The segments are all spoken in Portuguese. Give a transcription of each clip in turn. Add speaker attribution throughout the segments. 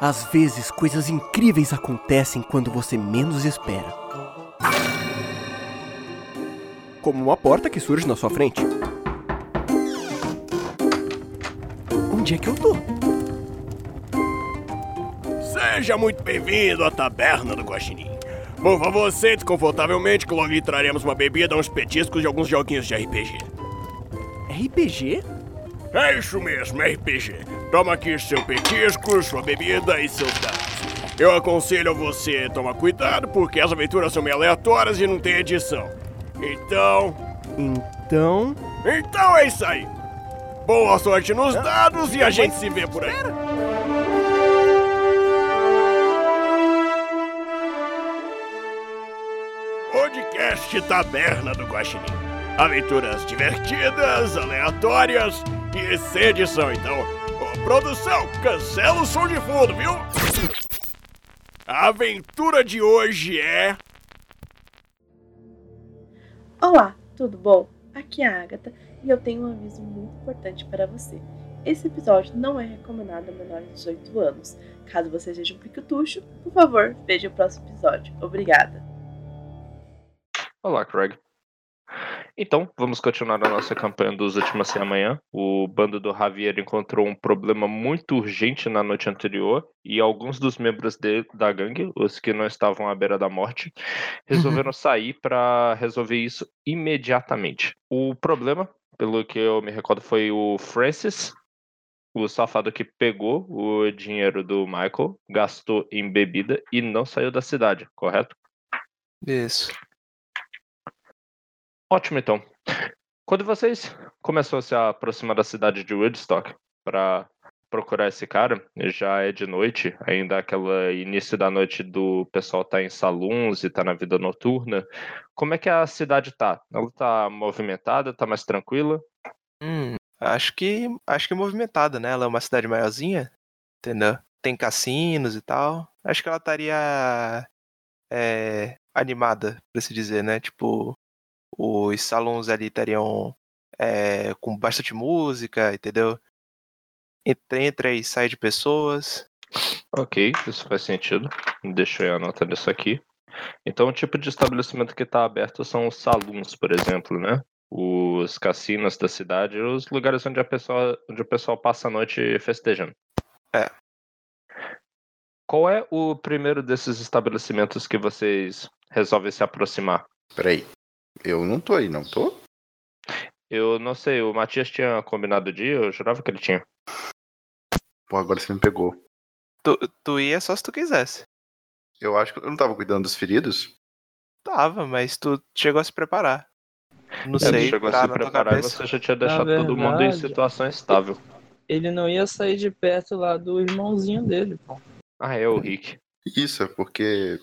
Speaker 1: Às vezes, coisas incríveis acontecem quando você menos espera. Como uma porta que surge na sua frente. Onde é que eu tô?
Speaker 2: Seja muito bem-vindo à taberna do Guaxinim. Por favor, sente confortavelmente que logo lhe traremos uma bebida, uns petiscos e alguns joguinhos de RPG.
Speaker 1: RPG?
Speaker 2: É isso mesmo, RPG. Toma aqui seu petisco, sua bebida e seus dados. Eu aconselho a você tomar cuidado, porque as aventuras são meio aleatórias e não tem edição. Então.
Speaker 1: Então.
Speaker 2: Então é isso aí. Boa sorte nos dados e a gente se vê por aí. Podcast Taberna do Guaxinim. Aventuras divertidas, aleatórias e sem edição. Então, ô, produção, cancela o som de fundo, viu? A aventura de hoje é.
Speaker 3: Olá, tudo bom? Aqui é a Agatha e eu tenho um aviso muito importante para você. Esse episódio não é recomendado a menores de 18 anos. Caso você seja um piquetucho, por favor, veja o próximo episódio. Obrigada.
Speaker 4: Olá, Craig. Então, vamos continuar a nossa campanha dos últimos sem amanhã. O bando do Javier encontrou um problema muito urgente na noite anterior e alguns dos membros de, da gangue, os que não estavam à beira da morte, resolveram sair para resolver isso imediatamente. O problema, pelo que eu me recordo, foi o Francis, o safado que pegou o dinheiro do Michael, gastou em bebida e não saiu da cidade, correto?
Speaker 5: Isso.
Speaker 4: Ótimo, então. Quando vocês começaram a se aproximar da cidade de Woodstock para procurar esse cara, já é de noite, ainda aquela início da noite do pessoal tá em salões e tá na vida noturna. Como é que a cidade tá? Ela tá movimentada, tá mais tranquila?
Speaker 5: Hum, acho que acho que é movimentada, né? Ela é uma cidade maiorzinha, entendeu? Tem cassinos e tal. Acho que ela estaria é, animada, pra se dizer, né? Tipo, os salões ali estariam é, com bastante música, entendeu? Entra, entra e sai de pessoas.
Speaker 4: Ok, isso faz sentido. Deixa eu anotar isso aqui. Então, o tipo de estabelecimento que está aberto são os salões, por exemplo, né? Os cassinos da cidade, os lugares onde a pessoa, onde o pessoal passa a noite festejando.
Speaker 5: É.
Speaker 4: Qual é o primeiro desses estabelecimentos que vocês resolvem se aproximar?
Speaker 6: Peraí. Eu não tô aí, não tô?
Speaker 4: Eu não sei, o Matias tinha combinado o dia, eu jurava que ele tinha.
Speaker 6: Pô, agora você me pegou.
Speaker 5: Tu, tu ia só se tu quisesse.
Speaker 6: Eu acho que eu não tava cuidando dos feridos.
Speaker 5: Tava, mas tu chegou a se preparar. Não
Speaker 4: É,
Speaker 5: sei,
Speaker 4: chegou a
Speaker 5: tá
Speaker 4: se
Speaker 5: na tua
Speaker 4: preparar e você já tinha deixado todo mundo em
Speaker 7: verdade-
Speaker 4: situação estável.
Speaker 7: Ele não ia sair de perto lá do irmãozinho dele, pô.
Speaker 4: Ah, é o Rick.
Speaker 6: Isso, é porque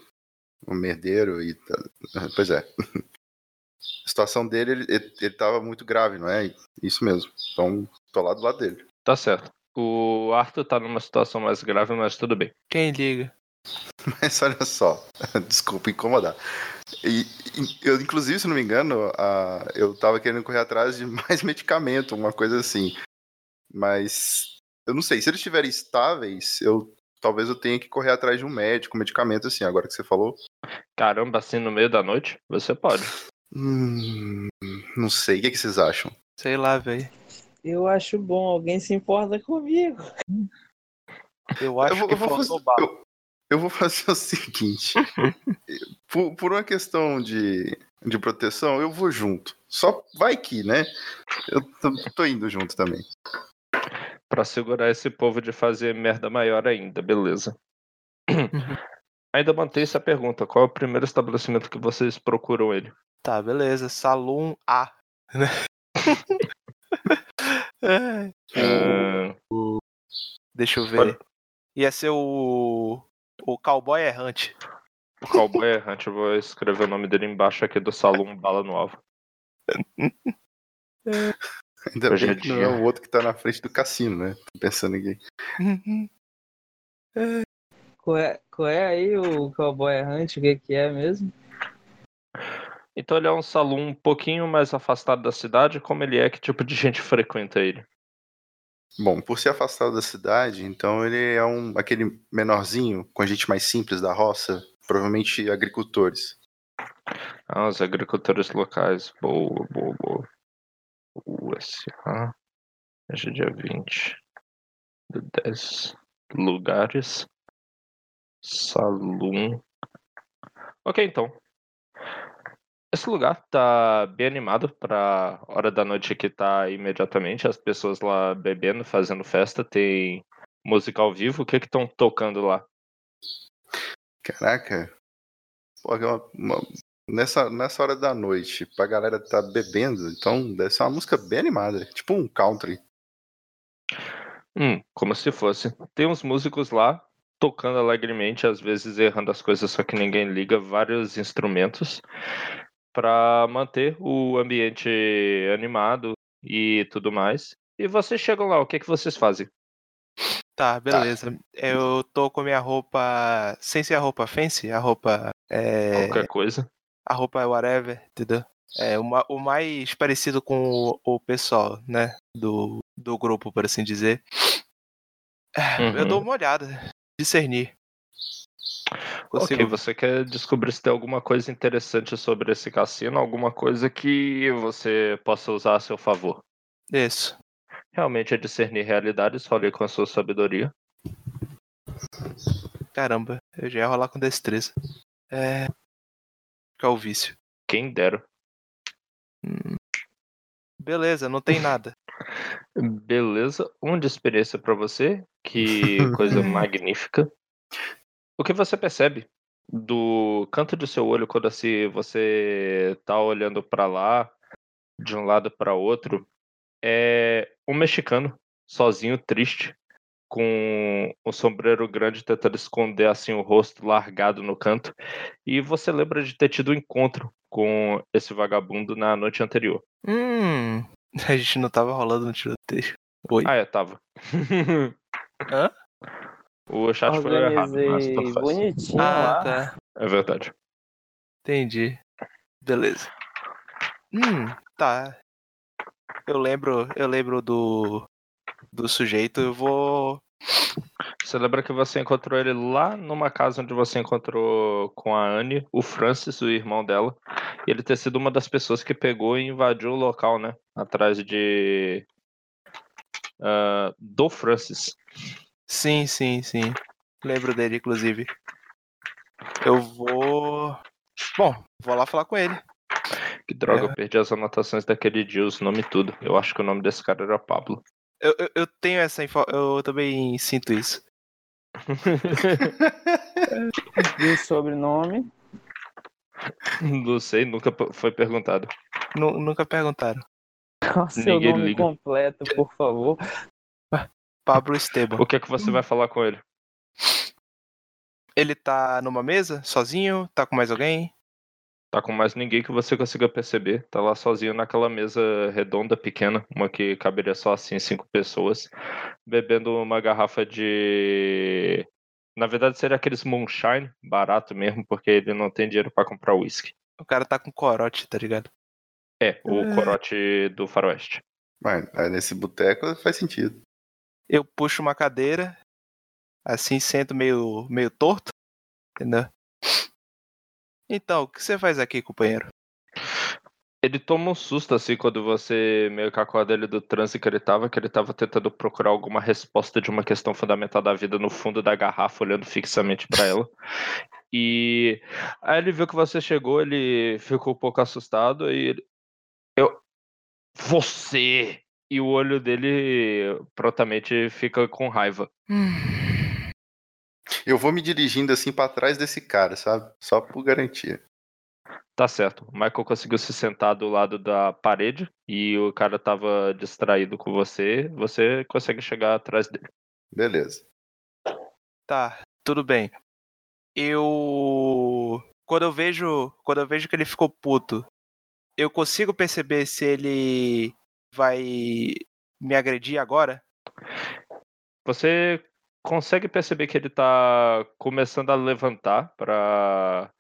Speaker 6: o merdeiro e. tá- Pois é. A situação dele, ele, ele, ele tava muito grave, não é? Isso mesmo. Então, tô lá do lado dele.
Speaker 4: Tá certo. O Arthur tá numa situação mais grave, mas tudo bem.
Speaker 5: Quem liga?
Speaker 6: Mas olha só, desculpa incomodar. E, eu, inclusive, se não me engano, a, eu tava querendo correr atrás de mais medicamento, uma coisa assim. Mas eu não sei, se eles estiverem estáveis, eu talvez eu tenha que correr atrás de um médico, um medicamento assim, agora que você falou.
Speaker 4: Caramba, assim no meio da noite? Você pode.
Speaker 6: Hum, não sei, o que, que vocês acham?
Speaker 5: Sei lá, velho.
Speaker 7: Eu acho bom, alguém se importa comigo.
Speaker 5: Eu acho
Speaker 6: eu vou,
Speaker 5: que
Speaker 6: eu vou fazer, eu, eu vou fazer o seguinte. por, por uma questão de, de proteção, eu vou junto. Só vai que, né? Eu tô, tô indo junto também.
Speaker 4: Pra segurar esse povo de fazer merda maior ainda, beleza. ainda mantém essa pergunta. Qual é o primeiro estabelecimento que vocês procuram ele?
Speaker 5: Tá, beleza. Salão A. né?
Speaker 4: Ah,
Speaker 5: Deixa eu ver.
Speaker 4: Olha.
Speaker 5: Ia ser o. O cowboy errante.
Speaker 4: o Cowboy Errante, eu vou escrever o nome dele embaixo aqui do salão Bala no Alvo.
Speaker 6: Ainda
Speaker 4: Hoje
Speaker 6: bem
Speaker 4: é
Speaker 6: que não é o outro que tá na frente do cassino, né? Tô pensando aqui.
Speaker 7: Qual é, qual é aí o cowboy errante? O que, que é mesmo?
Speaker 4: Então ele é um salão um pouquinho mais afastado da cidade. Como ele é? Que tipo de gente frequenta ele?
Speaker 6: Bom, por ser afastado da cidade, então ele é um aquele menorzinho, com a gente mais simples da roça, provavelmente agricultores.
Speaker 4: Ah, os agricultores locais. Boa, boa, boa. USA. Hoje é dia 20. De 10 lugares. Salão. Ok, então. Esse lugar tá bem animado pra hora da noite que tá imediatamente. As pessoas lá bebendo, fazendo festa. Tem música ao vivo. O que que estão tocando lá?
Speaker 6: Caraca. Pô, é uma- uma- nessa, nessa hora da noite, pra galera tá bebendo, então deve ser uma música bem animada. Tipo um country.
Speaker 4: Hum, como se fosse. Tem uns músicos lá tocando alegremente, às vezes errando as coisas, só que ninguém liga, vários instrumentos para manter o ambiente animado e tudo mais. E vocês chegam lá, o que que vocês fazem?
Speaker 5: Tá, beleza. Eu tô com a minha roupa. Sem ser a roupa fancy, a roupa. É,
Speaker 4: Qualquer coisa.
Speaker 5: a roupa é whatever, entendeu? É o, ma- o mais parecido com o, o pessoal, né? Do, do grupo, por assim dizer. Eu
Speaker 4: Uhum.
Speaker 5: dou uma olhada, discernir. Consigo.
Speaker 4: Ok, você quer descobrir se tem alguma coisa interessante sobre esse cassino, alguma coisa que você possa usar a seu favor.
Speaker 5: Isso.
Speaker 4: Realmente é discernir realidades, role com a sua sabedoria.
Speaker 5: Caramba, eu já ia rolar com destreza. É. Qual é o vício?
Speaker 4: Quem dera.
Speaker 5: Beleza, não tem nada.
Speaker 4: Beleza, um de experiência pra você, que coisa magnífica. O que você percebe do canto do seu olho quando assim, você tá olhando pra lá, de um lado pra outro, é um mexicano sozinho, triste, com um sombreiro grande tentando esconder assim o rosto largado no canto. E você lembra de ter tido um encontro com esse vagabundo na noite anterior.
Speaker 5: Hum. A gente não tava rolando no tiroteio. Oi?
Speaker 4: Ah, é, tava.
Speaker 5: Hã?
Speaker 4: O chat foi errado, mas faz.
Speaker 7: bonitinho
Speaker 5: Ah,
Speaker 7: lá.
Speaker 5: tá.
Speaker 4: É verdade.
Speaker 5: Entendi. Beleza. Hum, tá. Eu lembro, eu lembro do do sujeito, eu vou
Speaker 4: Você lembra que você encontrou ele lá numa casa onde você encontrou com a Anne, o Francis, o irmão dela, e ele ter sido uma das pessoas que pegou e invadiu o local, né? Atrás de. ah, do Francis.
Speaker 5: Sim, sim, sim. Lembro dele, inclusive. Eu vou. Bom, vou lá falar com ele.
Speaker 4: Que droga,
Speaker 5: É.
Speaker 4: eu perdi as anotações daquele dia, os nome e tudo. Eu acho que o nome desse cara era Pablo.
Speaker 5: Eu, eu, eu tenho essa info... Eu também sinto isso.
Speaker 7: E o sobrenome?
Speaker 4: Não sei, nunca foi perguntado.
Speaker 5: Nu- nunca perguntaram.
Speaker 7: Qual o seu
Speaker 4: Ninguém
Speaker 7: nome
Speaker 4: liga.
Speaker 7: completo, por favor?
Speaker 5: Pablo Esteban.
Speaker 4: O que é que você vai falar com ele?
Speaker 5: Ele tá numa mesa, sozinho? Tá com mais alguém?
Speaker 4: Tá com mais ninguém que você consiga perceber. Tá lá sozinho naquela mesa redonda, pequena, uma que caberia só assim cinco pessoas, bebendo uma garrafa de. Na verdade, seria aqueles moonshine, barato mesmo, porque ele não tem dinheiro pra comprar whisky.
Speaker 5: O cara tá com corote, tá ligado?
Speaker 4: É, o
Speaker 5: É.
Speaker 4: corote do faroeste.
Speaker 6: Mas aí nesse boteco faz sentido.
Speaker 5: Eu puxo uma cadeira, assim, sento meio, meio torto, entendeu? Então, o que você faz aqui, companheiro?
Speaker 4: Ele toma um susto assim quando você meio que acorda ele do transe que ele tava, que ele tava tentando procurar alguma resposta de uma questão fundamental da vida no fundo da garrafa, olhando fixamente pra ela. E aí ele viu que você chegou, ele ficou um pouco assustado e ele. Eu. Você! E o olho dele prontamente fica com raiva.
Speaker 6: Eu vou me dirigindo assim pra trás desse cara, sabe? Só por garantia.
Speaker 4: Tá certo. O Michael conseguiu se sentar do lado da parede e o cara tava distraído com você. Você consegue chegar atrás dele.
Speaker 6: Beleza.
Speaker 5: Tá, tudo bem. Eu. Quando eu vejo. Quando eu vejo que ele ficou puto, eu consigo perceber se ele vai me agredir agora?
Speaker 4: Você consegue perceber que ele tá começando a levantar pra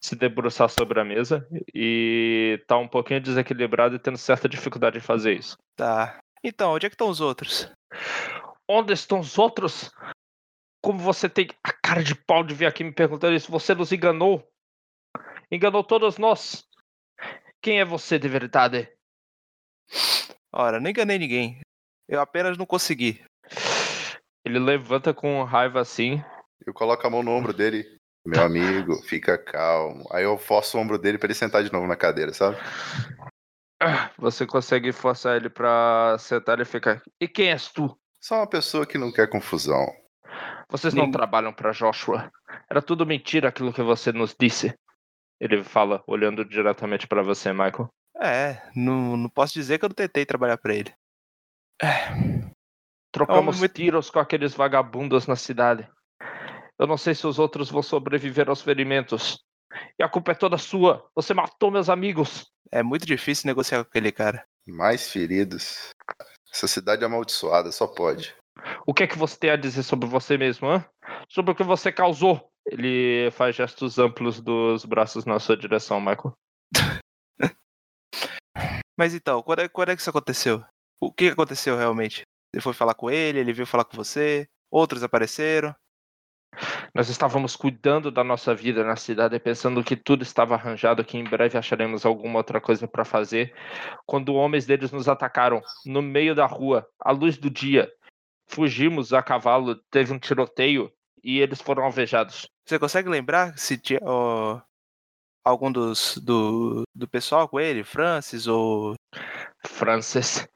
Speaker 4: se debruçar sobre a mesa e tá um pouquinho desequilibrado e tendo certa dificuldade em fazer isso.
Speaker 5: Tá. Então, onde é que estão os outros?
Speaker 4: Onde estão os outros? Como você tem a cara de pau de vir aqui me perguntando isso? Você nos enganou. Enganou todos nós. Quem é você de verdade?
Speaker 5: Ora, não enganei ninguém. Eu apenas não consegui.
Speaker 4: Ele levanta com raiva assim.
Speaker 6: Eu coloco a mão no ombro dele. Meu amigo, fica calmo. Aí eu forço o ombro dele pra ele sentar de novo na cadeira, sabe?
Speaker 4: Você consegue forçar ele pra sentar e ficar. E quem és tu?
Speaker 6: Só uma pessoa que não quer confusão.
Speaker 4: Vocês não
Speaker 5: Nem-
Speaker 4: trabalham pra Joshua. Era tudo mentira aquilo que você nos disse. Ele fala, olhando diretamente pra você, Michael.
Speaker 5: É, não, não posso dizer que eu não tentei trabalhar pra ele.
Speaker 4: Trocamos
Speaker 5: muito-
Speaker 4: tiros com aqueles vagabundos na cidade. Eu não sei se os outros vão sobreviver aos ferimentos. E a culpa é toda sua. Você matou meus amigos.
Speaker 5: É muito difícil negociar com aquele cara.
Speaker 6: Mais feridos. Essa cidade é amaldiçoada, só pode.
Speaker 4: O que é que você tem a dizer sobre você mesmo, hã? Sobre o que você causou? Ele faz gestos amplos dos braços na sua direção, Michael.
Speaker 5: Mas então, quando é, quando é que isso aconteceu? O que aconteceu realmente? Você foi falar com ele, ele veio falar com você, outros apareceram.
Speaker 4: Nós estávamos cuidando da nossa vida na cidade, pensando que tudo estava arranjado, que em breve acharemos alguma outra coisa para fazer, quando homens deles nos atacaram no meio da rua, à luz do dia. Fugimos a cavalo, teve um tiroteio e eles foram alvejados.
Speaker 5: Você consegue lembrar se tinha ó, algum dos do, do pessoal com ele, Francis ou
Speaker 4: Francis,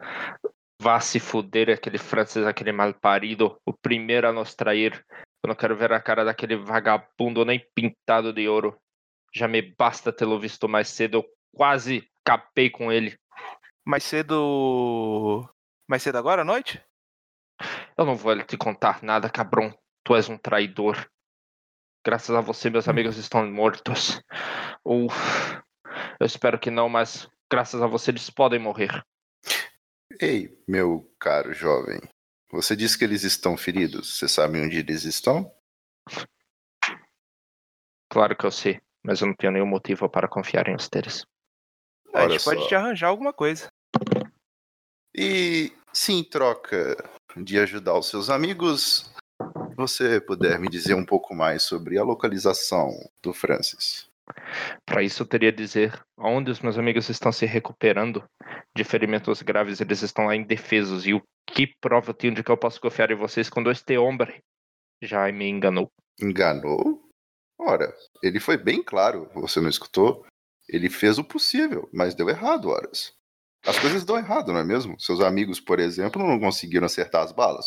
Speaker 4: vá se fuder aquele Francis, aquele malparido, o primeiro a nos trair. Eu não quero ver a cara daquele vagabundo nem pintado de ouro. Já me basta tê-lo visto mais cedo, eu quase capei com ele.
Speaker 5: mais cedo mais cedo agora à noite?
Speaker 4: Eu não vou te contar nada, cabrão. Tu és um traidor. Graças a você, meus amigos estão mortos. Ou. Eu espero que não, mas graças a você eles podem morrer.
Speaker 6: Ei, meu caro jovem. Você disse que eles estão feridos. Você sabe onde eles estão?
Speaker 4: Claro que eu sei, mas eu não tenho nenhum motivo para confiar em vocês.
Speaker 5: a gente pode te arranjar alguma coisa.
Speaker 6: E se em troca de ajudar os seus amigos, você puder me dizer um pouco mais sobre a localização do Francis.
Speaker 4: Para isso, eu teria dizer onde os meus amigos estão se recuperando de ferimentos graves, eles estão lá indefesos. E o que prova eu tenho de que eu posso confiar em vocês quando este homem já me enganou?
Speaker 6: Enganou? Ora, ele foi bem claro, você não escutou? Ele fez o possível, mas deu errado, horas. As coisas dão errado, não é mesmo? Seus amigos, por exemplo, não conseguiram acertar as balas.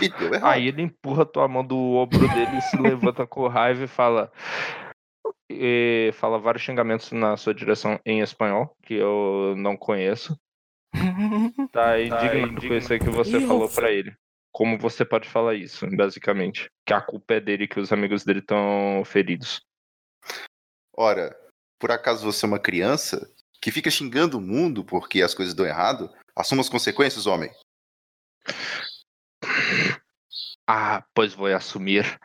Speaker 6: E deu errado.
Speaker 4: Aí ele empurra tua mão do ombro dele, se levanta com raiva e fala. E fala vários xingamentos na sua direção em espanhol, que eu não conheço. Tá indignado com isso aí que você falou pra ele. Como você pode falar isso, basicamente? Que a culpa é dele, que os amigos dele estão feridos.
Speaker 6: Ora, por acaso você é uma criança que fica xingando o mundo porque as coisas dão errado? Assuma as consequências, homem.
Speaker 4: Ah, pois vou assumir.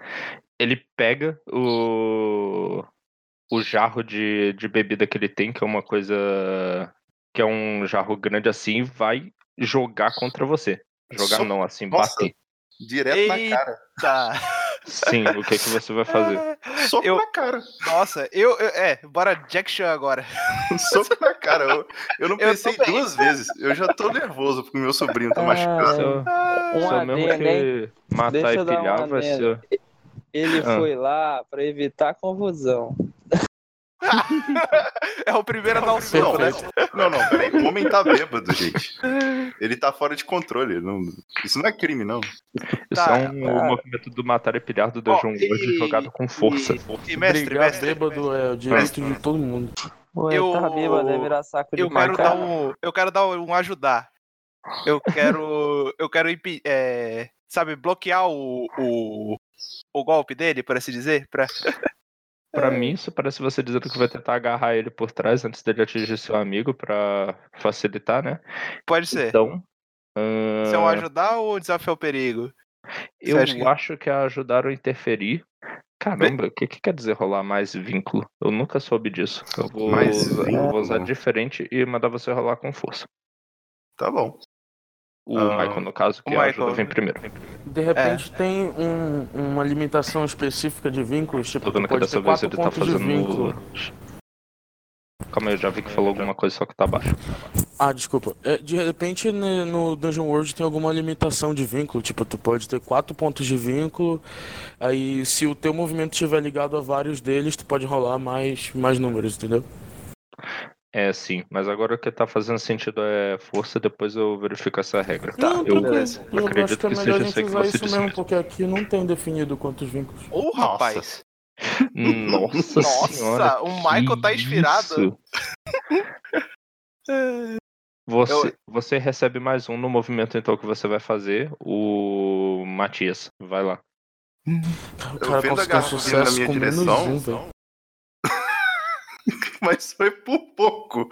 Speaker 4: Ele pega o, o jarro de, de bebida que ele tem, que é uma coisa. que é um jarro grande assim, e vai jogar contra você. Jogar
Speaker 6: Só-
Speaker 4: não, assim,
Speaker 6: Nossa.
Speaker 4: bater.
Speaker 6: Direto
Speaker 5: Eita.
Speaker 6: na cara.
Speaker 4: Sim, o que, que você vai fazer?
Speaker 6: Soco
Speaker 5: Eu-
Speaker 6: na cara.
Speaker 5: Nossa, eu, eu- É, bora Jack Chan agora.
Speaker 6: Soco na cara. Eu, eu não
Speaker 5: Eu
Speaker 6: pensei
Speaker 5: também.
Speaker 6: duas vezes. Eu já tô nervoso porque meu sobrinho tá
Speaker 7: Ah,
Speaker 6: machucado.
Speaker 4: Se eu, se eu mesmo que matar
Speaker 7: Deixa
Speaker 4: e
Speaker 7: eu um
Speaker 4: pilhar, vai ser.
Speaker 7: Ele
Speaker 4: Ah.
Speaker 7: foi lá pra evitar confusão.
Speaker 5: É o primeiro a dar um soco, né?
Speaker 6: Não, não, peraí. O homem tá bêbado, gente. Ele tá fora de controle. não- Isso não é crime, não.
Speaker 4: Isso
Speaker 5: Tá,
Speaker 4: é um
Speaker 7: tá.
Speaker 4: movimento do matar e pilhar do Dungeon
Speaker 5: e-
Speaker 4: World jogado com força.
Speaker 5: E, e mestre,
Speaker 8: Brigar
Speaker 5: mestre,
Speaker 8: bêbado é o direito de todo mundo.
Speaker 7: Ué,
Speaker 5: Eu-
Speaker 7: tá bêbado, deve virar saco de
Speaker 5: eu quero dar um. Eu quero dar um ajudar. Eu quero. Eu quero é, sabe, bloquear o, o, o golpe dele, por assim dizer. Pra...
Speaker 4: Pra mim, isso parece você dizendo que vai tentar agarrar ele por trás antes dele atingir seu amigo pra facilitar, né?
Speaker 5: Pode ser.
Speaker 4: Então.
Speaker 5: Se é um
Speaker 4: ahn,
Speaker 5: ajudar ou desafiar o perigo?
Speaker 4: eu acho que é ajudar ou interferir. Caramba, o que, que quer dizer rolar mais vínculo? Eu nunca soube disso. Eu vou,
Speaker 6: Mais
Speaker 4: usar, eu vou usar diferente e mandar você rolar com força.
Speaker 6: Tá bom.
Speaker 4: O
Speaker 6: Ah,
Speaker 4: Michael, no caso, que
Speaker 5: o
Speaker 4: a ajuda
Speaker 5: Michael.
Speaker 4: vem primeiro.
Speaker 8: De repente tem um- uma limitação específica de vínculos, tipo,
Speaker 4: Tô vendo que
Speaker 8: pode
Speaker 4: dessa
Speaker 8: ter
Speaker 4: vez
Speaker 8: quatro
Speaker 4: ele tá
Speaker 8: pontos de
Speaker 4: fazendo.
Speaker 8: vínculo.
Speaker 4: Calma aí, eu já vi que falou alguma coisa, só que tá baixo.
Speaker 8: Ah, desculpa. É, de repente né, no Dungeon World tem alguma limitação de vínculo, tipo, tu pode ter quatro pontos de vínculo, aí se o teu movimento estiver ligado a vários deles, tu pode rolar mais, mais números, entendeu?
Speaker 4: É, sim, mas agora o que tá fazendo sentido é força, depois eu verifico essa regra.
Speaker 8: não,
Speaker 4: eu.
Speaker 8: Eu
Speaker 4: acredito
Speaker 8: acho que é
Speaker 4: que
Speaker 8: melhor
Speaker 4: seja
Speaker 8: a
Speaker 4: isso que você
Speaker 8: isso
Speaker 4: disse.
Speaker 8: mesmo, porque aqui não tem definido quantos vínculos.
Speaker 5: Ô,
Speaker 6: Nossa.
Speaker 5: rapaz!
Speaker 4: Nossa, senhora.
Speaker 5: Nossa, o Michael tá inspirado.
Speaker 4: isso? Você, você recebe mais um no movimento então que você vai fazer. O Matias, vai lá.
Speaker 8: O
Speaker 6: Eu
Speaker 8: cara
Speaker 6: vendo a
Speaker 8: conseguiu
Speaker 6: garrafa vindo na
Speaker 8: sucesso
Speaker 6: minha
Speaker 8: com menos
Speaker 6: direção.
Speaker 8: um.
Speaker 6: Mas foi por pouco.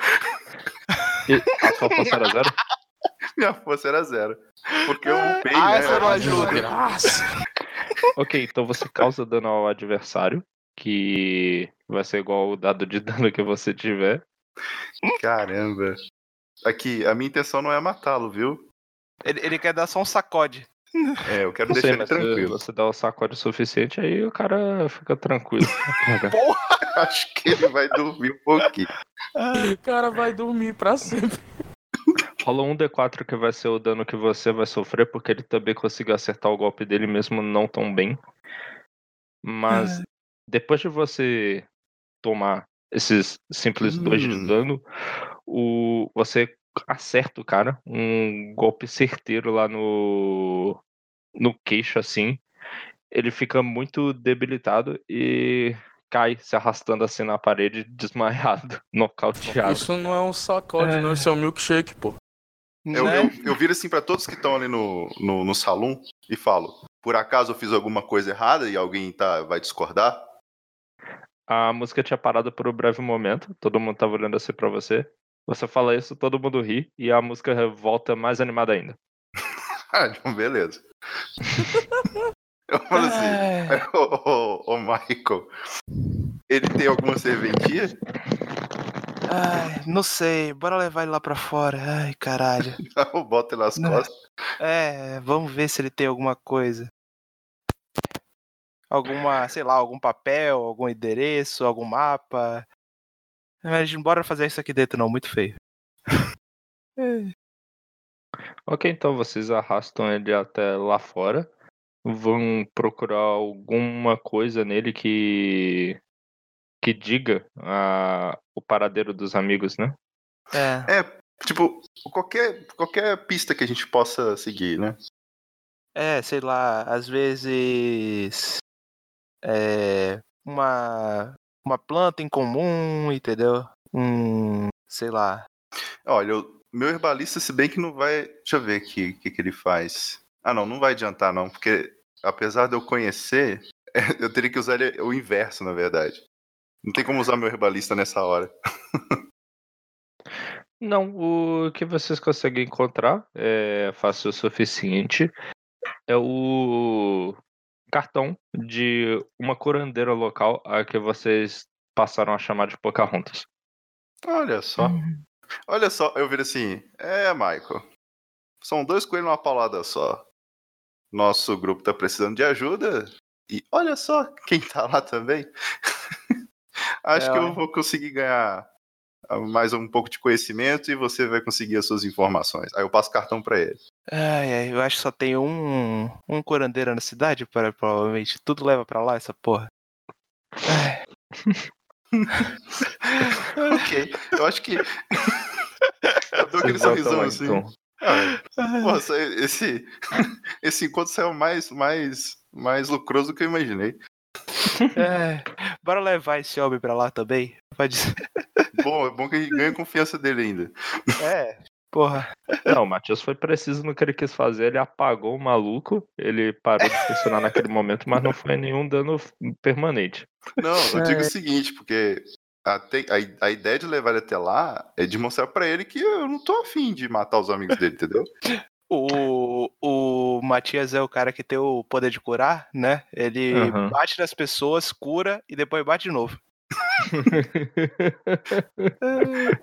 Speaker 4: E a sua força era zero?
Speaker 6: Minha força era zero. Porque eu upei,
Speaker 5: Ah,
Speaker 6: né?
Speaker 5: essa não ajuda.
Speaker 8: Graça.
Speaker 4: Ok, então você causa dano ao adversário, que vai ser igual o dado de dano que você tiver.
Speaker 6: Caramba. Aqui, a minha intenção não é matá-lo, viu?
Speaker 5: Ele, ele quer dar só um sacode.
Speaker 6: É, eu quero
Speaker 4: Não
Speaker 6: deixar
Speaker 4: sei,
Speaker 6: ele tranquilo.
Speaker 4: você dá o sacode o suficiente, aí o cara fica tranquilo.
Speaker 6: Acho que ele vai dormir um pouquinho.
Speaker 8: O cara vai dormir pra sempre.
Speaker 4: Rola um D4 que vai ser o dano que você vai sofrer, porque ele também conseguiu acertar o golpe dele mesmo não tão bem. Mas depois de você tomar esses simples dois de
Speaker 6: Hum.
Speaker 4: dano, o, você acerta o cara, um golpe certeiro lá no, no queixo, assim. Ele fica muito debilitado e cai se arrastando assim na parede, desmaiado, nocauteado.
Speaker 8: Isso não é um sacode, não. Isso é um milkshake, pô.
Speaker 6: Eu,
Speaker 5: né?
Speaker 6: eu, eu viro assim pra todos que estão ali no, no, no salão e falo: por acaso eu fiz alguma coisa errada e alguém tá, vai discordar?
Speaker 4: A música tinha parado por um breve momento, todo mundo tava olhando assim pra você. Você fala isso, todo mundo ri e a música volta mais animada ainda.
Speaker 6: Ah, então beleza. eu falo assim:
Speaker 5: É.
Speaker 6: ô, ô, ô, Michael, ele tem alguma serventia?
Speaker 5: Ai, não sei, bora levar ele lá pra fora. Ai, caralho.
Speaker 6: Eu boto ele nas
Speaker 5: Não.
Speaker 6: costas.
Speaker 5: É, vamos ver se ele tem alguma coisa. Alguma, sei lá, algum papel, algum endereço, algum mapa. Mas bora fazer isso aqui dentro não, muito feio. É.
Speaker 4: Ok, então vocês arrastam ele até lá fora. Vão procurar alguma coisa nele que. que diga a, o paradeiro dos amigos, né?
Speaker 5: É,
Speaker 6: Tipo, qualquer, qualquer pista que a gente possa seguir, né?
Speaker 5: é, sei lá, às vezes é uma uma planta em comum, entendeu? Um, sei lá.
Speaker 6: Olha, o meu herbalista, se bem que não vai. Deixa eu ver aqui o que, que ele faz. Ah, não, não vai adiantar, não, porque apesar de eu conhecer, eu teria que usar ele- o inverso, na verdade. Não tem como usar meu herbalista nessa hora.
Speaker 4: Não, o que vocês conseguem encontrar é fácil o suficiente. É o cartão de uma curandeira local a que vocês passaram a chamar de Pocahontas.
Speaker 6: Olha só. Olha só, eu viro assim. É, Michael. São dois coelhos numa paulada só. Nosso grupo tá precisando de ajuda. E olha só quem tá lá também. Acho
Speaker 5: É,
Speaker 6: que eu vou conseguir ganhar ah, mais um pouco de conhecimento e você vai conseguir as suas informações. Aí eu passo cartão pra ele.
Speaker 5: Ai, ai, eu acho que só tem um um curandeiro na cidade, para provavelmente tudo leva pra lá essa porra. Ai,
Speaker 6: ok. Eu acho que. eu dou aquele sorrisão assim.
Speaker 4: então.
Speaker 6: Ah, Porra, sa- esse, esse encontro saiu mais, mais, mais lucroso do que eu imaginei.
Speaker 5: É, bora levar esse homem pra lá também. Pode ser.
Speaker 6: Bom, é bom que a gente ganha confiança dele ainda.
Speaker 5: É, porra.
Speaker 4: Não, o Matias foi preciso no que ele quis fazer. Ele apagou o maluco. Ele parou de funcionar naquele momento, mas não foi nenhum dano permanente.
Speaker 6: Não, eu digo o seguinte, porque até, a, a ideia de levar ele até lá é de mostrar pra ele que eu não tô afim de matar os amigos dele, entendeu?
Speaker 5: O, o Matias é o cara que tem o poder de curar, né? Ele
Speaker 4: Aham.
Speaker 5: bate nas pessoas, cura e depois bate de novo.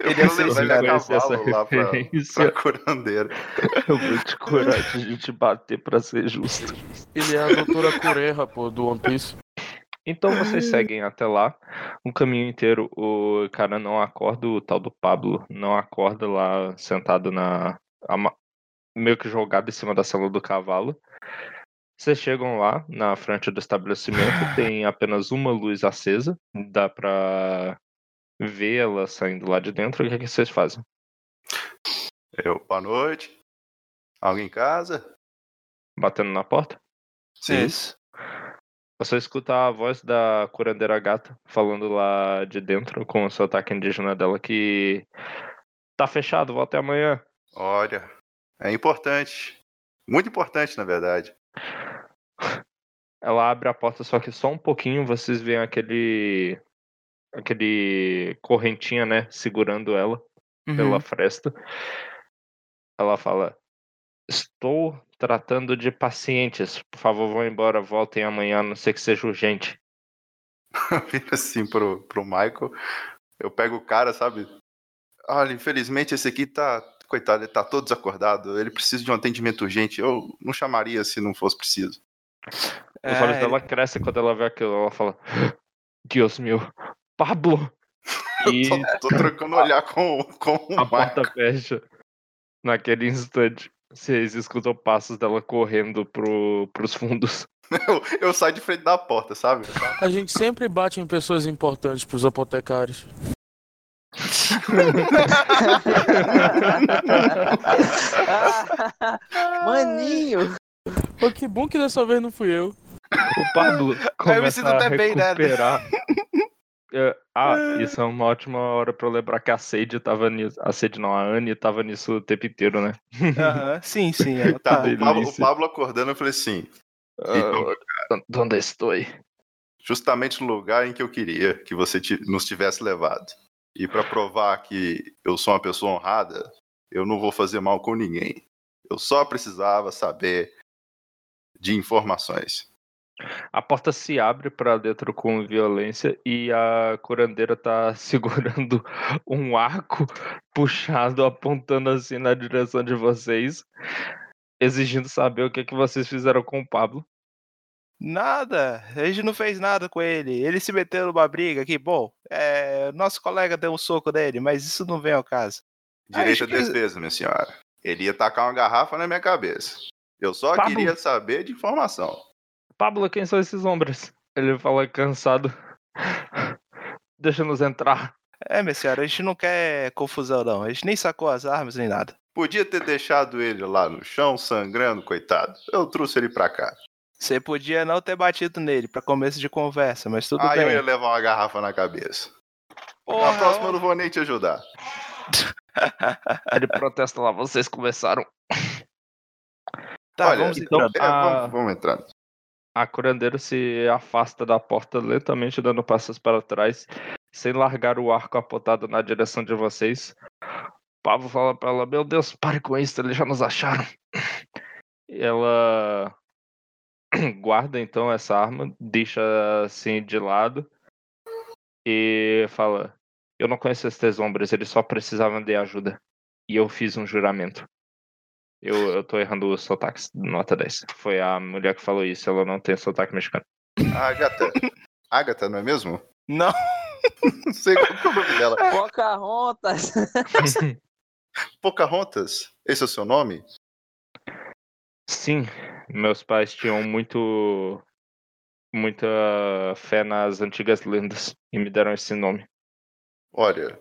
Speaker 5: Ele
Speaker 6: a
Speaker 4: cara. Conhece
Speaker 6: cavalo
Speaker 4: essa
Speaker 6: lá pra,
Speaker 4: referência?
Speaker 6: pra curandeira.
Speaker 4: Eu vou te curar de a gente bater pra ser justo.
Speaker 8: Ele é a doutora Cureha, pô, do One Piece.
Speaker 4: Então vocês seguem até lá. Um caminho inteiro, o cara não acorda, o tal do Pablo não acorda lá sentado na. meio que jogado em cima da cela do cavalo. Vocês chegam lá, na frente do estabelecimento, tem apenas uma luz acesa. Dá pra ver ela saindo lá de dentro. O que, é que vocês fazem?
Speaker 6: Eu, boa noite. Alguém em casa?
Speaker 4: Batendo na porta?
Speaker 6: Sim.
Speaker 5: Isso.
Speaker 4: Você escuta a voz da curandeira gata falando lá de dentro com o sotaque indígena dela que tá fechado, volta amanhã.
Speaker 6: Olha, é importante. Muito importante, na verdade.
Speaker 4: Ela abre a porta, só que só um pouquinho vocês veem aquele aquele correntinha, né, segurando ela
Speaker 5: Uhum.
Speaker 4: pela fresta. Ela fala: "Estou tratando de pacientes. Por favor, vão embora, voltem amanhã, a não ser que seja urgente."
Speaker 6: Vira assim pro, pro Michael. Eu pego o cara, sabe? Olha, infelizmente esse aqui tá. Coitado, ele tá todo desacordado. Ele precisa de um atendimento urgente. Eu não chamaria se não fosse preciso.
Speaker 4: Os olhos
Speaker 5: É,
Speaker 4: dela crescem quando ela vê aquilo. Ela fala: Deus meu, Pablo! E
Speaker 6: Tô, tô trocando olhar com, com o
Speaker 4: a porta
Speaker 6: Michael.
Speaker 4: fecha. Naquele instante, vocês escutam passos dela correndo pro, pros fundos.
Speaker 6: Eu, eu saio de frente da porta, sabe?
Speaker 8: A gente sempre bate em pessoas importantes pros apotecários.
Speaker 7: Maninho!
Speaker 8: Pô, que bom que dessa vez não fui eu.
Speaker 4: O Pablo
Speaker 5: Aí eu me
Speaker 4: começa
Speaker 5: sinto
Speaker 4: a
Speaker 5: até bem, né?
Speaker 4: É, ah, isso é uma ótima hora pra eu lembrar que a Sage tava nisso. A Sage não, a Anne tava nisso o tempo inteiro, né?
Speaker 5: Sim, sim. Ela
Speaker 6: Tá, o Pablo, o. Pablo acordando, eu falei assim:
Speaker 4: Ah, onde estou?
Speaker 6: justamente no lugar em que eu queria que você nos tivesse levado. E pra provar que eu sou uma pessoa honrada, eu não vou fazer mal com ninguém. Eu só precisava saber de informações.
Speaker 4: A porta se abre pra dentro com violência e a curandeira tá segurando um arco puxado, apontando assim na direção de vocês, exigindo saber o que, é que vocês fizeram com o Pablo.
Speaker 5: Nada, a gente não fez nada com ele. Ele se meteu numa briga aqui. Bom, é, nosso colega deu um soco nele, mas isso não vem ao caso.
Speaker 6: Direito
Speaker 5: Acho
Speaker 6: à
Speaker 5: que-
Speaker 6: defesa, minha senhora. Ele ia tacar uma garrafa na minha cabeça. Eu só
Speaker 4: Pablo.
Speaker 6: queria saber de informação.
Speaker 4: Pablo, quem são esses homens? Ele fala cansado. Deixa-nos entrar.
Speaker 5: É, minha senhora, a gente não quer confusão, não. A gente nem sacou as armas nem nada.
Speaker 6: Podia ter deixado ele lá no chão, sangrando, coitado. Eu trouxe ele pra cá.
Speaker 5: Você podia não ter batido nele pra começo de conversa, mas tudo
Speaker 6: Aí
Speaker 5: bem.
Speaker 6: eu ia levar uma garrafa na cabeça.
Speaker 5: Porra,
Speaker 6: Na próxima eu não vou nem te ajudar.
Speaker 4: Ele protesta lá, vocês começaram.
Speaker 5: Tá,
Speaker 6: Olha,
Speaker 5: vamos
Speaker 4: então-
Speaker 5: entrando.
Speaker 6: É,
Speaker 4: Ah.
Speaker 6: vamos, vamos entrando.
Speaker 4: A curandeira se afasta da porta lentamente, dando passos para trás, sem largar o arco apontado na direção de vocês. Pablo fala pra ela: Meu Deus, pare com isso, eles já nos acharam. E ela guarda então essa arma, deixa assim de lado e fala: Eu não conheço esses homens, eles só precisavam de ajuda. E eu fiz um juramento. Eu, eu tô errando os sotaques, nota 10. Foi a mulher que falou isso, ela não tem sotaque mexicano.
Speaker 6: Agatha. Agatha, não é mesmo?
Speaker 5: Não,
Speaker 6: Não sei qual que é o nome dela.
Speaker 7: Pocahontas!
Speaker 6: Pocahontas? Esse é o seu nome?
Speaker 4: Sim, meus pais tinham muito. muita fé nas antigas lendas e me deram esse nome.
Speaker 6: Olha,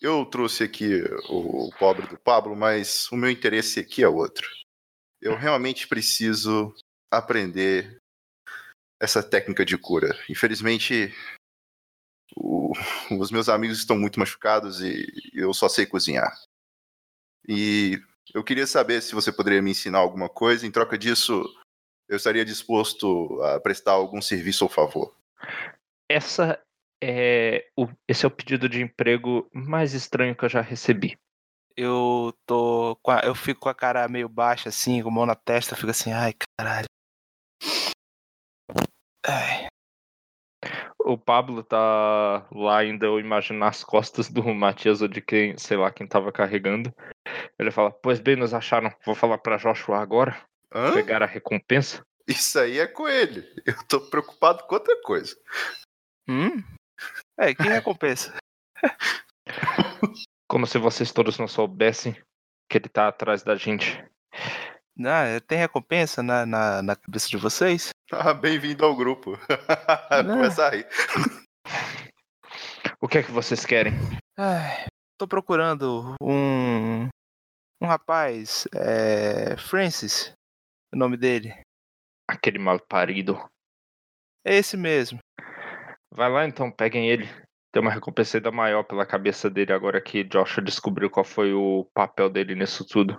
Speaker 6: eu trouxe aqui o pobre do Pablo, mas o meu interesse aqui é outro. Eu realmente preciso aprender essa técnica de cura. Infelizmente, o- os meus amigos estão muito machucados e eu só sei cozinhar. E eu queria saber se você poderia me ensinar alguma coisa. Em troca disso, eu estaria disposto a prestar algum serviço ou favor.
Speaker 4: Essa é o, esse é o pedido de emprego mais estranho que eu já recebi.
Speaker 5: eu tô. com a- eu fico com a cara meio baixa, assim, com a mão na testa, fico assim, ai, caralho. Ai.
Speaker 4: o Pablo tá lá ainda, eu imagino, nas costas do Matias ou de quem, sei lá, quem tava carregando. Ele fala, pois bem, nos acharam. Vou falar pra Joshua agora.
Speaker 6: Hã?
Speaker 4: Pegar a recompensa.
Speaker 6: Isso aí é com ele. Eu tô preocupado com outra coisa.
Speaker 5: Hum? É, que recompensa?
Speaker 4: Como se vocês todos não soubessem que ele tá atrás da gente.
Speaker 5: Ah, tem recompensa na, na, na cabeça de vocês?
Speaker 6: Ah, bem-vindo ao grupo. Começa a rir.
Speaker 4: O que é que vocês querem?
Speaker 5: Ai, tô procurando um. Um rapaz. É. Francis. O nome dele.
Speaker 4: Aquele mal parido.
Speaker 5: É esse mesmo.
Speaker 4: Vai lá então, peguem ele. Tem uma recompensa ainda maior pela cabeça dele agora que Joshua descobriu qual foi o papel dele nisso tudo.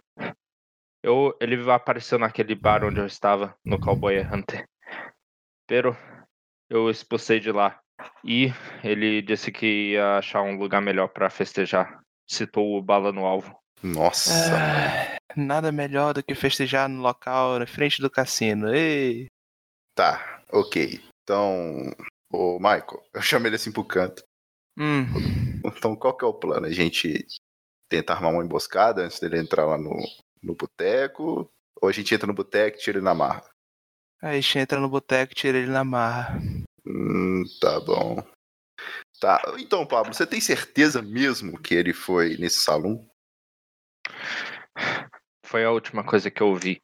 Speaker 4: Eu, ele apareceu naquele bar onde eu estava, no Cowboy Hunter. Pero eu expulsei de lá. E ele disse que ia achar um lugar melhor pra festejar. Citou o bala no alvo.
Speaker 6: Nossa.
Speaker 5: Ah, nada melhor do que festejar no local na frente do cassino. Ei!
Speaker 6: Tá, ok. Então, ô Michael, eu chamo ele assim pro canto.
Speaker 5: Hum,
Speaker 6: Então, qual que é o plano? A gente tenta armar uma emboscada antes dele entrar lá no, no boteco? Ou a gente entra no boteco e tira ele na marra?
Speaker 5: aí a gente entra no boteco e tira ele na marra.
Speaker 6: Hum, tá bom. Tá, então, Pablo, você tem certeza mesmo que ele foi nesse salão?
Speaker 4: Foi a última coisa que eu ouvi.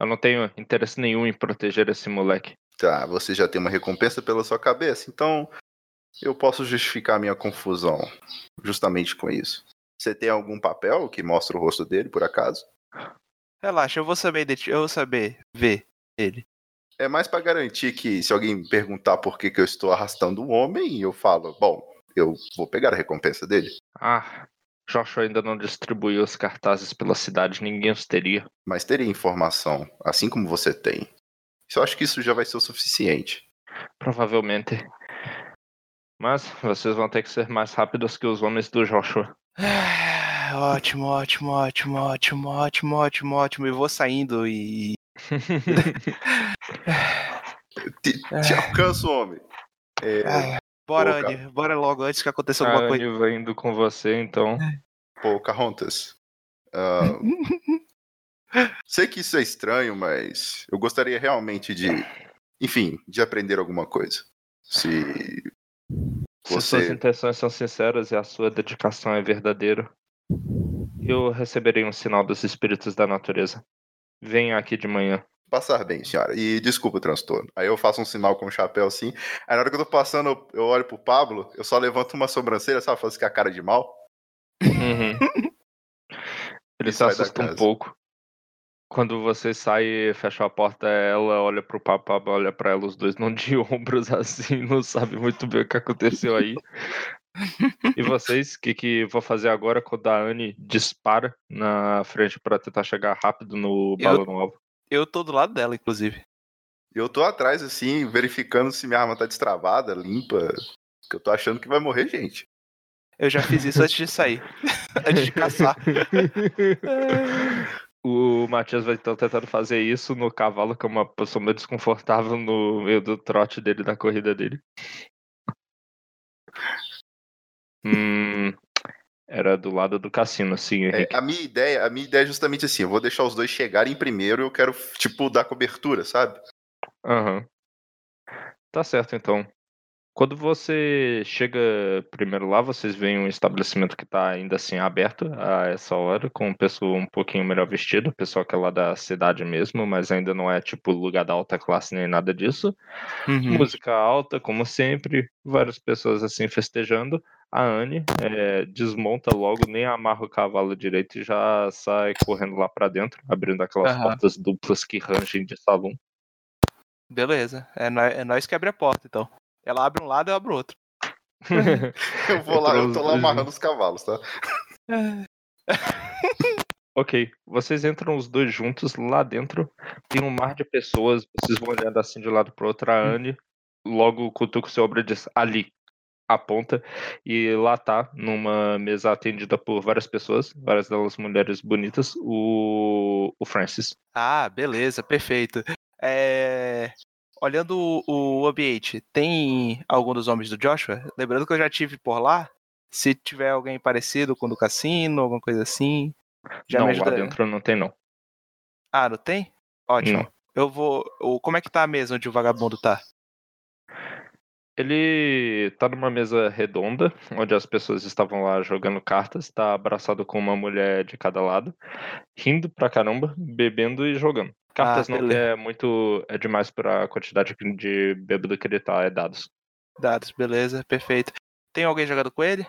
Speaker 4: Eu não tenho interesse nenhum em proteger esse moleque.
Speaker 6: Tá, você já tem uma recompensa pela sua cabeça, então eu posso justificar a minha confusão justamente com isso. Você tem algum papel que mostra o rosto dele, por acaso?
Speaker 5: Relaxa, eu vou saber identi- eu vou saber ver ele.
Speaker 6: É mais pra garantir que se alguém me perguntar por que, que eu estou arrastando um homem, eu falo, bom, eu vou pegar a recompensa dele.
Speaker 4: Ah, Joshua ainda não distribuiu os cartazes pela cidade, ninguém os teria.
Speaker 6: Mas teria informação, assim como você tem. Eu acho que isso já vai ser o suficiente.
Speaker 4: Provavelmente. Mas vocês vão ter que ser mais rápidos que os homens do Joshua.
Speaker 5: Ah, ótimo, ótimo, ótimo, ótimo, ótimo, ótimo, ótimo. Eu vou saindo e.
Speaker 6: Te, te alcanço, homem. É,
Speaker 5: Ah, bora,
Speaker 6: Pô, cara.
Speaker 5: Andy, bora logo antes que aconteça
Speaker 4: A
Speaker 5: alguma coisa.
Speaker 4: Anne vai indo com você, então.
Speaker 6: Pô, Carrontas. sei que isso é estranho, mas eu gostaria realmente de, enfim, de aprender alguma coisa. Se
Speaker 4: Se
Speaker 6: Você-
Speaker 4: suas intenções são sinceras e a sua dedicação é verdadeira, eu receberei um sinal dos espíritos da natureza. Venha aqui de manhã.
Speaker 6: passar bem, senhora. E desculpa o transtorno. Aí eu faço um sinal com o chapéu assim. Aí na hora que eu tô passando, eu- olho pro Pablo, eu só levanto uma sobrancelha, sabe? Faço que a cara de mal.
Speaker 4: Uhum. Ele
Speaker 6: Isso
Speaker 4: se assusta um pouco. Quando você sai e fecha a porta, ela olha pro papo, Pablo olha pra ela, os dois não de ombros assim, não sabe muito bem o que aconteceu aí. E vocês, o que, que vou fazer agora quando a Anne dispara na frente pra tentar chegar rápido no no alvo?
Speaker 5: Eu tô do lado dela, inclusive.
Speaker 6: Eu tô atrás, assim, verificando se minha arma tá destravada, limpa. Que eu tô achando que vai morrer gente.
Speaker 5: Eu já fiz isso antes de sair. antes de caçar.
Speaker 4: O Matias vai estar tentando fazer isso no cavalo, que é uma posição meio desconfortável no meio do trote dele, da corrida dele. Hum, era do lado do cassino, sim,
Speaker 6: É, a minha ideia, a minha ideia é justamente assim, eu vou deixar os dois chegarem primeiro e eu quero, tipo, dar cobertura, sabe?
Speaker 4: Aham. Tá certo, então. Quando você chega primeiro lá, vocês veem um estabelecimento que tá ainda assim aberto a essa hora, com um pessoal um pouquinho melhor vestido, pessoal que é lá da cidade mesmo, mas ainda não é tipo lugar da alta classe nem nada disso.
Speaker 5: Uhum.
Speaker 4: Música alta, como sempre, várias pessoas assim festejando. A Anne é, desmonta logo, nem amarra o cavalo direito e já sai correndo lá pra dentro, abrindo aquelas
Speaker 5: Aham.
Speaker 4: portas duplas que rangem de salão.
Speaker 5: Beleza. É nós, é nós que abre a porta, então. Ela abre um lado, eu abro o outro.
Speaker 6: Eu vou lá, eu tô lá amarrando os cavalos, tá?
Speaker 4: Ok, vocês entram os dois juntos lá dentro. Tem um mar de pessoas. Vocês vão olhando assim de um lado pro outro. A Anne logo cutuca o seu ombro e diz: Ali, aponta. E lá tá, numa mesa atendida por várias pessoas, várias delas mulheres bonitas, o, o Francis.
Speaker 5: Ah, beleza, perfeito. É... olhando o, o ambiente, tem algum dos homens do Joshua? Lembrando que eu já tive por lá. Se tiver alguém parecido com o do cassino, alguma coisa assim. Já
Speaker 4: não,
Speaker 5: me
Speaker 4: lá dentro não tem não.
Speaker 5: Ah, não tem? Ótimo.
Speaker 4: Não.
Speaker 5: Eu vou. Como é que tá a mesa onde o vagabundo tá?
Speaker 4: Ele tá numa mesa redonda, onde as pessoas estavam lá jogando cartas, tá abraçado com uma mulher de cada lado, rindo pra caramba, bebendo e jogando. Cartas não
Speaker 5: beleza.
Speaker 4: é muito. é demais pra quantidade de bêbado que ele tá, é dados.
Speaker 5: Dados, beleza, perfeito. Tem alguém jogando com ele?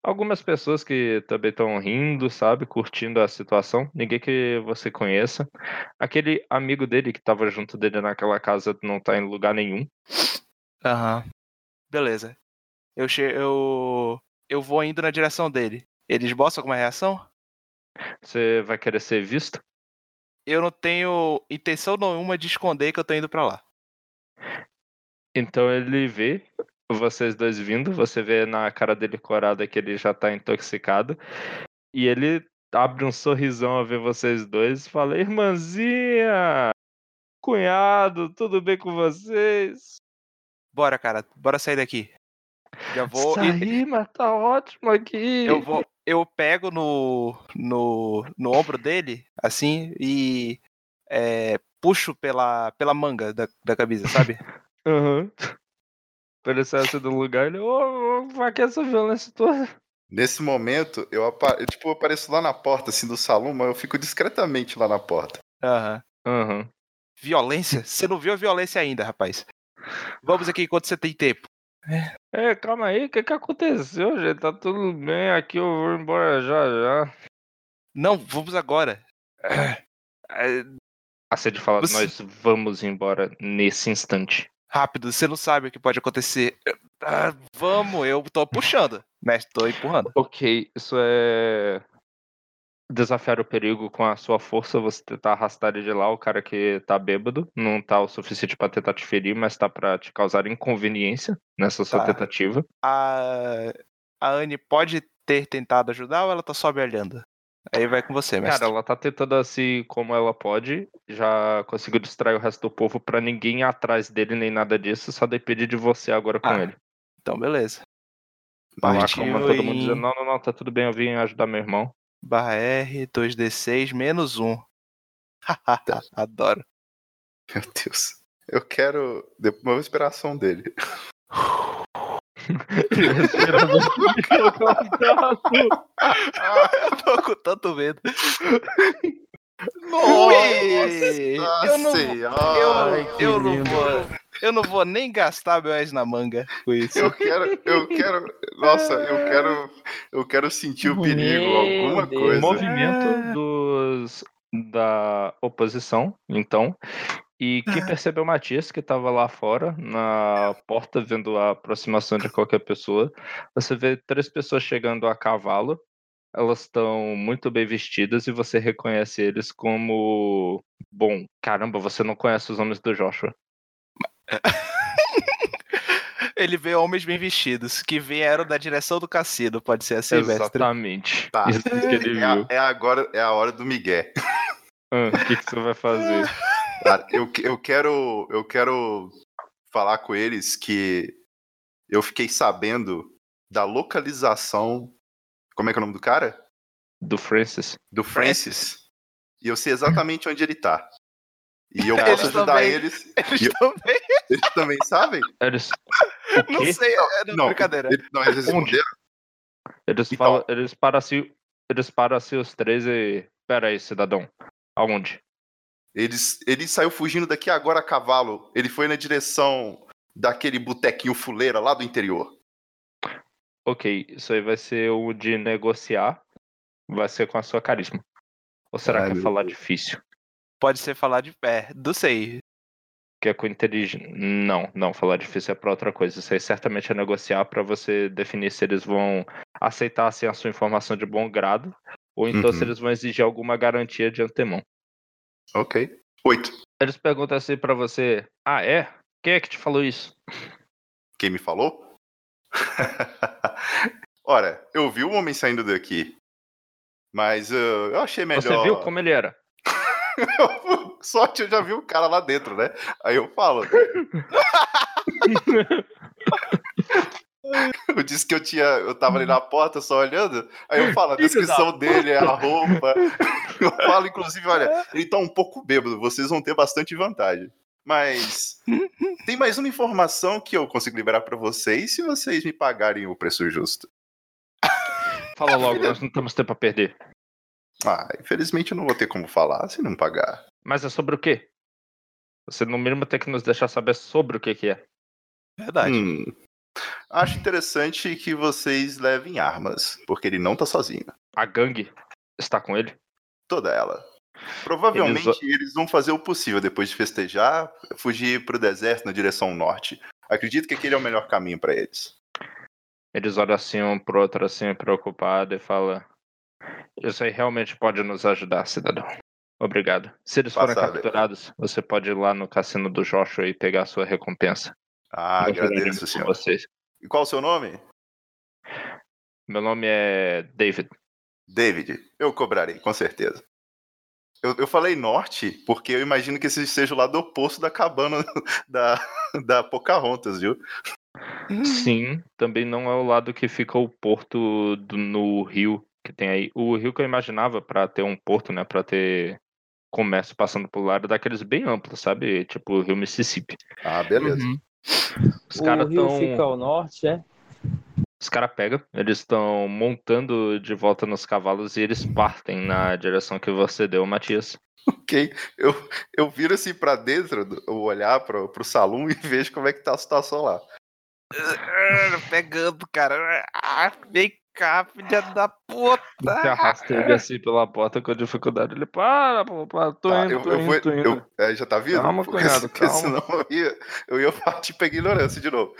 Speaker 4: Algumas pessoas que também estão rindo, sabe, curtindo a situação, ninguém que você conheça. Aquele amigo dele que tava junto dele naquela casa não tá em lugar nenhum.
Speaker 5: Aham. Beleza. Eu, che... eu. Eu vou indo na direção dele. Eles mostram alguma reação?
Speaker 4: Você vai querer ser visto?
Speaker 5: Eu não tenho intenção nenhuma de esconder que eu tô indo pra lá.
Speaker 4: Então ele vê vocês dois vindo, você vê na cara dele corada que ele já tá intoxicado. E ele abre um sorrisão ao ver vocês dois e fala: Irmãzinha! Cunhado, tudo bem com vocês?
Speaker 5: Bora, cara, bora sair daqui. Já vou. e-
Speaker 4: Saí, mas tá ótimo aqui.
Speaker 5: Eu vou. Eu pego no. no. no ombro dele, assim, e. é, puxo pela, pela manga da, da camisa, sabe?
Speaker 4: Aham. Pra ele sair do lugar, ele, ô, ô, pra que essa violência toda?
Speaker 6: Nesse momento, eu, apa- eu, tipo, eu apareço lá na porta, assim, do salão, mas eu fico discretamente lá na porta.
Speaker 5: Aham.
Speaker 4: Aham.
Speaker 5: Violência? Você não viu a violência ainda, rapaz. Vamos aqui enquanto você tem tempo.
Speaker 4: É, calma aí, o que que aconteceu, gente? Tá tudo bem aqui, eu vou embora já já.
Speaker 5: Não, vamos agora. É,
Speaker 4: A Cid fala,
Speaker 5: Você-
Speaker 4: nós vamos embora nesse instante.
Speaker 5: rápido, você não sabe o que pode acontecer. Ah, vamos, eu tô puxando. Mestre, tô empurrando.
Speaker 4: Ok, isso é desafiar o perigo com a sua força, você tentar arrastar ele de lá, o cara que tá bêbado, não tá o suficiente pra tentar te ferir, mas tá pra te causar inconveniência nessa sua
Speaker 5: Tá.
Speaker 4: tentativa.
Speaker 5: A, a Anne pode ter tentado ajudar ou ela tá só me olhando? Aí vai com você, mestre.
Speaker 4: Cara, ela tá tentando assim como ela pode, já conseguiu distrair o resto do povo pra ninguém ir atrás dele nem nada disso, só depende de você agora com
Speaker 5: Ah,
Speaker 4: ele.
Speaker 5: Então, beleza. Partiu
Speaker 4: como todo mundo dizendo, não, não, não, tá tudo bem, eu vim ajudar meu irmão.
Speaker 5: Barra R, 2D6, menos 1. Adoro.
Speaker 6: Meu Deus. Eu quero. Eu vou esperar a ação dele.
Speaker 5: Eu tô com tanto medo.
Speaker 6: Nossa
Speaker 5: eu não,
Speaker 6: senhora!
Speaker 5: eu,
Speaker 8: Ai, que
Speaker 5: eu não vou. Eu não vou nem gastar meu ex na manga com isso.
Speaker 6: Eu quero, eu quero. Nossa, eu quero. Eu quero sentir o perigo,
Speaker 7: Meu
Speaker 6: alguma
Speaker 7: Deus.
Speaker 6: coisa.
Speaker 4: movimento dos da oposição, então. E quem percebeu o Matias, que estava lá fora, na porta, vendo a aproximação de qualquer pessoa, você vê três pessoas chegando a cavalo. Elas estão muito bem vestidas e você reconhece eles como. Bom, caramba, você não conhece os homens do Joshua.
Speaker 5: Ele vê homens bem vestidos que vieram da direção do cassino, pode ser assim, mestre?
Speaker 4: Exatamente.
Speaker 6: Tá. É, a- é agora, é a hora do Miguel.
Speaker 4: Ah, O que, que você vai fazer?
Speaker 6: Cara, eu, eu quero. Eu quero falar com eles que eu fiquei sabendo da localização. Como é que é o nome do cara?
Speaker 4: Do Francis?
Speaker 6: Do Francis. E eu sei exatamente onde ele tá. E eu
Speaker 5: Eles
Speaker 6: posso ajudar
Speaker 5: também.
Speaker 6: eles.
Speaker 5: Eles
Speaker 6: eu-
Speaker 5: também.
Speaker 6: Eles também sabem?
Speaker 4: Eles.
Speaker 5: Não sei, é não,
Speaker 6: Não,
Speaker 5: brincadeira.
Speaker 6: eles, não, eles responderam.
Speaker 4: Eles
Speaker 6: Então.
Speaker 4: falam, eles param assim, eles param assim os três e. Pera aí, cidadão. Aonde?
Speaker 6: Eles, ele saiu fugindo daqui agora a cavalo. Ele foi na direção daquele botequinho fuleira lá do interior.
Speaker 4: Ok, isso aí vai ser o de negociar. Vai ser com a sua carisma. Ou será
Speaker 6: Ai,
Speaker 4: que é falar
Speaker 6: Deus.
Speaker 4: difícil?
Speaker 5: Pode ser falar de pé. Não sei.
Speaker 4: Que é com inteligência. Não, não, falar difícil é pra outra coisa. Isso aí certamente é negociar pra você definir se eles vão aceitar assim, a sua informação de bom grado. Ou então se
Speaker 6: Uhum.
Speaker 4: eles vão exigir alguma garantia de antemão.
Speaker 6: Ok. Oito.
Speaker 4: Eles perguntam assim pra você: Ah, é? Quem é que te falou isso?
Speaker 6: Quem me falou? Ora, eu vi o homem saindo daqui. Mas uh, eu achei melhor.
Speaker 4: Você viu como ele era?
Speaker 6: Sorte eu já vi o cara lá dentro, né? Aí eu falo. Eu disse que eu tinha. Eu tava ali na porta só olhando. Aí eu falo, a descrição dele é a roupa. Eu falo, inclusive, olha, ele tá um pouco bêbado, vocês vão ter bastante vantagem. Mas tem mais uma informação que eu consigo liberar pra vocês se vocês me pagarem o preço justo.
Speaker 4: Fala logo, nós não temos tempo a perder.
Speaker 6: Ah, infelizmente eu não vou ter como falar se não pagar.
Speaker 4: Mas é sobre o quê? Você no mínimo tem que nos deixar saber sobre o que que é.
Speaker 5: Verdade.
Speaker 6: Hum, acho interessante que vocês levem armas, porque ele não tá sozinho.
Speaker 4: A gangue está com ele?
Speaker 6: Toda ela. Provavelmente
Speaker 4: Eles-
Speaker 6: eles vão fazer o possível depois de festejar, fugir pro deserto na direção norte. Acredito que aquele é o melhor caminho pra eles.
Speaker 4: Eles olham assim um pro outro assim, preocupado, e falam: Isso aí realmente pode nos ajudar, cidadão. Obrigado. Se eles forem
Speaker 6: Passado.
Speaker 4: capturados, você pode ir lá no cassino do Joshua e pegar a sua recompensa.
Speaker 6: Ah,
Speaker 4: Nós
Speaker 6: agradeço, senhor.
Speaker 4: Vocês.
Speaker 6: E qual o seu nome?
Speaker 4: Meu nome é David.
Speaker 6: David. Eu cobrarei, com certeza. Eu, eu falei norte porque eu imagino que esse seja o lado oposto da cabana da, da Pocahontas, viu?
Speaker 4: Sim, também não é o lado que fica o porto do- no rio que tem aí. O rio que eu imaginava pra ter um porto, né, Pra ter comércio passando por lá, era daqueles bem amplos, sabe? Tipo o rio Mississippi.
Speaker 6: Ah, beleza.
Speaker 4: Uhum. Os
Speaker 7: o
Speaker 4: caras
Speaker 7: rio
Speaker 4: tão
Speaker 7: fica ao norte, é?
Speaker 4: Os caras pegam, eles estão montando de volta nos cavalos e eles partem na direção que você deu, Matias.
Speaker 6: Ok. Eu, eu viro assim pra dentro, eu olhar pro, pro salão e vejo como é que tá a situação lá.
Speaker 5: Pegando, cara. Ah, vem cá, filha da puta.
Speaker 4: Você arrasta ele assim pela porta com dificuldade. Ele para, pô, para, tô
Speaker 6: Tá,
Speaker 4: indo,
Speaker 6: eu,
Speaker 4: tô
Speaker 6: eu
Speaker 4: indo,
Speaker 6: vou-
Speaker 4: tô indo.
Speaker 6: eu- é, já tá vindo?
Speaker 4: Calma,
Speaker 6: Porque
Speaker 4: cunhado,
Speaker 6: se-
Speaker 4: calma.
Speaker 6: Senão eu ia, eu ia partir pra ignorância de novo.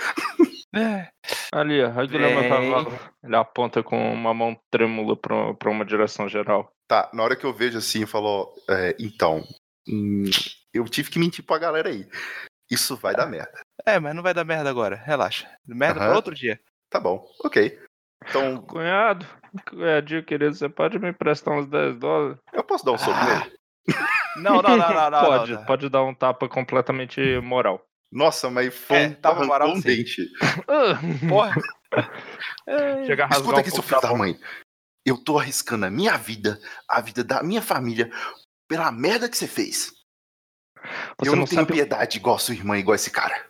Speaker 5: É.
Speaker 4: Ali, ó, meu
Speaker 7: Vem.
Speaker 4: cavalo. Ele aponta com uma mão trêmula pra, pra uma direção geral.
Speaker 6: Tá, na hora que eu vejo assim, eu falo, ó, é, então, hum, eu tive que mentir pra galera aí. Isso vai dar merda.
Speaker 5: É, mas não vai dar merda agora. Relaxa. Merda
Speaker 6: Aham.
Speaker 5: pra outro dia.
Speaker 6: Tá bom, ok. Então,
Speaker 4: Cunhado, cunhadinho querido, você pode me emprestar uns 10 dólares?
Speaker 6: eu posso dar um soco nele?
Speaker 5: Não, não, não, não, não.
Speaker 4: pode,
Speaker 5: não, não.
Speaker 4: pode dar um tapa completamente moral.
Speaker 6: Nossa, mas foi
Speaker 5: É,
Speaker 6: um arrancou
Speaker 5: moral,
Speaker 6: um dente.
Speaker 5: Porra.
Speaker 4: Chega a rasgar
Speaker 6: Escuta aqui, seu filho
Speaker 4: da
Speaker 6: da mãe. Eu tô arriscando a minha vida, a vida da minha família, pela merda que você fez.
Speaker 4: Você
Speaker 6: eu não,
Speaker 4: não
Speaker 6: tenho
Speaker 4: sabe-
Speaker 6: piedade igual a sua irmã, igual esse cara.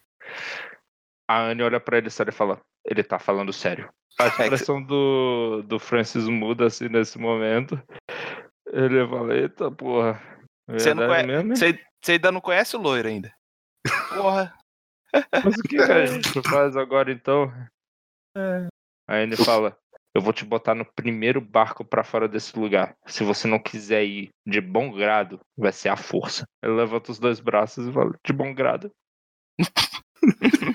Speaker 4: A Anne olha pra ele sério e fala: Ele tá falando sério. A expressão do, do Francis muda assim nesse momento. Ele fala: Eita porra.
Speaker 5: Você não conhece-
Speaker 4: mesmo?
Speaker 5: Você você ainda não conhece o loiro ainda. Porra.
Speaker 4: Mas o que, que a gente faz agora então? A Anne fala: Eu vou te botar no primeiro barco pra fora desse lugar. Se você não quiser ir de bom grado, vai ser a força. Ele levanta os dois braços e fala: De bom grado.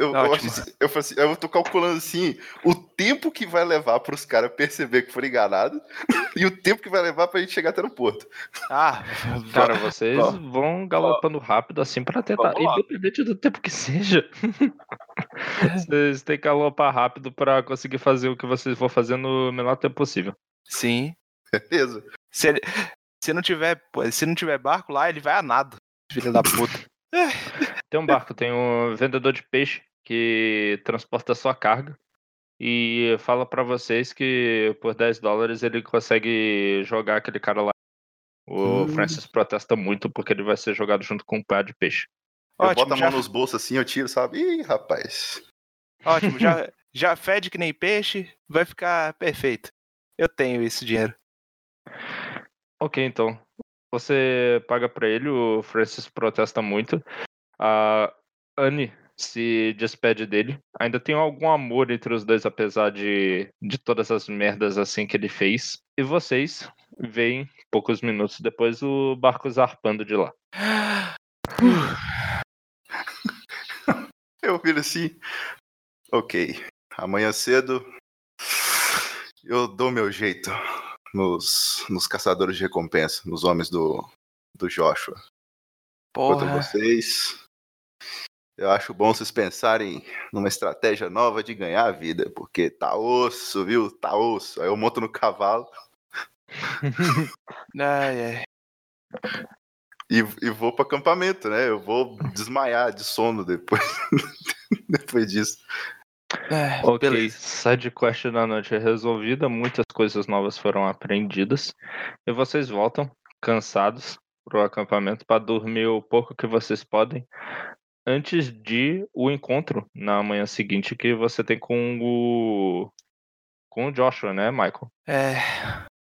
Speaker 6: Eu, eu, acho assim, eu, falo assim, eu tô calculando assim o tempo que vai levar pros caras perceber que foram enganados e o tempo que vai levar pra gente chegar até no porto.
Speaker 5: Ah,
Speaker 4: Cara, vocês
Speaker 6: Ó.
Speaker 4: vão galopando rápido assim pra tentar, independente do tempo que seja. vocês têm que galopar rápido pra conseguir fazer o que vocês vão fazer no menor tempo possível.
Speaker 5: sim.
Speaker 6: Beleza.
Speaker 5: Se, ele, se não tiver, se não tiver barco lá, ele vai a nado. Filho da puta.
Speaker 4: Tem um barco, tem um vendedor de peixe que transporta sua carga e fala pra vocês que por 10 dólares ele consegue jogar aquele cara lá. O
Speaker 6: Hum.
Speaker 4: Francis protesta muito porque ele vai ser jogado junto com um pé de peixe.
Speaker 6: Eu
Speaker 5: Ótimo,
Speaker 6: boto a
Speaker 5: já,
Speaker 6: mão nos bolsos assim, eu tiro, sabe? Ih, rapaz.
Speaker 5: ótimo já, já fede que nem peixe, vai ficar perfeito. Eu tenho esse dinheiro.
Speaker 4: Ok, então. Você paga pra ele, o Francis protesta muito. A Anne se despede dele. Ainda tem algum amor entre os dois, apesar de, de todas as merdas assim que ele fez. E vocês veem, poucos minutos depois, o barco zarpando de lá.
Speaker 6: Eu viro assim. Ok. Amanhã cedo eu dou meu jeito nos, nos caçadores de recompensa, nos homens do, do Joshua. Quanto a
Speaker 5: Porra.
Speaker 6: vocês, eu acho bom vocês pensarem numa estratégia nova de ganhar a vida, porque tá osso, viu? Tá osso. Aí eu monto no cavalo,
Speaker 5: Ai, ai.
Speaker 6: E, e vou pro acampamento, né? Eu vou desmaiar de sono depois, depois disso.
Speaker 5: Ai,
Speaker 4: Ok,
Speaker 5: Beleza.
Speaker 4: side quest da noite é resolvida, muitas coisas novas foram aprendidas e vocês voltam cansados pro acampamento para dormir o pouco que vocês podem antes de o encontro na manhã seguinte que você tem com o com o Joshua, né, Michael?
Speaker 5: É,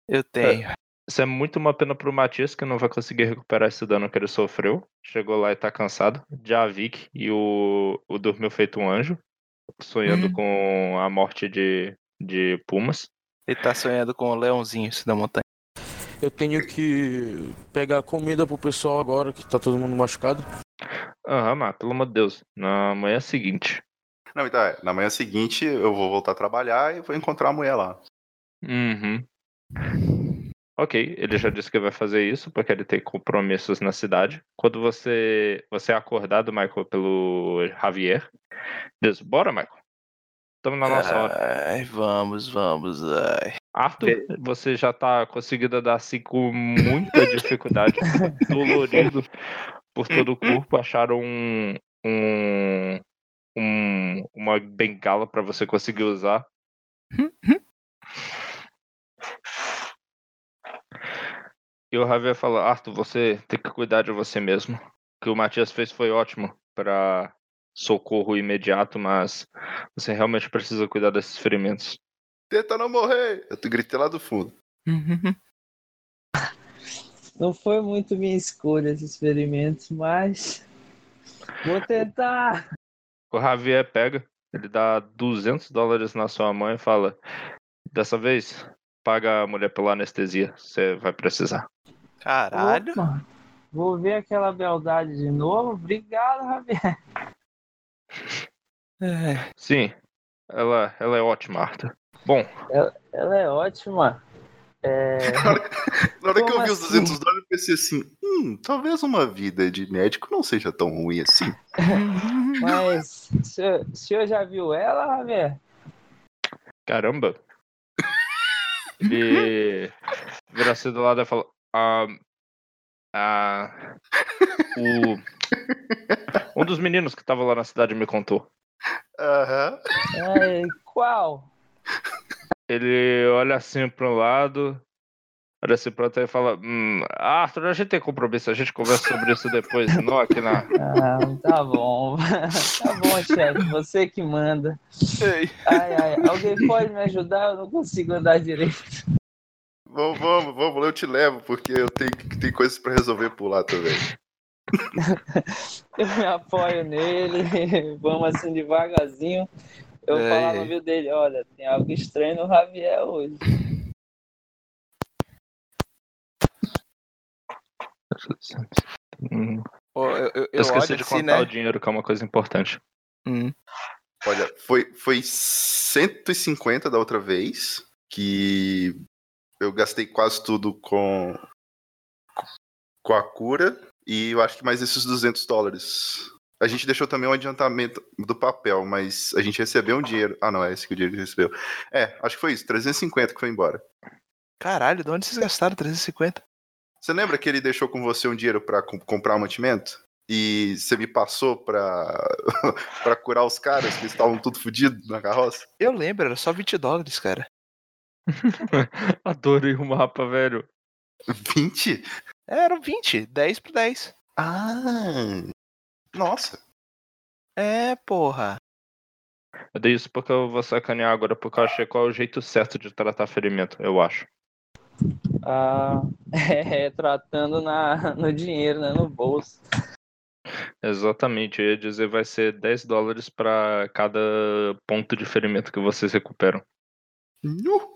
Speaker 5: eu tenho.
Speaker 4: Isso é muito uma pena pro Matias que não vai conseguir recuperar esse dano que ele sofreu. Chegou lá e tá cansado. Já a Vic e o, o dormiu feito um anjo, sonhando
Speaker 5: Hum.
Speaker 4: com a morte de, de Pumas.
Speaker 5: Ele tá sonhando com o leãozinho da montanha.
Speaker 8: Eu tenho que pegar comida pro pessoal agora que tá todo mundo machucado.
Speaker 4: Aham, mas pelo amor de Deus, na manhã seguinte.
Speaker 6: Não, então, é, na manhã seguinte eu vou voltar a trabalhar e vou encontrar a mulher lá.
Speaker 4: Uhum. Ok, ele já disse que vai fazer isso porque ele tem compromissos na cidade. Quando você você é acordado, Michael, pelo Javier, diz: Bora, Michael. Estamos na nossa hora.
Speaker 5: Ai, vamos, vamos. Ai.
Speaker 4: Arthur, você já tá conseguindo dar assim com muita dificuldade, dolorido por todo o corpo. Acharam um, um, um- uma bengala para você conseguir usar. E o Javier fala, Arthur, você tem que cuidar de você mesmo. O que o Matias fez foi ótimo para socorro imediato, mas você realmente precisa cuidar desses ferimentos.
Speaker 6: Tenta não morrer! Eu te gritei lá do fundo.
Speaker 7: Não foi muito minha escolha esse experimento, mas vou tentar.
Speaker 4: O Javier pega, ele dá 200 dólares na sua mão e fala: Dessa vez, paga a mulher pela anestesia, você vai precisar.
Speaker 5: Caralho.
Speaker 7: Opa, vou ver aquela beldade de novo. Obrigado, Javier.
Speaker 4: Sim, ela, ela é ótima, Arthur. Bom,
Speaker 7: Ela é ótima. É,
Speaker 6: Na hora que eu
Speaker 7: Como
Speaker 6: vi os
Speaker 7: assim?
Speaker 6: 200 dólares, eu pensei assim: hum, talvez uma vida de médico não seja tão ruim assim.
Speaker 7: mas o senhor, o senhor já viu ela, Javier?
Speaker 4: caramba. Ele vira assim do lado e fala: ah, ah, o, Um dos meninos que tava lá na cidade me contou.
Speaker 6: Aham.
Speaker 7: Ai, qual?
Speaker 4: Ele olha assim para um lado, olha assim para outro e fala: hum, Arthur, a gente tem compromisso, a gente conversa sobre isso depois, não aqui na.
Speaker 7: Ah, tá bom. tá bom, chefe. Você que manda.
Speaker 5: ai.
Speaker 7: Ai, ai. Alguém pode me ajudar? Eu não consigo andar direito.
Speaker 6: Vamos, vamos, vamos, eu te levo, porque eu tenho, tem coisas pra resolver por lá também.
Speaker 7: Eu me apoio nele. Vamos assim devagarzinho. Eu
Speaker 5: Ai,
Speaker 7: falar no ouvido dele: olha, tem algo estranho no Javier hoje.
Speaker 4: Hum,
Speaker 5: Pô, eu, eu,
Speaker 4: eu esqueci de
Speaker 5: assim,
Speaker 4: contar
Speaker 5: né?
Speaker 4: o dinheiro, que é uma coisa importante.
Speaker 5: Hum.
Speaker 6: Olha, foi, foi 150 da outra vez, que eu gastei quase tudo com, com a cura, e eu acho que mais esses 200 dólares. A gente deixou também um adiantamento do papel, mas a gente recebeu um dinheiro. Ah, não, é esse que o dinheiro recebeu. É, acho que foi isso, 350 que foi embora.
Speaker 5: Caralho, de onde vocês gastaram 350?
Speaker 6: Você lembra que ele deixou com você um dinheiro pra com- comprar um mantimento? E você me passou pra, pra curar os caras que estavam tudo fodidos na carroça?
Speaker 5: Eu lembro, era só 20 dólares, cara.
Speaker 4: Adorei o mapa, velho.
Speaker 6: 20?
Speaker 5: É, eram 20, 10 por 10.
Speaker 6: Ah! Nossa!
Speaker 5: É, porra.
Speaker 4: Eu dei isso porque eu vou sacanear agora, porque eu achei qual é o jeito certo de tratar ferimento, eu acho.
Speaker 7: Ah, é, tratando na, no dinheiro, né? No bolso.
Speaker 4: Exatamente, eu ia dizer vai ser 10 dólares pra cada ponto de ferimento que vocês recuperam.
Speaker 6: Nu!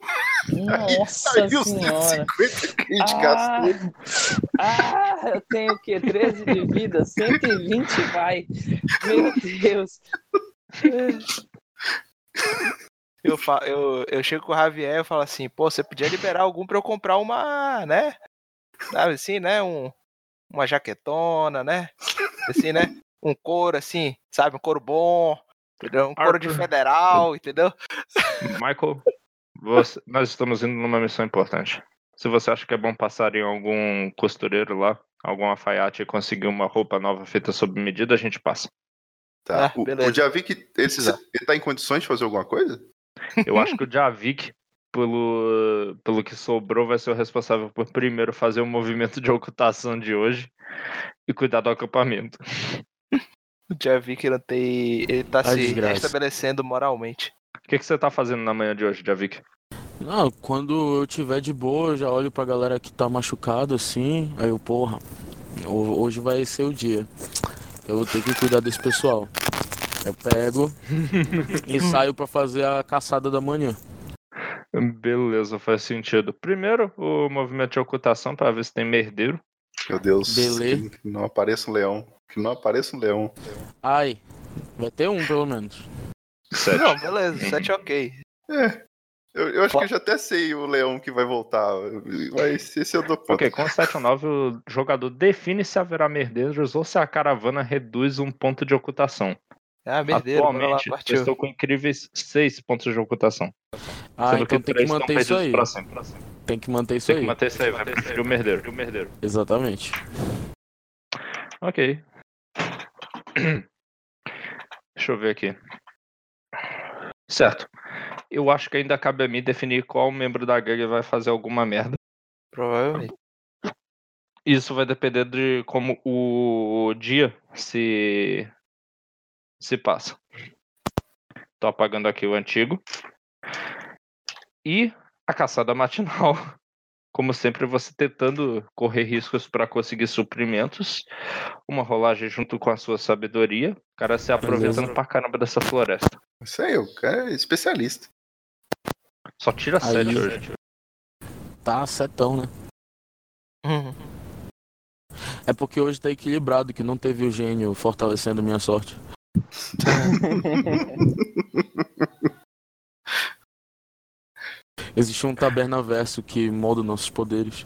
Speaker 7: Nossa
Speaker 6: Aí
Speaker 7: senhora.
Speaker 6: 150 que a gente
Speaker 7: Ah,
Speaker 6: gastou.
Speaker 7: ah, eu tenho o quê? 13 de vida? 120 vai. Meu Deus.
Speaker 5: Eu, fa eu, eu chego com o Javier e falo assim, pô, você podia liberar algum pra eu comprar uma, né? Sabe assim, né? Um, uma jaquetona, né? Assim, né? Um couro assim, sabe? Um couro bom, entendeu? Um couro de
Speaker 4: Arthur.
Speaker 5: federal, entendeu?
Speaker 4: Michael, você- nós estamos indo numa missão importante. Se você acha que é bom passar em algum costureiro lá, algum alfaiate e conseguir uma roupa nova feita sob medida, a gente passa.
Speaker 6: Tá.
Speaker 5: Ah,
Speaker 6: o, o Javik, ele, ele tá em condições de fazer alguma coisa?
Speaker 4: Eu acho que o Javik, pelo, pelo que sobrou, vai ser o responsável por primeiro fazer o movimento de ocultação de hoje e cuidar do acampamento.
Speaker 5: O Javik ele tem. Ele tá
Speaker 8: Ai,
Speaker 5: se
Speaker 8: desgraça.
Speaker 5: estabelecendo moralmente.
Speaker 4: O que, que você tá fazendo na manhã de hoje, Javik?
Speaker 8: Não, quando eu tiver de boa, eu já olho pra galera que tá machucado assim, aí eu, porra, ho- hoje vai ser o dia. Eu vou ter que cuidar desse pessoal. Eu pego e saio pra fazer a caçada da manhã.
Speaker 4: Beleza, faz sentido. Primeiro, o movimento de ocultação para ver se tem merdeiro.
Speaker 6: Meu Deus.
Speaker 8: Beleza.
Speaker 6: Que não apareça um leão. Que não apareça um leão.
Speaker 8: Ai, vai ter um pelo menos.
Speaker 4: Sete.
Speaker 5: Não, beleza, 7 ok.
Speaker 6: Eu, eu acho que eu já até sei o leão que vai voltar. Mas esse eu dou conta.
Speaker 4: Ok, com 7 ou 9, o jogador define se haverá merdeiros ou se a caravana reduz um ponto de ocultação.
Speaker 5: Ah, merdeiro, lá,
Speaker 4: Atualmente, eu
Speaker 5: partiu.
Speaker 4: estou com incríveis 6 pontos de ocultação.
Speaker 8: Ah,
Speaker 4: sendo
Speaker 8: então tem que
Speaker 4: três estão
Speaker 8: manter isso aí.
Speaker 4: pra sempre.
Speaker 8: Tem que manter isso
Speaker 4: Tem que
Speaker 8: aí.
Speaker 4: manter isso aí, vai preferir o merdeiro. O merdeiro.
Speaker 8: Exatamente.
Speaker 4: Ok. Deixa eu ver aqui. Certo. Eu acho que ainda cabe a mim definir qual membro da gangue vai fazer alguma merda.
Speaker 5: Provavelmente.
Speaker 4: Isso vai depender de como o dia se se passa. Tô apagando aqui o antigo. E a caçada matinal. Como sempre, você tentando correr riscos para conseguir suprimentos. Uma rolagem junto com a sua sabedoria. O cara se aproveitando
Speaker 8: Beleza.
Speaker 4: pra caramba dessa floresta.
Speaker 6: Isso aí, o cara é especialista.
Speaker 4: Só tira
Speaker 8: Aí.
Speaker 4: 7 hoje.
Speaker 8: Tá setão, né?
Speaker 5: Uhum.
Speaker 8: É porque hoje tá equilibrado, que não teve o gênio fortalecendo minha sorte. Existe um tabernaverso que molda nossos poderes.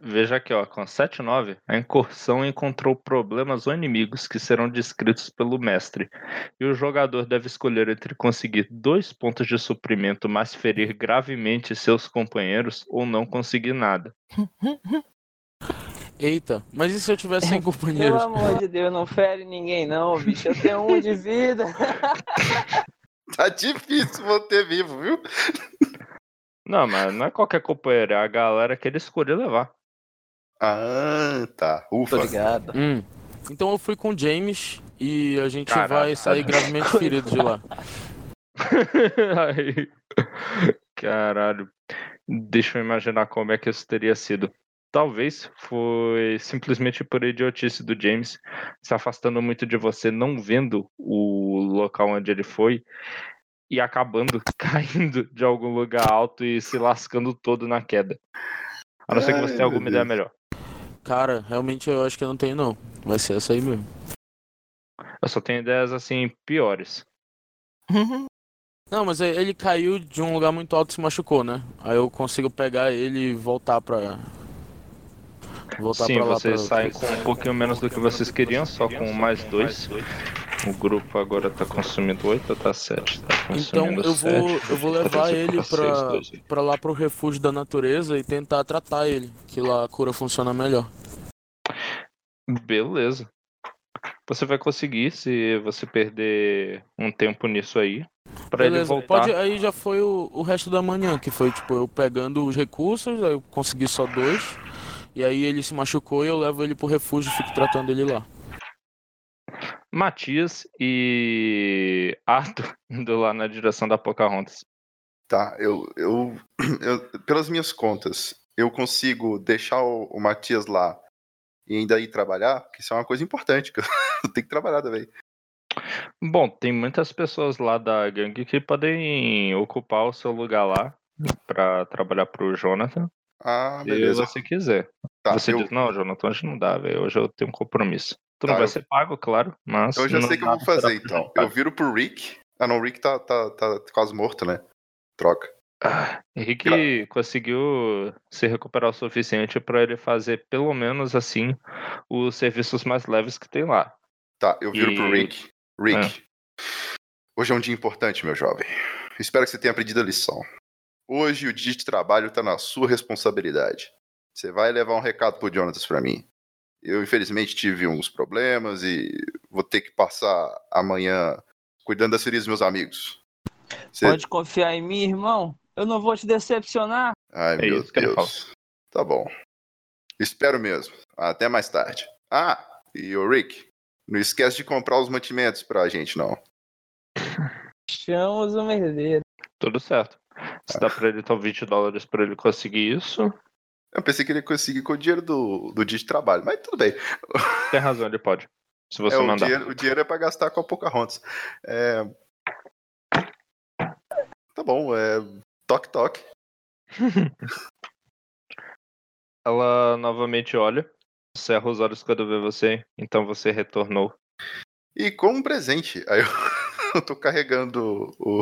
Speaker 4: Veja aqui, ó, com 7-9, a incursão encontrou problemas ou inimigos que serão descritos pelo mestre. E o jogador deve escolher entre conseguir dois pontos de suprimento, mas ferir gravemente seus companheiros, ou não conseguir nada.
Speaker 8: Eita, mas e se eu tivesse sem
Speaker 7: Pelo
Speaker 8: companheiros?
Speaker 7: amor de Deus, não fere ninguém não, bicho. Eu tenho um de vida.
Speaker 6: Tá difícil manter vivo, viu?
Speaker 4: Não, mas não é qualquer companheiro, é a galera que ele escolheu levar.
Speaker 6: Ah, tá. Ufa.
Speaker 5: Tô ligado.
Speaker 8: Hum. Então eu fui com o James e a gente
Speaker 4: Caralho.
Speaker 8: vai sair gravemente ferido de lá.
Speaker 4: Aí. Caralho. Deixa eu imaginar como é que isso teria sido. Talvez foi simplesmente por idiotice do James se afastando muito de você, não vendo o local onde ele foi e acabando caindo de algum lugar alto e se lascando todo na queda. A não ser que você tenha alguma
Speaker 6: meu
Speaker 4: ideia
Speaker 6: Deus.
Speaker 4: melhor.
Speaker 8: Cara, realmente eu acho que eu não tenho não. Vai ser essa aí mesmo.
Speaker 4: Eu só tenho ideias assim piores.
Speaker 8: Não, mas ele caiu de um lugar muito alto e se machucou, né? Aí eu consigo pegar ele e voltar pra. Voltar
Speaker 4: Sim,
Speaker 8: pra lá
Speaker 4: vocês
Speaker 8: pra...
Speaker 4: saem com um pouquinho menos do que vocês queriam, só com mais dois. O grupo agora tá consumindo 8 ou tá 7? Tá
Speaker 8: Então eu vou,
Speaker 4: sete.
Speaker 8: eu vou levar
Speaker 4: Seis,
Speaker 8: ele
Speaker 4: seis,
Speaker 8: pra, pra lá pro refúgio da natureza e tentar tratar ele, que lá a cura funciona melhor.
Speaker 4: Beleza. Você vai conseguir se você perder um tempo nisso aí. Pra ele
Speaker 8: Beleza,
Speaker 4: voltar.
Speaker 8: pode, aí já foi o, o resto da manhã, que foi tipo eu pegando os recursos, aí eu consegui só dois, e aí ele se machucou e eu levo ele pro refúgio e fico tratando ele lá.
Speaker 4: Matias e Arthur indo lá na direção da Pocahontas.
Speaker 6: Tá, eu, eu, eu- Pelas minhas contas, eu consigo deixar o, o Matias lá e ainda ir trabalhar? Porque isso é uma coisa importante, que eu tenho que trabalhar também.
Speaker 4: Bom, tem muitas pessoas lá da gangue que podem ocupar o seu lugar lá pra trabalhar pro Jonathan,
Speaker 6: Ah,
Speaker 4: se
Speaker 6: beleza.
Speaker 4: você quiser.
Speaker 6: Tá,
Speaker 4: você
Speaker 6: eu,
Speaker 4: diz, não, Jonathan, hoje não dá, velho. Hoje eu tenho um compromisso. Tu
Speaker 6: Tá,
Speaker 4: não vai
Speaker 6: eu-
Speaker 4: ser pago, claro, mas.
Speaker 6: eu já sei o que eu vou fazer, então. Eu viro pro Rick. Ah, não, o Rick tá, tá, tá quase morto, né? Troca.
Speaker 4: Henrique conseguiu se recuperar o suficiente pra ele fazer pelo menos assim os serviços mais leves que tem lá.
Speaker 6: Tá, eu viro pro
Speaker 4: E-
Speaker 6: Rick. Rick, hoje é um dia importante, meu jovem. Espero que você tenha aprendido a lição. Hoje o dia de trabalho tá na sua responsabilidade. Você vai levar um recado pro Jonatas pra mim. Eu, infelizmente, tive uns problemas e vou ter que passar amanhã cuidando das feridas dos meus amigos. Você-
Speaker 7: Pode confiar em mim, irmão. Eu não vou te decepcionar.
Speaker 6: Ai,
Speaker 4: É
Speaker 6: meu
Speaker 4: isso que ele
Speaker 6: Deus. Tá bom. Espero mesmo. Até mais tarde. Ah, e o Rick, não esquece de comprar os mantimentos pra gente, não.
Speaker 7: Chamos o merdeiro.
Speaker 4: Tudo certo. Se dá pra ele então 20 dólares pra ele conseguir isso,
Speaker 6: Eu pensei que ele ia conseguir com o dinheiro do, do dia de trabalho, mas tudo bem.
Speaker 4: tem razão, ele pode. Se você
Speaker 6: É, o,
Speaker 4: mandar.
Speaker 6: dinheiro, o dinheiro é pra gastar com a Pocahontas. É... Tá bom, é. Toque, toque.
Speaker 4: Ela novamente olha, cerra os olhos quando vê você, então você retornou.
Speaker 6: E com um presente. Aí eu, eu tô carregando o.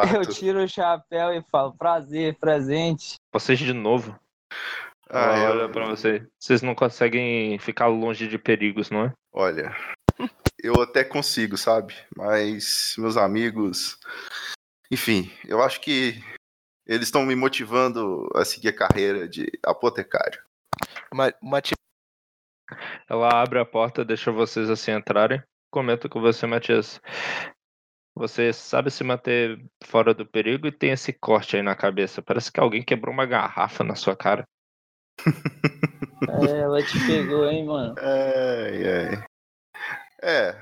Speaker 7: Eu tiro o chapéu e falo, prazer, presente.
Speaker 4: Vocês de novo.
Speaker 6: Ah, eu-
Speaker 4: olha pra você. Vocês não conseguem ficar longe de perigos, não é?
Speaker 6: Olha, eu até consigo, sabe? Mas meus amigos. Enfim, eu acho que eles estão me motivando a seguir a carreira de apotecário.
Speaker 5: Ti-
Speaker 4: Ela abre a porta, deixa vocês assim entrarem. Comenta com você, Matias. Você sabe se manter fora do perigo e tem esse corte aí na cabeça. Parece que alguém quebrou uma garrafa na sua cara.
Speaker 7: É, ela te pegou, hein, mano.
Speaker 6: Ai, ai. É,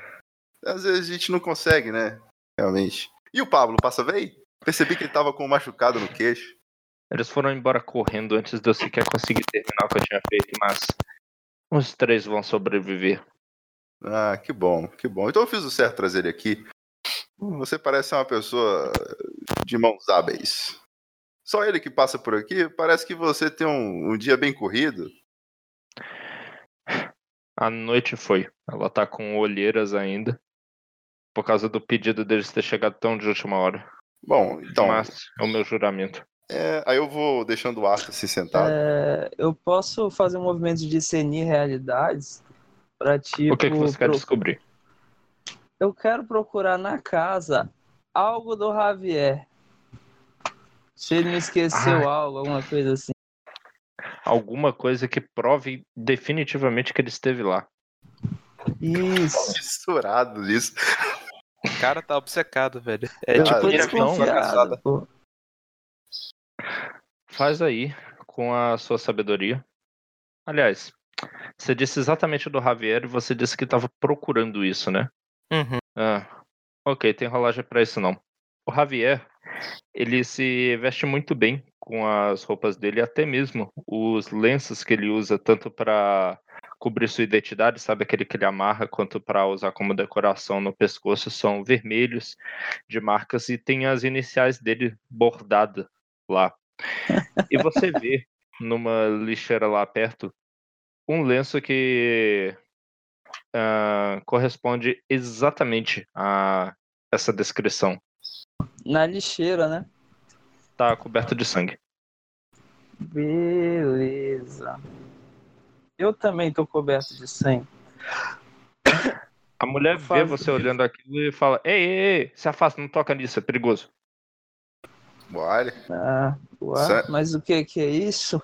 Speaker 6: às vezes a gente não consegue, né? Realmente. E o Pablo, passa bem? Percebi que ele tava com um machucado no queixo.
Speaker 4: Eles foram embora correndo antes de eu sequer conseguir terminar o que eu tinha feito, mas os três vão sobreviver.
Speaker 6: Ah, que bom, que bom. Então eu fiz o certo trazer ele aqui. Você parece ser uma pessoa de mãos hábeis. Só ele que passa por aqui, parece que você tem um, um dia bem corrido.
Speaker 4: A noite foi. Ela tá com olheiras ainda. Por causa do pedido deles ter chegado tão de última hora.
Speaker 6: Bom, então,
Speaker 4: Mas é o meu juramento.
Speaker 6: é, aí eu vou deixando o Arthur se sentado.
Speaker 7: É, eu posso fazer um movimento de discernir realidades pra tipo.
Speaker 4: o que, que você quer
Speaker 7: pro-
Speaker 4: descobrir?
Speaker 7: Eu quero procurar na casa algo do Javier. Se ele me esqueceu
Speaker 4: Ah.
Speaker 7: algo, alguma coisa assim.
Speaker 4: Alguma coisa que prove definitivamente que ele esteve lá.
Speaker 7: Isso.
Speaker 6: Misturado nisso.
Speaker 5: O cara tá obcecado, velho. É
Speaker 7: eu
Speaker 5: tipo
Speaker 7: desconfiado,
Speaker 5: fracassada.
Speaker 7: pô.
Speaker 4: Faz aí com a sua sabedoria. Aliás, você disse exatamente do Javier e você disse que estava procurando isso, né?
Speaker 5: Uhum.
Speaker 4: Ah, ok, tem rolagem pra isso não. O Javier, ele se veste muito bem com as roupas dele, até mesmo os lenços que ele usa, tanto para cobrir sua identidade, sabe aquele que ele amarra, quanto para usar como decoração no pescoço, são vermelhos de marcas e tem as iniciais dele bordadas lá. E você vê numa lixeira lá perto um lenço que ah, corresponde exatamente a essa descrição.
Speaker 7: Na lixeira, né?
Speaker 4: Tá coberto de sangue.
Speaker 7: Beleza. Eu também tô coberto de sangue.
Speaker 4: A mulher vê você olhando aquilo e fala: Ei, ei, ei, se afasta, não toca nisso, é perigoso.
Speaker 6: Olha,
Speaker 7: Ah, ué, mas o que que é isso?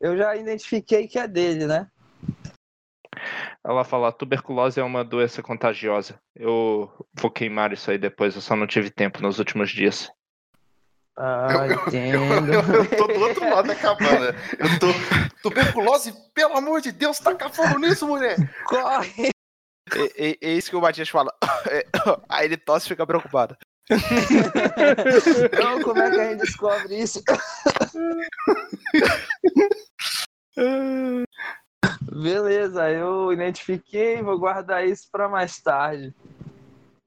Speaker 7: Eu já identifiquei que é dele, né?
Speaker 4: Ela fala: tuberculose é uma doença contagiosa. Eu vou queimar isso aí depois, eu só não tive tempo nos últimos dias.
Speaker 7: Ah,
Speaker 6: eu,
Speaker 7: entendo.
Speaker 6: eu- eu tô do outro lado da cabana. Eu tô. Tuberculose, pelo amor de Deus, taca fogo nisso, mulher!
Speaker 7: Corre!
Speaker 5: É, é- é isso que o Matias fala. É, Aí ele tosse e fica preocupado.
Speaker 7: Não, como é que a gente descobre isso? Beleza, eu identifiquei, vou guardar isso para mais tarde.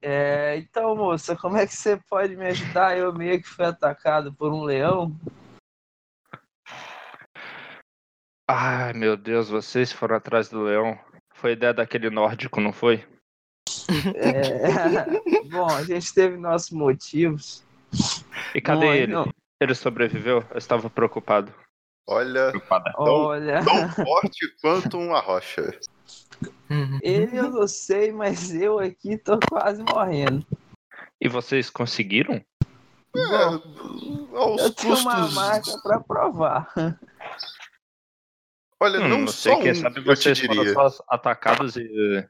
Speaker 7: É, então, moça, como é que você pode me ajudar? Eu meio que fui atacado por um leão.
Speaker 4: Ai, meu Deus, vocês foram atrás do leão. Foi ideia daquele nórdico, não foi?
Speaker 7: É, Bom, a gente teve nossos motivos.
Speaker 4: E cadê
Speaker 7: Bom,
Speaker 4: ele?
Speaker 7: não,
Speaker 4: Ele sobreviveu? Eu estava preocupado.
Speaker 6: Olha,
Speaker 4: Preocupada.
Speaker 7: olha,
Speaker 6: tão forte quanto uma rocha.
Speaker 7: ele eu não sei, mas eu aqui tô quase morrendo.
Speaker 4: E vocês conseguiram?
Speaker 6: É, aos
Speaker 7: Eu tenho uma
Speaker 6: custos.
Speaker 7: marca pra provar.
Speaker 6: Olha,
Speaker 4: Hum,
Speaker 6: não,
Speaker 4: sei, quem
Speaker 6: um,
Speaker 4: sabe
Speaker 6: eu
Speaker 4: vocês foram atacados e,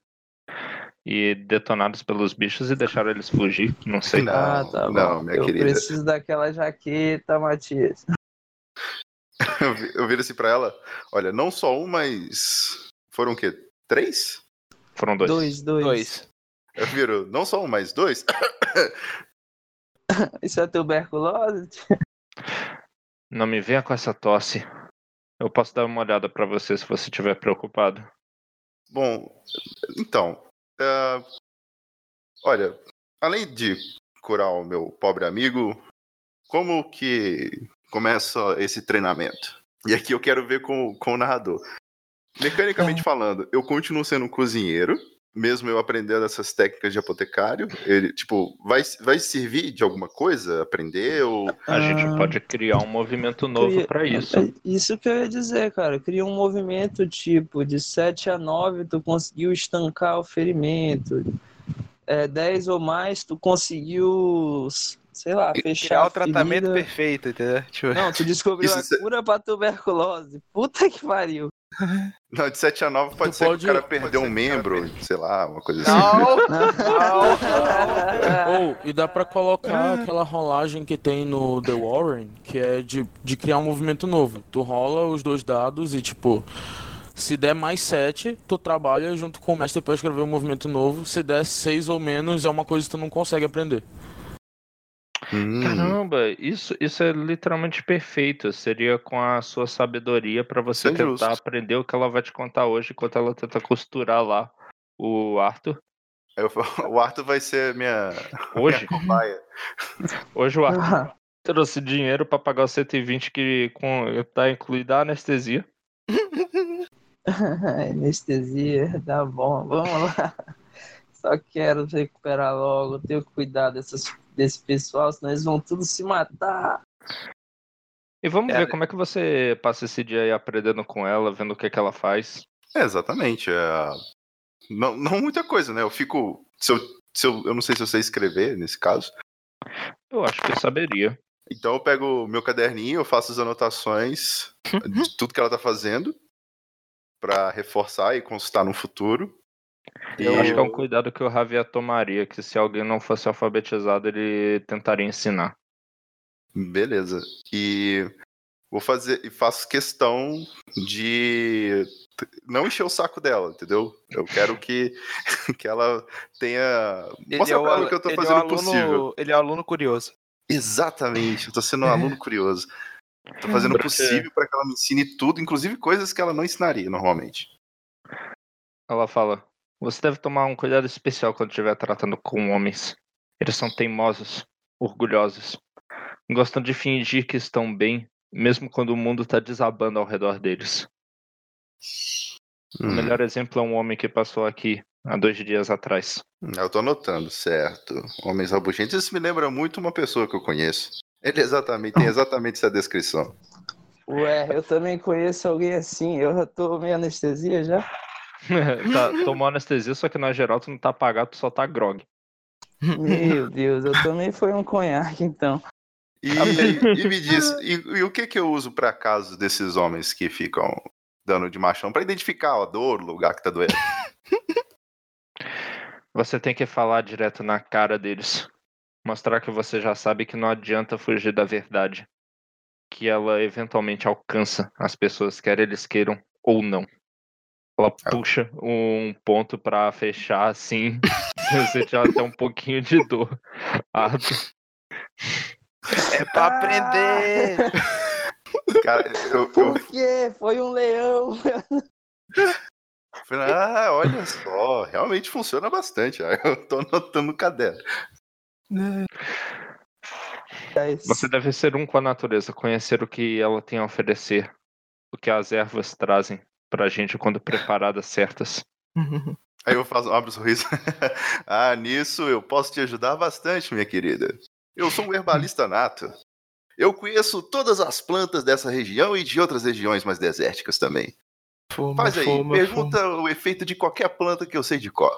Speaker 4: e detonados pelos bichos e deixaram eles fugir. Não sei.
Speaker 6: Não,
Speaker 7: ah, tá bom.
Speaker 6: não, minha
Speaker 7: eu
Speaker 6: querida.
Speaker 7: preciso daquela jaqueta, Matias.
Speaker 6: Eu, vi- eu viro assim pra ela. Olha, não só um, mas. Foram o quê? Três?
Speaker 4: Foram dois.
Speaker 7: Dois, dois.
Speaker 5: Dois.
Speaker 6: Eu viro, não só um, mas dois?
Speaker 7: Isso é tuberculose?
Speaker 4: Não me venha com essa tosse. Eu posso dar uma olhada pra você se você estiver preocupado.
Speaker 6: Bom, então. é, olha, além de curar o meu pobre amigo, como que começa esse treinamento? E aqui eu quero ver com, com o narrador. Mecanicamente falando, eu continuo sendo um cozinheiro, mesmo eu aprendendo essas técnicas de apotecário. Ele, tipo, vai, vai servir de alguma coisa aprender? Ou...
Speaker 4: A gente
Speaker 7: Ah.
Speaker 4: pode criar um movimento novo
Speaker 7: Cria-
Speaker 4: pra isso.
Speaker 7: É Isso que eu ia dizer, cara. Cria um movimento tipo de 7 a 9, tu conseguiu estancar o ferimento. É, 10 ou mais, tu conseguiu, sei lá, fechar
Speaker 5: Criar o tratamento
Speaker 7: ferida.
Speaker 5: perfeito, entendeu? Tipo,
Speaker 7: Não, tu descobriu
Speaker 6: Isso
Speaker 7: a cura pra tuberculose. Puta que pariu.
Speaker 6: Não, de 7 a 9 pode
Speaker 8: Tu
Speaker 6: ser
Speaker 8: pode-
Speaker 6: que o cara perdeu um
Speaker 8: cara
Speaker 6: membro, sei lá, uma coisa assim.
Speaker 8: Ou, e dá pra colocar aquela rolagem que tem no The Warren, que é de, de criar um movimento novo. Tu rola os dois dados e, tipo, se der mais 7, tu trabalha junto com o mestre pra escrever um movimento novo. Se der 6 ou menos, é uma coisa que tu não consegue aprender.
Speaker 6: Hum,
Speaker 4: Caramba, isso, isso é literalmente perfeito. Seria com a sua sabedoria pra você
Speaker 6: é
Speaker 4: tentar
Speaker 6: justo.
Speaker 4: aprender o que ela vai te contar hoje enquanto ela tenta costurar lá o Arthur.
Speaker 6: eu o Arthur vai ser minha,
Speaker 4: Hoje,
Speaker 6: minha cobaia.
Speaker 4: hoje o Arthur
Speaker 7: Ah,
Speaker 4: trouxe dinheiro pra pagar os 120 que com, tá incluída a anestesia.
Speaker 7: Anestesia, tá bom, vamos lá. Só quero recuperar logo, tenho que cuidar dessas, desse pessoal, senão eles vão tudo se matar.
Speaker 4: E vamos
Speaker 5: É.
Speaker 4: ver como é que você passa esse dia aí aprendendo com ela, vendo o que, que ela faz.
Speaker 6: É, exatamente. é, Não, não muita coisa, né? Eu fico. Se eu, se eu, eu não sei se eu sei escrever nesse caso.
Speaker 4: Eu acho que eu saberia.
Speaker 6: Então eu pego o meu caderninho, eu faço as anotações de tudo que ela tá fazendo pra reforçar e consultar no futuro.
Speaker 4: Eu acho que é um cuidado que o Javier tomaria, que se alguém não fosse alfabetizado, ele tentaria ensinar.
Speaker 6: Beleza. E vou fazer. E faço questão de não encher o saco dela, entendeu? Eu quero que, que ela tenha.
Speaker 5: ele
Speaker 6: Mostra
Speaker 5: é o,
Speaker 6: ela
Speaker 5: alu-
Speaker 6: que eu tô
Speaker 5: ele é o
Speaker 6: fazendo o
Speaker 5: aluno,
Speaker 6: possível.
Speaker 5: Ele é o aluno curioso.
Speaker 6: Exatamente, eu tô sendo um aluno curioso. Tô fazendo o possível para que ela me ensine tudo, inclusive coisas que ela não ensinaria normalmente.
Speaker 4: Ela fala: Você deve tomar um cuidado especial quando estiver tratando com homens. Eles são teimosos, orgulhosos. Gostam de fingir que estão bem, mesmo quando o mundo tá desabando ao redor deles. O
Speaker 6: Hum,
Speaker 4: melhor exemplo é um homem que passou aqui há dois dias atrás.
Speaker 6: eu tô anotando, certo. Homens rabugentos, isso me lembra muito uma pessoa que eu conheço. Ele exatamente, tem exatamente essa descrição.
Speaker 7: Ué, eu também conheço alguém assim, eu já tomei anestesia já?
Speaker 4: tá, tomou anestesia, só que na geral tu não tá apagado, tu só tá grog.
Speaker 7: Meu Deus, eu também foi um conhaque então.
Speaker 6: E, e me diz, e, e o que que eu uso para casos desses homens que ficam dando de machão para identificar a dor, o lugar que tá doendo?
Speaker 4: Você tem que falar direto na cara deles. Mostrar que você já sabe que não adianta fugir da verdade. Que ela eventualmente alcança as pessoas, quer eles queiram ou não. Ela puxa um ponto pra fechar assim. Você já tem um pouquinho de dor.
Speaker 5: É pra aprender!
Speaker 6: Cara, eu, eu
Speaker 7: Por quê? Foi um leão.
Speaker 6: ah, olha só, realmente funciona bastante. Eu tô anotando no caderno.
Speaker 4: Você deve ser um com a natureza, conhecer o que ela tem a oferecer. O que as ervas trazem pra gente quando preparadas certas.
Speaker 6: Aí eu faço, abro o sorriso. ah, nisso eu posso te ajudar bastante, minha querida. Eu sou um herbalista nato. Eu conheço todas as plantas dessa região e de outras regiões mais desérticas também.
Speaker 5: Fuma,
Speaker 6: Faz aí,
Speaker 5: fuma,
Speaker 6: pergunta o efeito de qualquer planta que eu sei de cor.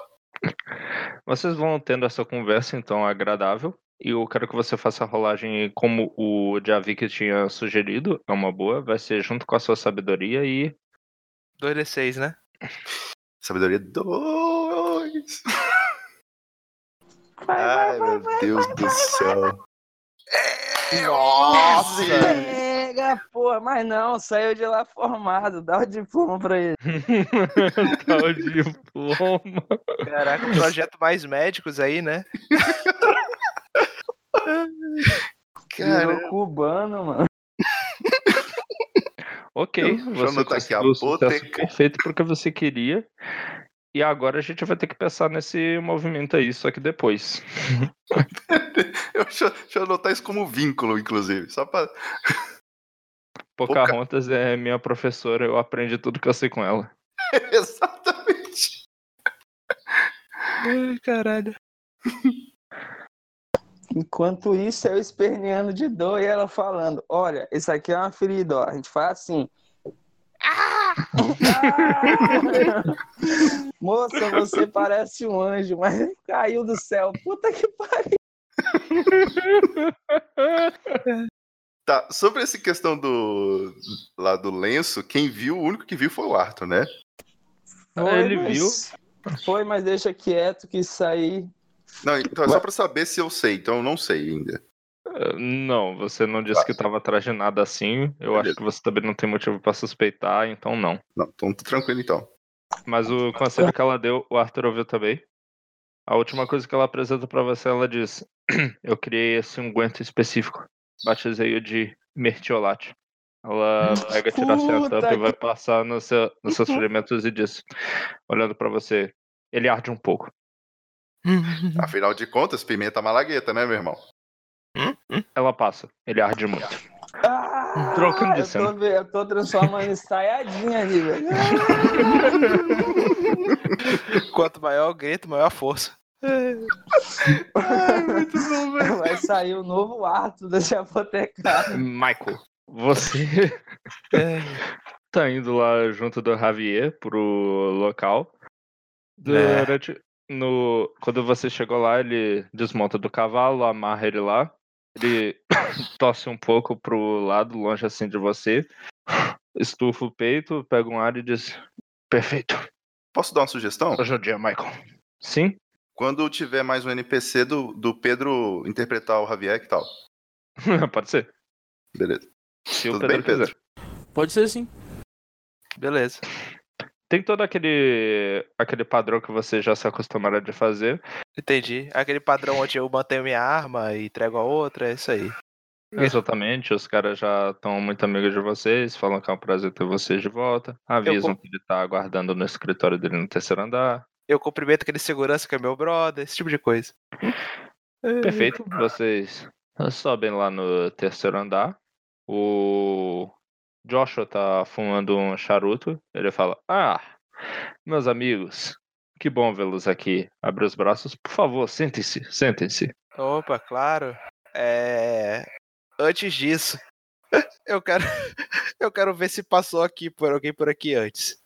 Speaker 4: Vocês vão tendo essa conversa então agradável E eu quero que você faça a rolagem como o Javik tinha sugerido. É uma boa. Vai ser junto com a sua sabedoria e.
Speaker 5: 2d6, né?
Speaker 6: Sabedoria 2.
Speaker 7: Vai,
Speaker 6: Ai,
Speaker 7: vai,
Speaker 6: meu
Speaker 7: vai,
Speaker 6: Deus
Speaker 7: vai,
Speaker 6: do
Speaker 7: vai,
Speaker 6: céu.
Speaker 7: Nossa!
Speaker 6: Onze!
Speaker 7: Pega, porra, mas não, saiu de lá formado, dá o diploma pra ele.
Speaker 4: tá o diploma.
Speaker 5: Caraca, projeto mais médicos aí, né?
Speaker 6: Cara,
Speaker 7: cubano, mano.
Speaker 4: Ok,
Speaker 6: Deixa eu
Speaker 4: você
Speaker 6: anotar aqui,
Speaker 4: conseguiu o sucesso perfeito porque você queria. E agora a gente vai ter que pensar nesse movimento aí, só que depois.
Speaker 6: eu, deixa, deixa eu anotar isso como vínculo, inclusive. Só pra.
Speaker 4: Pocahontas é minha professora, eu aprendi tudo que eu sei com ela.
Speaker 6: Exatamente.
Speaker 5: Ai, caralho.
Speaker 7: Enquanto isso, eu esperneando de dor e ela falando: Olha, isso aqui é uma ferida, ó. A gente faz assim. Ah! Moça, você parece um anjo, mas caiu do céu. Puta que pariu.
Speaker 6: Tá, sobre essa questão do. lá do lenço, quem viu, o único que viu foi o Arthur, né?
Speaker 4: Ele
Speaker 7: mas- Foi, mas deixa quieto que isso aí.
Speaker 6: Não, então é só pra saber se eu sei, então eu não sei ainda.
Speaker 4: Eh, Não, você não disse que estava atrás de nada assim. Eu acho
Speaker 6: Beleza.
Speaker 4: que você também não tem motivo pra suspeitar, então não.
Speaker 6: Não, então tô tranquilo então.
Speaker 4: Mas o conselho que ela deu, o Arthur ouviu também. A última coisa que ela apresenta pra você, ela diz: Eu criei esse unguento específico. Batizei-o de Mertiolate. Ela pega, tira a tampa e vai
Speaker 7: que-
Speaker 4: passar no seu, nos seus ferimentos e diz, olhando pra você: Ele arde um pouco.
Speaker 6: Afinal de contas, pimenta malagueta, né, meu irmão?
Speaker 4: Ela passa. Ele arde muito.
Speaker 7: Ah,
Speaker 4: Trocando de
Speaker 7: eu,
Speaker 4: cena.
Speaker 7: tô, ve- eu tô transformando em saiadinha ali, velho.
Speaker 5: Quanto maior o grito, maior a força.
Speaker 7: Vai sair o novo ato desse apotecário.
Speaker 4: Michael, você tá indo lá junto do Javier pro local.
Speaker 5: É.
Speaker 4: No, quando você chegou lá, ele desmonta do cavalo, amarra ele lá. Ele tosse um pouco pro lado, longe assim de você. Estufa o peito, pega um ar e diz: Perfeito.
Speaker 6: Posso dar uma sugestão?
Speaker 4: Hoje é o dia, Michael. Sim?
Speaker 6: Quando tiver mais um NPC do, do Pedro interpretar o Javier, que tal?
Speaker 4: Pode ser.
Speaker 6: Beleza.
Speaker 4: Se o
Speaker 6: Tudo
Speaker 4: Pedro
Speaker 6: bem, Pedro?
Speaker 4: quiser.
Speaker 8: Pode ser sim.
Speaker 5: Beleza.
Speaker 4: Tem todo aquele, aquele padrão que você já se acostumaram de fazer.
Speaker 5: Entendi. Aquele padrão onde eu mantenho minha arma e entrego a outra, é isso aí.
Speaker 4: Exatamente, os caras já estão muito amigos de vocês, falam que é um prazer ter vocês de volta, avisam
Speaker 5: com-
Speaker 4: que ele tá aguardando no escritório dele no terceiro andar.
Speaker 5: Eu cumprimento aquele segurança que é meu brother, esse tipo de coisa.
Speaker 4: Perfeito, vocês sobem lá no terceiro andar. O Joshua tá fumando um charuto. Ele fala: Ah, meus amigos, que bom vê-los aqui. Abre os braços, por favor, sentem-se, sentem-se.
Speaker 5: Opa, claro. É... Antes disso, eu quero eu quero ver se passou aqui por alguém por aqui antes.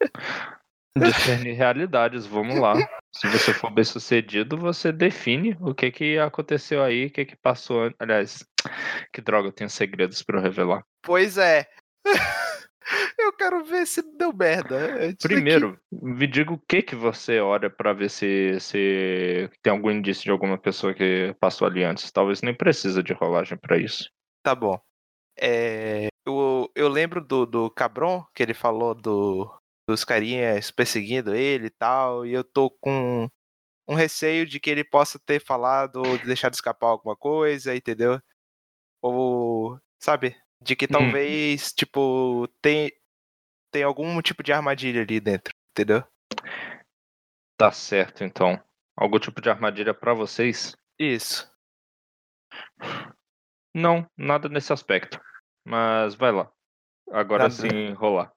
Speaker 4: Discernir realidades, vamos lá. Se você for bem sucedido, você define o que que aconteceu aí, o que que passou. Aliás, que droga, eu tenho segredos pra eu revelar.
Speaker 5: Pois é. Eu quero ver se deu merda. antes daqui.
Speaker 4: Primeiro, me diga o que que você olha pra ver se, se tem algum indício de alguma pessoa que passou ali antes. Talvez nem precisa de rolagem pra isso.
Speaker 5: Tá bom. É, eu, eu lembro do, do Cabron, que ele falou do, dos carinhas perseguindo ele e tal, e eu tô com um receio de que ele possa ter falado ou deixado escapar alguma coisa, entendeu? Ou, sabe? De que talvez, tipo, tem, tem algum tipo de armadilha ali dentro, entendeu?
Speaker 4: Tá certo, então. Algum tipo de armadilha pra vocês?
Speaker 5: Isso.
Speaker 4: Não, nada nesse aspecto. Mas vai lá. Agora
Speaker 5: Nada.
Speaker 4: sim, rolar.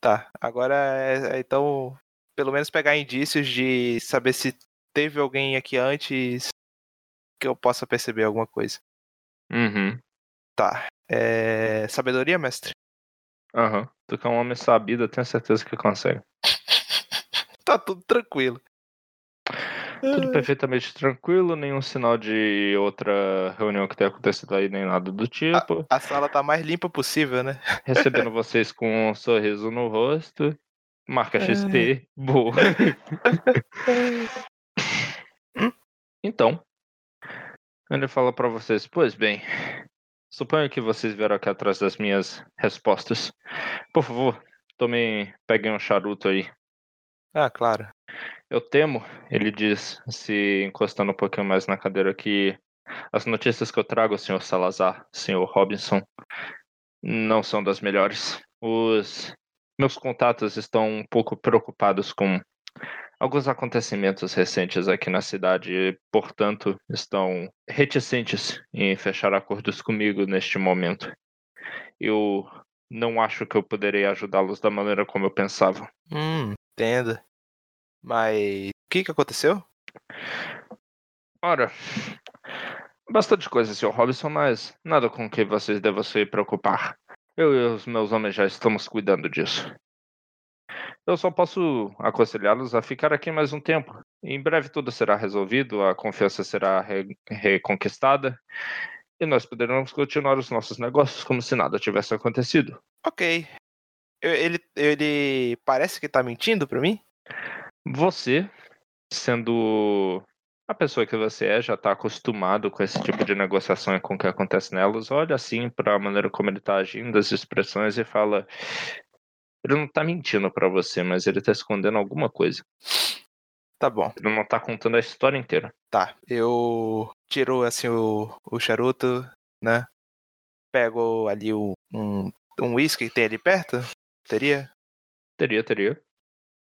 Speaker 5: Tá. Agora é, é, então, pelo menos pegar indícios de saber se teve alguém aqui antes que eu possa perceber alguma coisa.
Speaker 4: Uhum.
Speaker 5: Tá. É... Sabedoria, mestre?
Speaker 4: Aham. Tu que é um homem sabido, eu tenho certeza que consegue.
Speaker 5: Tá tudo tranquilo.
Speaker 4: Tudo perfeitamente tranquilo, nenhum sinal de outra reunião que tenha acontecido aí, nem nada do tipo.
Speaker 5: A sala tá mais limpa possível, né?
Speaker 4: Recebendo vocês com um sorriso no rosto. Marca XP. Boa. Então, ele fala pra vocês, pois bem, suponho que vocês vieram aqui atrás das minhas respostas. Por favor, tomem, peguem um charuto aí.
Speaker 5: Ah, claro.
Speaker 4: Eu temo, ele diz, se encostando um pouquinho mais na cadeira, que as notícias que eu trago, senhor Salazar, senhor Robinson, não são das melhores. Os meus contatos estão um pouco preocupados com alguns acontecimentos recentes aqui na cidade e, portanto, estão reticentes em fechar acordos comigo neste momento. Eu não acho que eu poderei ajudá-los da maneira como eu pensava.
Speaker 5: Hum, entendo. Mas o que que aconteceu?
Speaker 4: Ora, bastante coisa, Sr. Robinson, mas nada com que vocês devam se preocupar. Eu e os meus homens já estamos cuidando disso. Eu só posso aconselhá-los a ficar aqui mais um tempo. Em breve tudo será resolvido, a confiança será re reconquistada e nós poderemos continuar os nossos negócios como se nada tivesse acontecido.
Speaker 5: Ok. Ele, ele parece que tá mentindo pra mim?
Speaker 4: Você, sendo a pessoa que você é, já está acostumado com esse tipo de negociação e com o que acontece nelas, olha assim para a maneira como ele está agindo, as expressões e fala: ele não tá mentindo para você, mas ele tá escondendo alguma coisa.
Speaker 5: Tá bom.
Speaker 4: Ele não tá contando a história inteira.
Speaker 5: Tá. Eu tiro assim o, o charuto, né? Pego ali o, um um whisky que tem ali perto? Teria?
Speaker 4: Teria, teria.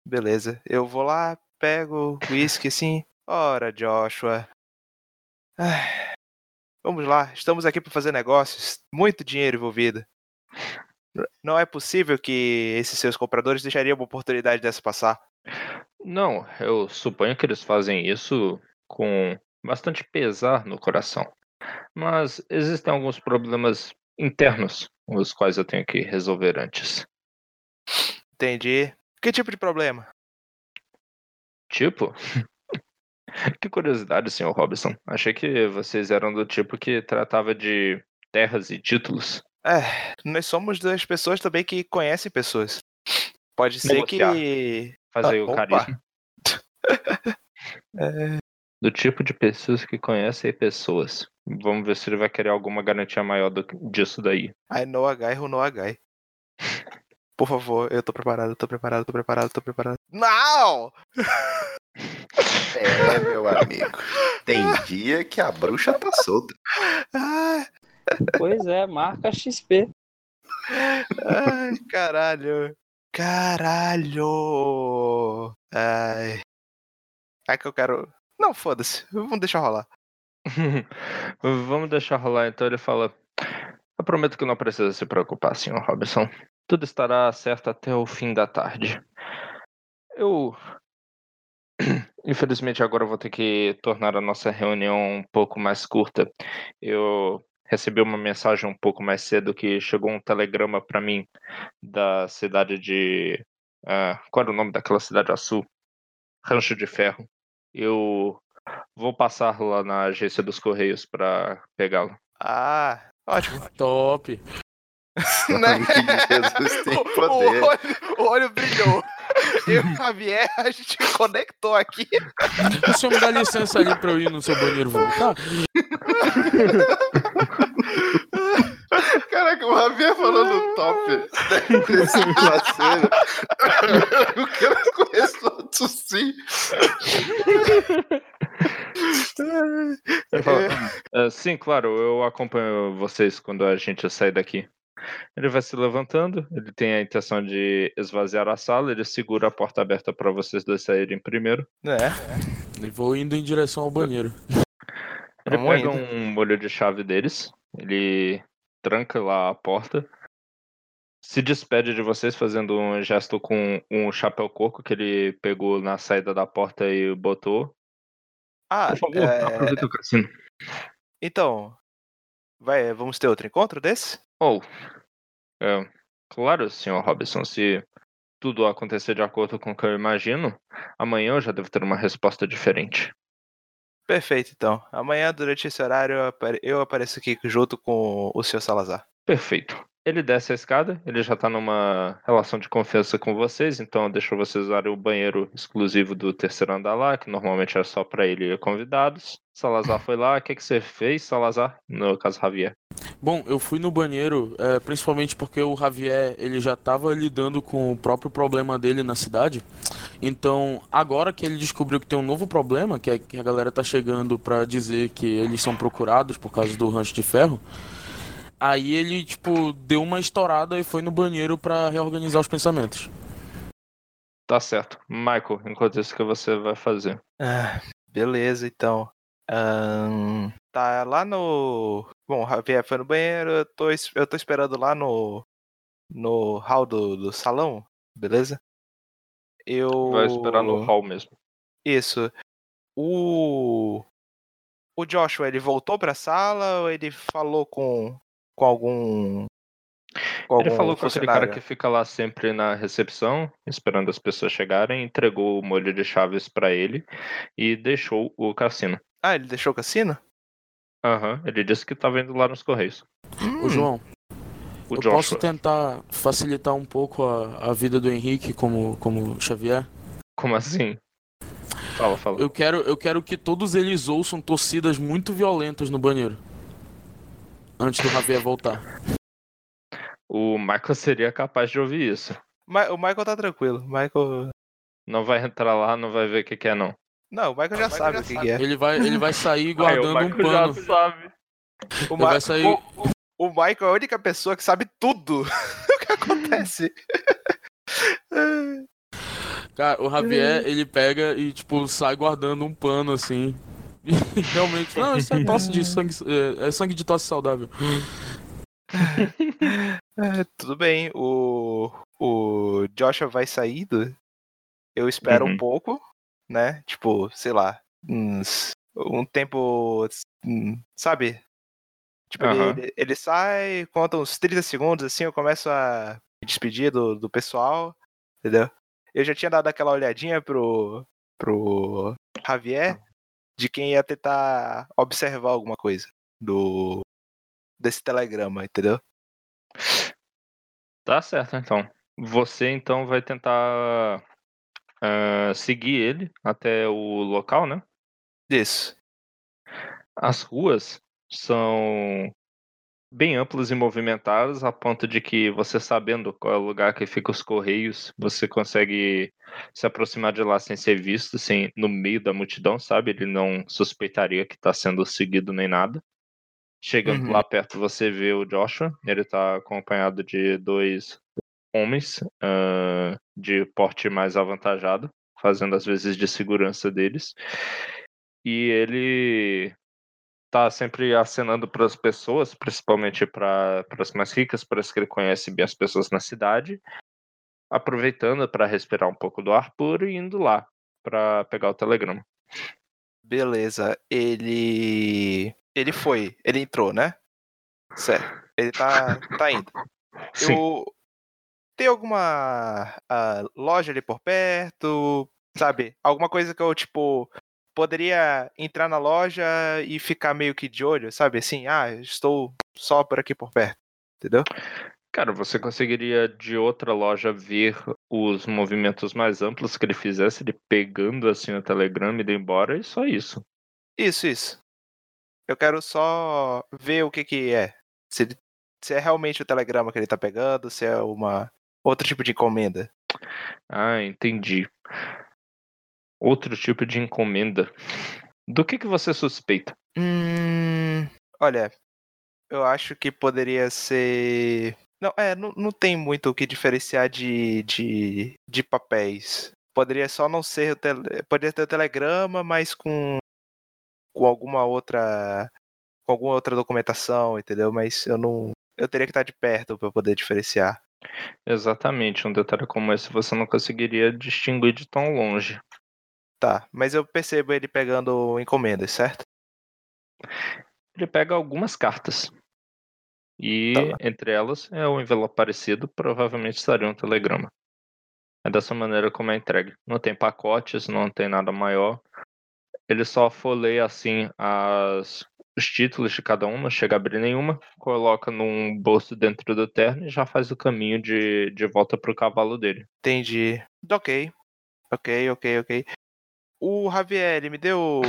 Speaker 5: Beleza. Eu vou lá, pego o whisky assim. Ora, Joshua. Ai, Vamos lá, estamos aqui para fazer negócios. Muito dinheiro envolvido. Não é possível que esses seus compradores deixariam uma oportunidade dessa passar.
Speaker 4: Não, eu suponho que eles fazem isso com bastante pesar no coração. Mas existem alguns problemas internos, os quais eu tenho que resolver antes.
Speaker 5: Entendi. Que tipo de problema?
Speaker 4: Tipo? que curiosidade, senhor Robinson. Achei que vocês eram do tipo que tratava de terras e títulos.
Speaker 5: É, nós somos duas pessoas também que conhecem pessoas. Pode ser
Speaker 4: Negociar.
Speaker 5: que.
Speaker 4: Faz aí
Speaker 5: Ah,
Speaker 4: o
Speaker 5: opa.
Speaker 4: carisma.
Speaker 5: É,
Speaker 4: Do tipo de pessoas que conhecem pessoas. Vamos ver se ele vai querer alguma garantia maior do- disso daí.
Speaker 5: I know a guy who know a guy. Por favor, eu tô preparado, eu tô preparado, tô preparado, tô preparado. Não!
Speaker 6: É, meu amigo. Tem dia que a bruxa tá solta.
Speaker 5: Ai,
Speaker 7: Pois é, marca XP.
Speaker 5: ai, caralho. Caralho! Ai. É que eu quero. Não, foda-se. Vamos deixar rolar.
Speaker 4: Vamos deixar rolar então. Ele fala: Eu prometo que não precisa se preocupar, senhor Robinson. Tudo estará certo até o fim da tarde. Eu. Infelizmente, agora eu vou ter que tornar a nossa reunião um pouco mais curta. Eu recebi uma mensagem um pouco mais cedo que chegou um telegrama para mim da cidade de. ah, qual era o nome daquela cidade a sul? Rancho de Ferro. Eu vou passar lá na agência dos Correios para pegá-lo.
Speaker 5: Ah, ótimo.
Speaker 8: Top.
Speaker 5: Né?
Speaker 6: Jesus tem
Speaker 5: O-
Speaker 6: poder.
Speaker 5: O olho, o olho brilhou. Eu e o Javier, a gente conectou aqui.
Speaker 8: O senhor me dá licença ali pra eu ir no seu banheiro vomitar?
Speaker 6: Caraca, o Javier falando top desse parceiro. O cara começou a tossir.
Speaker 4: "Ah, sim, claro, eu acompanho vocês quando a gente sair daqui. Ele vai se levantando, ele tem a intenção de esvaziar a sala, ele segura a porta aberta para vocês dois saírem primeiro.
Speaker 5: É.
Speaker 8: E vou indo em direção ao banheiro.
Speaker 4: Ele
Speaker 5: Vamos
Speaker 4: pega
Speaker 5: indo.
Speaker 4: um molho de chave deles, ele tranca lá a porta, se despede de vocês fazendo um gesto com um chapéu coco que ele pegou na saída da porta e botou.
Speaker 5: Ah,
Speaker 4: Por favor,
Speaker 5: é,
Speaker 4: aproveita o cassino.
Speaker 5: então. Vai, vamos ter outro encontro desse?
Speaker 4: Oh, é, claro, senhor Robinson, se tudo acontecer de acordo com o que eu imagino, amanhã eu já devo ter uma resposta diferente.
Speaker 5: Perfeito, então. Amanhã, durante esse horário, eu apare- eu apareço aqui junto com o Sr. Salazar.
Speaker 4: Perfeito. Ele desce a escada, ele já tá numa relação de confiança com vocês, então deixou vocês usarem o banheiro exclusivo do terceiro andar lá, que normalmente era só pra ele e convidados. Salazar foi lá, o que, que você fez, Salazar? No caso, Javier.
Speaker 8: Bom, eu fui no banheiro, é, principalmente porque o Javier ele já estava lidando com o próprio problema dele na cidade. Então, agora que ele descobriu que tem um novo problema, que é que a galera tá chegando pra dizer que eles são procurados por causa do rancho de ferro, aí ele, tipo, deu uma estourada e foi no banheiro pra reorganizar os pensamentos.
Speaker 4: Tá certo. Michael, enquanto isso, que você vai fazer?
Speaker 5: Ah, beleza, então. Ahn, tá lá no. Bom, o Javier foi no banheiro, eu tô, eu tô esperando lá no. No hall do, do salão, beleza? Eu.
Speaker 4: Vai esperar no hall mesmo.
Speaker 5: Isso. O. O Joshua, ele voltou pra sala ou ele falou com. Com algum. Com
Speaker 4: Ele
Speaker 5: algum
Speaker 4: falou com aquele cara que fica lá sempre na recepção, esperando as pessoas chegarem, entregou o molho de chaves pra ele e deixou o cassino.
Speaker 5: Ah, ele deixou o cassino?
Speaker 4: Aham, ele disse que tava indo lá nos Correios.
Speaker 8: Ô, João,
Speaker 4: O
Speaker 8: eu
Speaker 4: Joshua.
Speaker 8: posso tentar facilitar um pouco a, a vida do Henrique como, como Xavier?
Speaker 4: Como assim? Fala, fala.
Speaker 8: Eu quero, eu quero que todos eles ouçam torcidas muito violentas no banheiro. Antes do Javier voltar.
Speaker 4: O Michael seria capaz de ouvir isso.
Speaker 5: Ma- O Michael tá tranquilo. O Michael.
Speaker 4: Não vai entrar lá, não vai ver o que, que é, não.
Speaker 5: Não, o Michael já sabe o que, que é.
Speaker 8: Ele vai, ele vai sair guardando um pano.
Speaker 4: sabe.
Speaker 5: O, Ma-
Speaker 8: sair.
Speaker 5: o- o Michael é a única pessoa que sabe tudo o que acontece.
Speaker 8: Cara, o Javier, ele pega e, tipo, sai guardando um pano assim. E realmente. Não, isso é tosse de sangue. É, é sangue de tosse saudável.
Speaker 5: É, tudo bem, o, o Joshua vai saído. Eu espero um
Speaker 4: Uhum.
Speaker 5: pouco, né? Tipo, sei lá, uns, um tempo, hum, sabe? Tipo, ele-
Speaker 4: Aham.
Speaker 5: ele, ele sai, conta uns 30 segundos, assim, eu começo a me despedir do, do pessoal, entendeu? Eu já tinha dado aquela olhadinha pro, pro Javier de quem ia tentar observar alguma coisa do desse telegrama, entendeu?
Speaker 4: Tá certo, então. Você, então, vai tentar ah, seguir ele até o local, né?
Speaker 5: Isso.
Speaker 4: As ruas são bem amplas e movimentadas, a ponto de que você sabendo qual é o lugar que fica os correios, você consegue se aproximar de lá sem ser visto, sem no meio da multidão, sabe? Ele não suspeitaria que está sendo seguido nem nada. Chegando
Speaker 5: Uhum.
Speaker 4: lá perto, você vê o Joshua. Ele está acompanhado de dois homens ah, de porte mais avantajado, fazendo as vezes de segurança deles. E ele tá sempre acenando para as pessoas, principalmente para as mais ricas, parece que ele conhece bem as pessoas na cidade, aproveitando para respirar um pouco do ar puro e indo lá para pegar o telegrama.
Speaker 5: Beleza. Ele. Ele foi. Ele entrou, né? Certo. Ele tá, tá indo.
Speaker 4: Sim.
Speaker 5: Eu... Tem alguma ah, loja ali por perto? Sabe? Alguma coisa que eu, tipo, poderia entrar na loja e ficar meio que de olho, sabe? Assim, ah, estou só por aqui por perto. Entendeu?
Speaker 4: Cara, você conseguiria de outra loja ver os movimentos mais amplos que ele fizesse, ele pegando assim o telegrama e indo embora, e só isso.
Speaker 5: Isso, isso. Eu quero só ver o que que é. Se, ele- se é realmente o telegrama que ele tá pegando, se é uma outro tipo de encomenda.
Speaker 4: Ah, entendi. Outro tipo de encomenda. Do que, que você suspeita?
Speaker 5: Hum, olha, eu acho que poderia ser. Não, é, não, não tem muito o que diferenciar de, de, de papéis. Poderia só não ser o tele... Poderia ter o telegrama, mas com, com alguma outra. Com alguma outra documentação, entendeu? Mas eu não. Eu teria que estar de perto para poder diferenciar.
Speaker 4: Exatamente, um detalhe como esse você não conseguiria distinguir de tão longe.
Speaker 5: Tá, mas eu percebo ele pegando encomendas, certo?
Speaker 4: Ele pega algumas cartas. E
Speaker 5: Tá.
Speaker 4: entre elas é um envelope parecido, provavelmente estaria um telegrama. É dessa maneira como é entregue. Não tem pacotes, não tem nada maior. Ele só folheia assim as, os títulos de cada um, não chega a abrir nenhuma, coloca num bolso dentro do terno e já faz o caminho de, de volta pro cavalo dele.
Speaker 5: Entendi. Ok. Ok, ok, ok. O Javier, ele me deu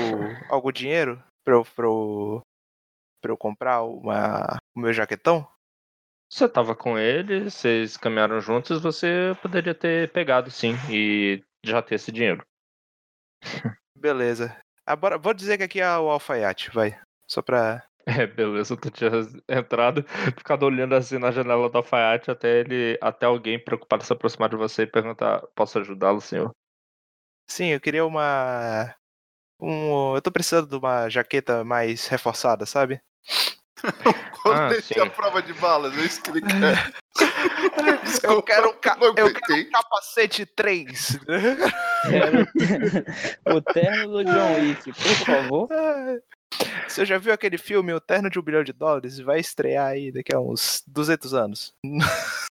Speaker 5: algum dinheiro pra eu, pra eu, pra eu comprar uma, o meu jaquetão?
Speaker 4: Você tava com ele, vocês caminharam juntos, você poderia ter pegado sim e já ter esse dinheiro.
Speaker 5: Beleza. Agora, vou dizer que aqui é o alfaiate, vai. Só pra.
Speaker 4: É, beleza, tu tinha entrado, ficado olhando assim na janela do alfaiate até ele, até alguém preocupado se aproximar de você e perguntar, posso ajudá-lo, senhor?
Speaker 5: Sim, eu queria uma. Um, eu tô precisando de uma jaqueta mais reforçada, sabe?
Speaker 6: Colete
Speaker 4: sim.
Speaker 6: a prova de balas, é isso que ele quer.
Speaker 5: Eu quero, um ca- eu quero um capacete 3.
Speaker 7: o terno do John Wick, por favor.
Speaker 5: Você já viu aquele filme O Terno de um Bilhão de Dólares? Vai estrear aí daqui a uns 200 anos.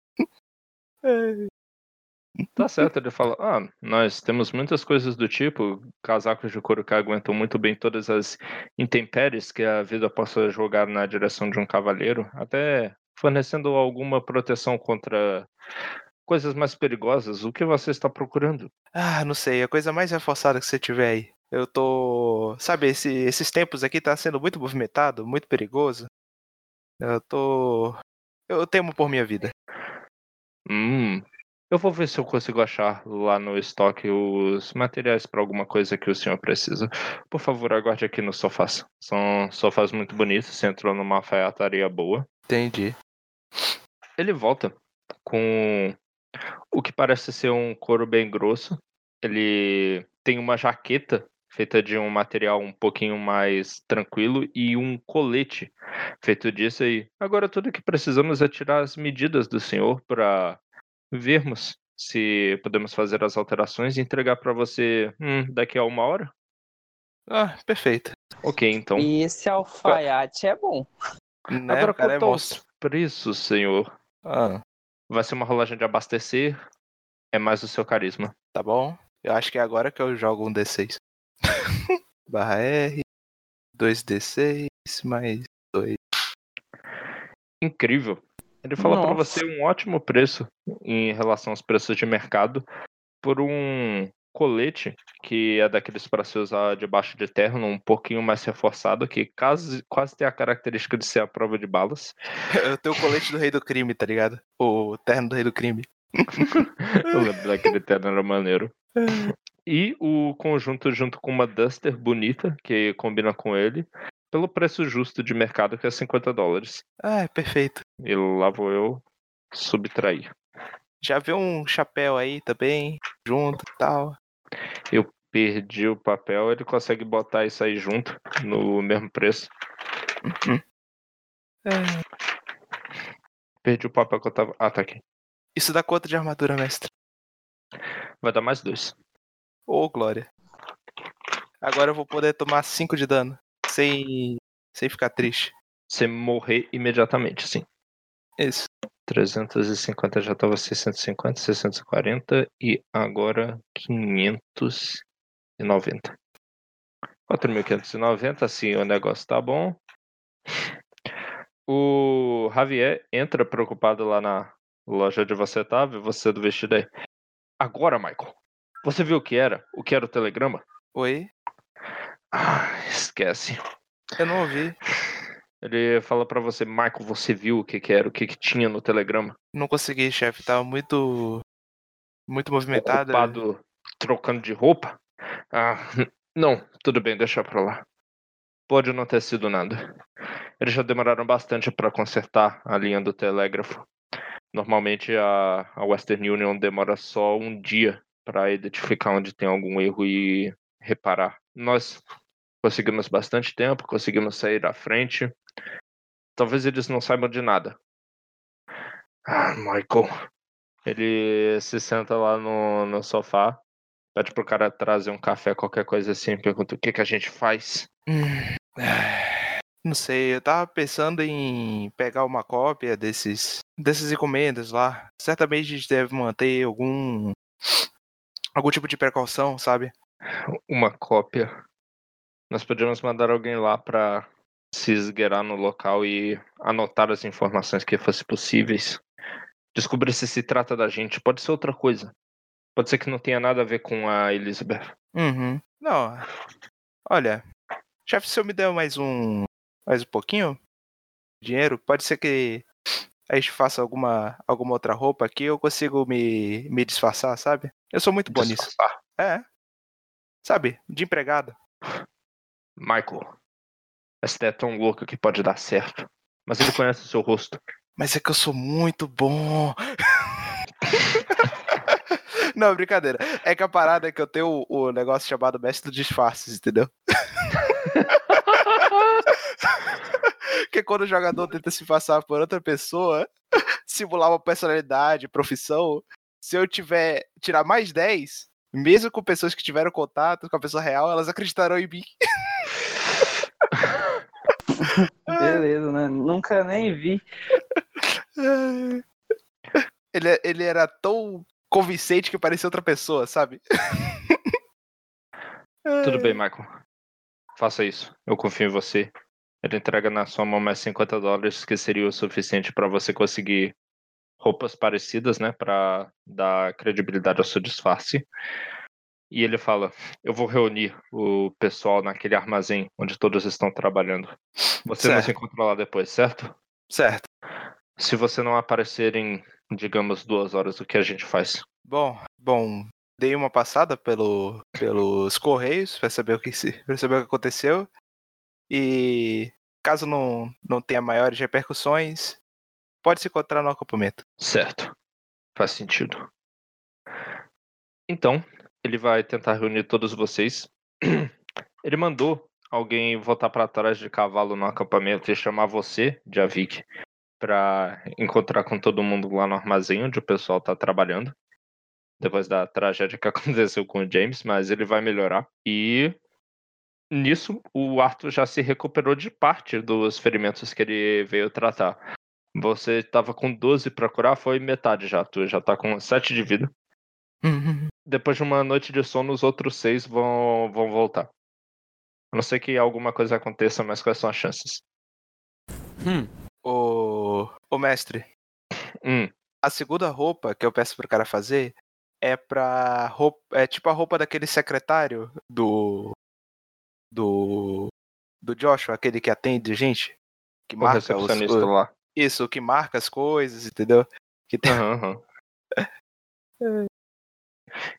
Speaker 4: Tá certo, ele fala, ah, nós temos muitas coisas do tipo, casacos de couro que aguentam muito bem todas as intempéries que a vida possa jogar na direção de um cavaleiro, até fornecendo alguma proteção contra coisas mais perigosas. O que você está procurando?
Speaker 5: Ah, não sei, a coisa mais reforçada que você tiver aí. Eu tô. Sabe, esse- esses tempos aqui tá sendo muito movimentado, muito perigoso. Eu tô. Eu temo por minha vida.
Speaker 4: Hum, eu vou ver se eu consigo achar lá no estoque os materiais para alguma coisa que o senhor precisa. Por favor, aguarde aqui nos sofás. São sofás muito bonitos, você entrou numa alfaiataria boa.
Speaker 5: Entendi.
Speaker 4: Ele volta com o que parece ser um couro bem grosso. Ele tem uma jaqueta feita de um material um pouquinho mais tranquilo e um colete feito disso aí. Agora tudo que precisamos é tirar as medidas do senhor para vermos se podemos fazer as alterações e entregar para você hum, daqui a uma hora.
Speaker 5: Ah, perfeito.
Speaker 4: Ok, então.
Speaker 7: E esse alfaiate é bom.
Speaker 5: Né?
Speaker 4: Agora
Speaker 5: o cara é
Speaker 4: quanto aos
Speaker 5: monstro.
Speaker 4: preços, senhor,
Speaker 5: Ah,
Speaker 4: vai ser uma rolagem de abastecer. É mais o seu carisma.
Speaker 5: tá bom. Eu acho que é agora que eu jogo um D6. Barra R. 2D6 mais 2.
Speaker 4: incrível. Ele fala pra
Speaker 7: Nossa.
Speaker 4: você um ótimo preço em relação aos preços de mercado por um colete que é daqueles para se usar debaixo de terno, um pouquinho mais reforçado, que quase, quase tem a característica de ser a prova de balas.
Speaker 5: Eu tenho o colete do rei do crime, tá ligado? O terno do rei do crime.
Speaker 4: Eu lembro daquele terno, era maneiro. E o conjunto junto com uma Duster bonita, que combina com ele, pelo preço justo de mercado, que é 50 dólares.
Speaker 5: Ah, perfeito.
Speaker 4: E lá vou eu subtrair.
Speaker 5: Já viu um chapéu aí também, junto e tal.
Speaker 4: perdi o papel, ele consegue botar isso aí junto no mesmo preço.
Speaker 5: É,
Speaker 4: Perdi o papel que eu tava. Ah, tá aqui.
Speaker 5: Isso dá quanto de armadura, mestre?
Speaker 4: Vai dar mais dois.
Speaker 5: Ô, glória. Agora eu vou poder tomar 5 de dano. Sem. Sem ficar triste.
Speaker 4: Você morrer imediatamente, sim.
Speaker 5: Isso.
Speaker 4: 350 já tava 650, 640 e agora 590. 4.590, assim o negócio tá bom. O Javier entra preocupado lá na loja onde você tava e você do vestido aí. Agora, Michael, você viu o que era? O que era o telegrama?
Speaker 5: Oi?
Speaker 4: Ah, esquece.
Speaker 5: Eu não ouvi.
Speaker 4: Ele fala pra você, Michael, você viu o que, que era, o que, que tinha no telegrama?
Speaker 5: Não consegui, chefe. Tava muito. Muito movimentado.
Speaker 4: Ocupado trocando de roupa? Ah, não, tudo bem, deixa pra lá. Pode não ter sido nada. Eles já demoraram bastante pra consertar a linha do telégrafo. Normalmente a, a Western Union demora só um dia pra identificar onde tem algum erro e reparar. Nós conseguimos bastante tempo, conseguimos sair à frente. Talvez eles não saibam de nada. Ah, Michael. Ele se senta lá no, no sofá, pede pro cara trazer um café, qualquer coisa assim, pergunta o que, que a gente faz.
Speaker 5: Hum, Não sei, eu tava pensando em pegar uma cópia desses dessas encomendas lá. Certamente a gente deve manter algum algum tipo de precaução, sabe?
Speaker 4: Uma cópia. Nós podemos mandar alguém lá pra se esgueirar no local e anotar as informações que fossem possíveis. Descobrir se se trata da gente. Pode ser outra coisa. Pode ser que não tenha nada a ver com a Elizabeth.
Speaker 5: Uhum. Não. Olha, chefe, se eu me der mais um. mais um pouquinho dinheiro, pode ser que a gente faça alguma, alguma outra roupa aqui, eu consigo me, me disfarçar, sabe? Eu sou muito bom nisso. É. Sabe? De empregado.
Speaker 4: Michael. Essa ideia é tão louca que pode dar certo. Mas ele conhece o seu rosto.
Speaker 5: Mas é que eu sou muito bom. Não, brincadeira. É que a parada é que eu tenho o, o negócio chamado mestre dos disfarces, entendeu? que quando o jogador tenta se passar por outra pessoa, simular uma personalidade, profissão, se eu tiver tirar mais 10, mesmo com pessoas que tiveram contato com a pessoa real, elas acreditarão em mim.
Speaker 7: Beleza, né? Nunca nem vi.
Speaker 5: Ele, ele era tão convincente que parecia outra pessoa, sabe?
Speaker 4: Tudo bem, Michael. Faça isso. Eu confio em você. Ele entrega na sua mão mais 50 dólares, que seria o suficiente para você conseguir roupas parecidas, né? Para dar credibilidade ao seu disfarce. E ele fala: Eu vou reunir o pessoal naquele armazém onde todos estão trabalhando. Você
Speaker 5: Certo.
Speaker 4: encontra lá depois, certo?
Speaker 5: Certo.
Speaker 4: Se você não aparecer em, digamos, duas horas, o que a gente faz?
Speaker 5: Bom, bom, dei uma passada pelo, pelos correios para saber o que se, saber o que aconteceu. E caso não, não tenha maiores repercussões, pode se encontrar no acampamento.
Speaker 4: Certo. Faz sentido. Então, ele vai tentar reunir todos vocês. Ele mandou alguém voltar para trás de cavalo no acampamento e chamar você, Javik, para encontrar com todo mundo lá no armazém onde o pessoal tá trabalhando. Depois da tragédia que aconteceu com o James, mas ele vai melhorar. E nisso, o Arthur já se recuperou de parte dos ferimentos que ele veio tratar. Você estava com 12 pra curar, foi metade já. Tu já tá com 7 de vida. Depois de uma noite de sono, os outros 6 vão, vão voltar. A não ser que alguma coisa aconteça, mas quais são as chances?
Speaker 8: Hum,
Speaker 5: O, o mestre,
Speaker 4: Hum,
Speaker 5: a segunda roupa que eu peço pro cara fazer é pra roupa, é tipo a roupa daquele secretário do do do Joshua, aquele que atende gente, que
Speaker 4: o
Speaker 5: marca os, o-
Speaker 4: lá.
Speaker 5: isso, que marca as coisas, entendeu? Que tem
Speaker 4: Aham, aham.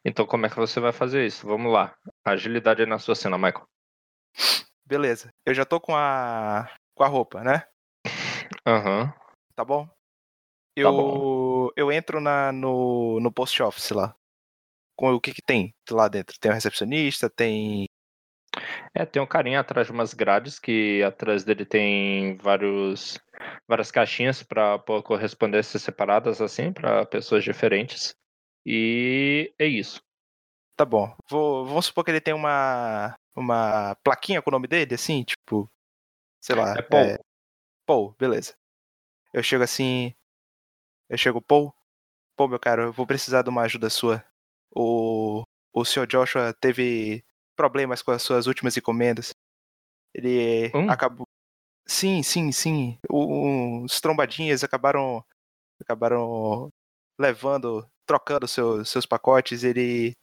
Speaker 4: Então como é que você vai fazer isso? Vamos lá. Agilidade aí na sua cena, Michael.
Speaker 5: Beleza. Eu já tô com a com a roupa, né?
Speaker 4: Aham.
Speaker 5: Tá bom? Eu
Speaker 4: bom.
Speaker 5: eu entro na no no post office lá. Com o que que tem lá dentro? Tem o recepcionista, tem
Speaker 4: É, tem um carinha atrás de umas grades que atrás dele tem vários várias caixinhas para correspondências separadas assim para pessoas diferentes. E é isso.
Speaker 5: Tá bom. Vou, vamos supor que ele tem uma uma plaquinha com o nome dele, assim, tipo, sei lá.
Speaker 4: É Paul.
Speaker 5: Paul, beleza. Eu chego assim, eu chego Paul. Paul, meu caro, eu vou precisar de uma ajuda sua. O o Sr. Joshua teve problemas com as suas últimas encomendas. Ele
Speaker 4: Hum?
Speaker 5: acabou. Sim, sim, sim. Os trombadinhas acabaram acabaram levando, trocando seus, seus pacotes. Ele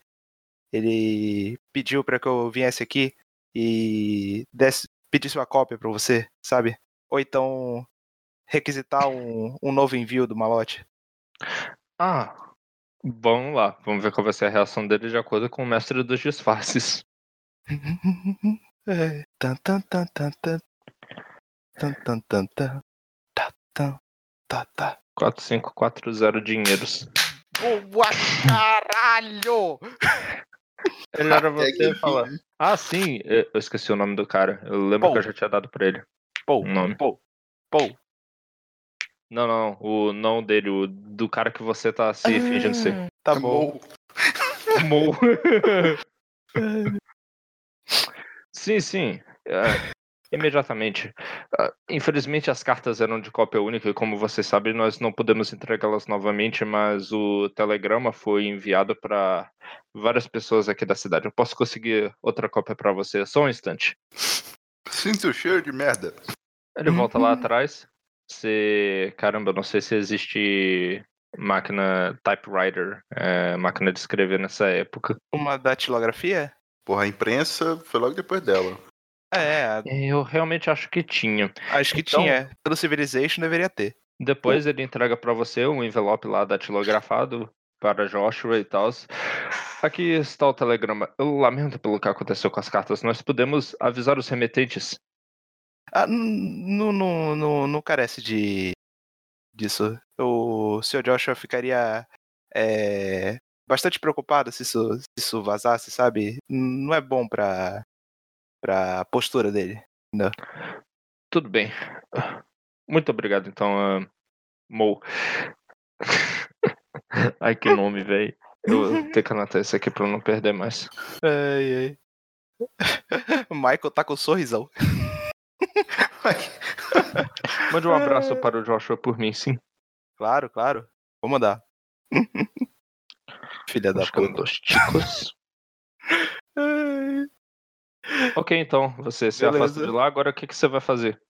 Speaker 5: ele pediu para que eu viesse aqui e desse, pedisse uma cópia para você, sabe? Ou então requisitar um, um novo envio do malote.
Speaker 4: Ah, vamos lá. Vamos ver qual vai ser a reação dele de acordo com o mestre dos disfarces.
Speaker 5: É, tan, tan, tan, tan, tan. Tan, tan, tan, tan. Tá, tan, tá, tá.
Speaker 4: 4540 dinheiros.
Speaker 5: Boa, caralho!
Speaker 4: Ele era você falar. Ah, sim, eu esqueci o nome do cara. Eu lembro
Speaker 5: Paul.
Speaker 4: que eu já tinha dado pra ele.
Speaker 5: Paul,
Speaker 4: o nome.
Speaker 5: Paul, Paul.
Speaker 4: Não, não, o não dele, o do cara que você tá se fingindo ser.
Speaker 5: Tá bom.
Speaker 4: Mo. sim, sim. É, imediatamente. Ah, infelizmente, as cartas eram de cópia única e, como você sabe, nós não podemos entregá-las novamente, mas o telegrama foi enviado para várias pessoas aqui da cidade. Eu posso conseguir outra cópia para você? Só um instante.
Speaker 6: Sinto o cheiro de merda.
Speaker 4: Ele volta lá atrás. Você. Caramba, eu não sei se existe máquina typewriter, é, máquina de escrever nessa época.
Speaker 5: Uma datilografia?
Speaker 6: Porra, a imprensa foi logo depois dela.
Speaker 5: É,
Speaker 4: Eu realmente acho que tinha.
Speaker 5: acho que
Speaker 4: Então-
Speaker 5: tinha. Pelo Civilization deveria ter.
Speaker 4: Depois ele entrega para você um envelope lá datilografado para Joshua e tal. Aqui está o telegrama. Eu lamento pelo que aconteceu com as cartas. Nós podemos avisar os remetentes.
Speaker 5: Ah, não, não, não, não carece de disso. O Sr. Joshua ficaria é, bastante preocupado se isso, se isso vazasse, sabe? Não é bom pra, pra postura dele.
Speaker 4: Tudo bem. Muito obrigado, então, ah, Mo. Ai, que nome, velho. Eu tenho que anotar isso aqui pra eu não perder mais.
Speaker 5: Ai, ai. O Michael tá com um sorrisão.
Speaker 4: Mande um abraço para o Joshua por mim, sim.
Speaker 5: Claro, claro. Vou mandar. Filha da puta. Ai.
Speaker 4: Ok, então, você se
Speaker 5: Beleza.
Speaker 4: afasta de lá. Agora, o que, que você vai fazer?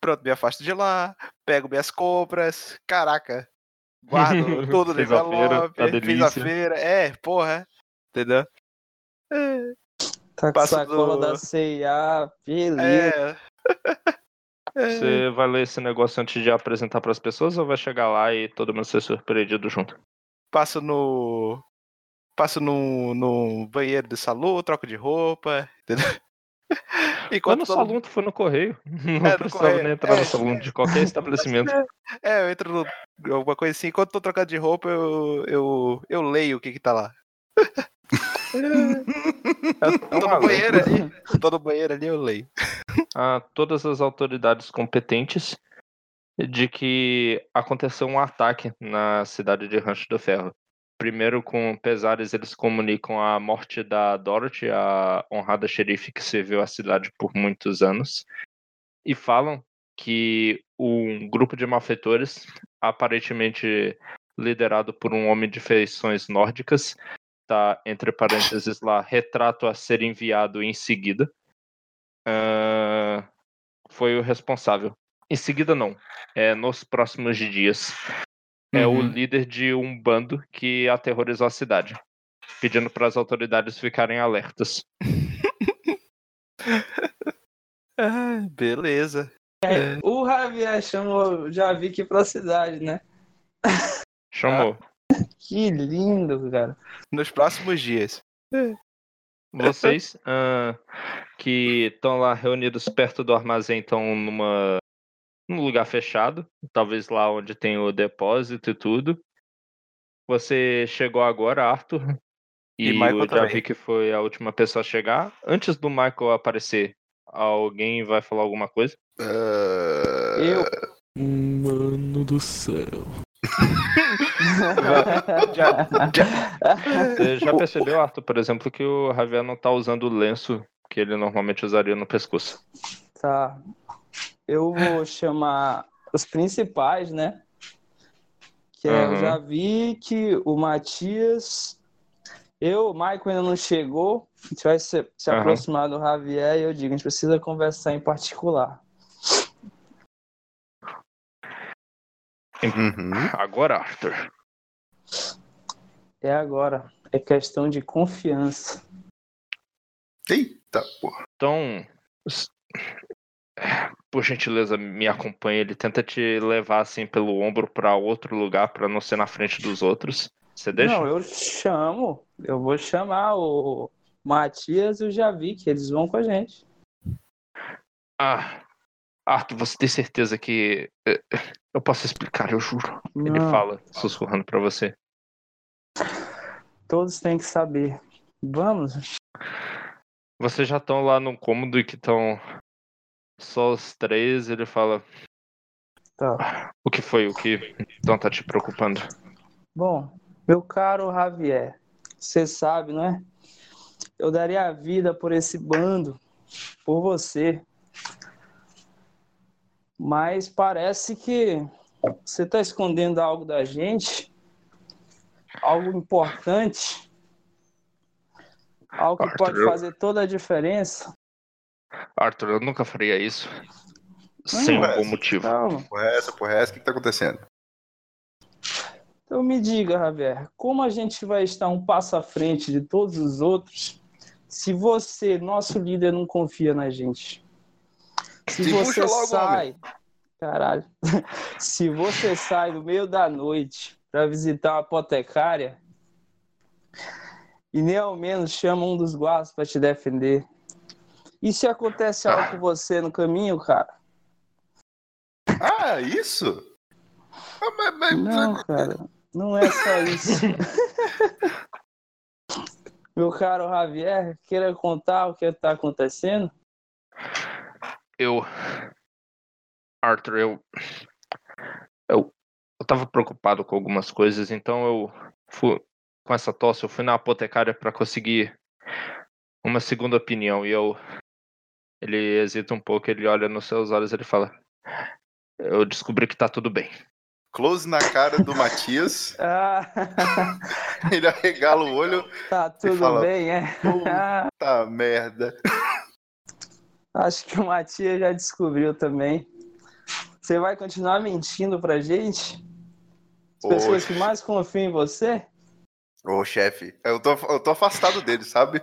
Speaker 5: Pronto, me afasto de lá, pego minhas compras, caraca. Guardo tudo no envelope,
Speaker 4: tá
Speaker 5: fiz a feira. É, porra. Entendeu? É,
Speaker 7: Tá com sacola
Speaker 5: do-
Speaker 7: da CIA, beleza.
Speaker 5: é. É.
Speaker 4: Você vai ler esse negócio antes de apresentar para as pessoas ou vai chegar lá e todo mundo ser surpreendido junto?
Speaker 5: Passo no. Passo no, no banheiro do salão, troco de roupa, entendeu?
Speaker 4: Mas
Speaker 5: Enquanto
Speaker 4: no
Speaker 5: todo
Speaker 4: salão tu foi no correio. Não
Speaker 5: É, no
Speaker 4: precisava
Speaker 5: correio.
Speaker 4: nem entrar
Speaker 5: É.
Speaker 4: no salão de qualquer estabelecimento.
Speaker 5: É, eu entro no, alguma coisa assim, enquanto tô trocando de roupa, eu, eu, eu leio o que que tá lá. Eu tô no banheiro ali, tô no banheiro ali, eu leio.
Speaker 4: a todas as autoridades competentes de que aconteceu um ataque na cidade de Rancho do Ferro. Primeiro, com pesares, eles comunicam a morte da Dorothy, a honrada xerife que serviu a cidade por muitos anos, e falam que um grupo de malfeitores, aparentemente liderado por um homem de feições nórdicas, tá entre parênteses lá, retrato a ser enviado em seguida, ah, foi o responsável. Em seguida, não. É nos próximos dias. É o
Speaker 5: Uhum.
Speaker 4: líder de um bando que aterrorizou a cidade, pedindo para as autoridades ficarem alertas.
Speaker 5: Ah, beleza.
Speaker 7: O Javier chamou já vi que pra cidade, né?
Speaker 4: Chamou.
Speaker 7: Que lindo, cara.
Speaker 5: Nos próximos dias.
Speaker 4: Vocês ah, que estão lá reunidos perto do armazém estão numa num lugar fechado, talvez lá onde tem o depósito e tudo. Você chegou agora, Arthur,
Speaker 5: E
Speaker 4: e,
Speaker 5: Michael
Speaker 4: o
Speaker 5: também.
Speaker 4: Javi que foi a última pessoa a chegar. Antes do Michael aparecer, alguém vai falar alguma coisa?
Speaker 6: Ah,
Speaker 7: Eu.
Speaker 8: Mano do céu.
Speaker 5: Já,
Speaker 4: Você já percebeu, Arthur, por exemplo, que o Javier não tá usando o lenço que ele normalmente usaria no pescoço.
Speaker 7: Tá. Eu vou chamar os principais, né? Que é, eu
Speaker 4: Aham.
Speaker 7: já vi que o Matias. Eu, o Michael ainda não chegou. A gente vai se, se
Speaker 4: Aham.
Speaker 7: aproximar do Javier e eu digo, a gente precisa conversar em particular.
Speaker 6: uhum.
Speaker 4: Agora, Arthur.
Speaker 7: É agora. É questão de confiança.
Speaker 6: Eita, porra.
Speaker 4: Então, por gentileza, me acompanhe. Ele tenta te levar assim pelo ombro pra outro lugar pra não ser na frente dos outros. Você deixa?
Speaker 7: Não, eu chamo. Eu vou chamar o Matias e o Javi, que eles vão com a gente.
Speaker 4: Ah, Arthur, você tem certeza que eh, eu posso explicar? Eu juro. Ele
Speaker 7: Não,
Speaker 4: fala, sussurrando pra você.
Speaker 7: Todos têm que saber. Vamos.
Speaker 4: Vocês já estão lá no cômodo e que estão só os três. Ele fala:
Speaker 7: Tá.
Speaker 4: O que foi? O que então tá te preocupando?
Speaker 7: Bom, meu caro Javier, você sabe, não é? Eu daria a vida por esse bando, por você. Mas parece que você está escondendo algo da gente, algo importante, algo que pode fazer toda a diferença.
Speaker 4: Arthur, eu nunca faria isso. Sem um
Speaker 6: Não,
Speaker 4: bom
Speaker 6: mas-
Speaker 4: motivo.
Speaker 7: Calma.
Speaker 6: Porra é essa, porra é essa? O que, que tá acontecendo?
Speaker 7: Então me diga, Javier, como a gente vai estar um passo à frente de todos os outros se você, nosso líder, não confia na gente? Se
Speaker 6: Sim,
Speaker 7: você sai, caralho, se você sai no meio da noite para visitar uma apotecária e nem ao menos chama um dos guardas para te defender, e se acontece algo com você no caminho, cara?
Speaker 6: Ah, isso? Ah, mas- mas-
Speaker 7: Não, cara, não é só isso. Meu caro Javier, queira contar o que está acontecendo?
Speaker 4: Eu. Arthur, eu. Eu. Eu tava preocupado com algumas coisas, então eu fui. Com essa tosse, eu fui na apotecária pra conseguir uma segunda opinião. E eu. Ele hesita um pouco, ele olha nos seus olhos e ele fala: Eu descobri que tá tudo bem.
Speaker 6: Close na cara do Matias,
Speaker 7: Ah,
Speaker 6: ele arregala o olho.
Speaker 7: tá tudo
Speaker 6: fala,
Speaker 7: bem, é?
Speaker 6: Puta merda.
Speaker 7: Acho que o Matias já descobriu também. Você vai continuar mentindo pra gente? As pessoas que mais confiam em você?
Speaker 6: Ô, chefe, eu tô, eu tô afastado dele, sabe?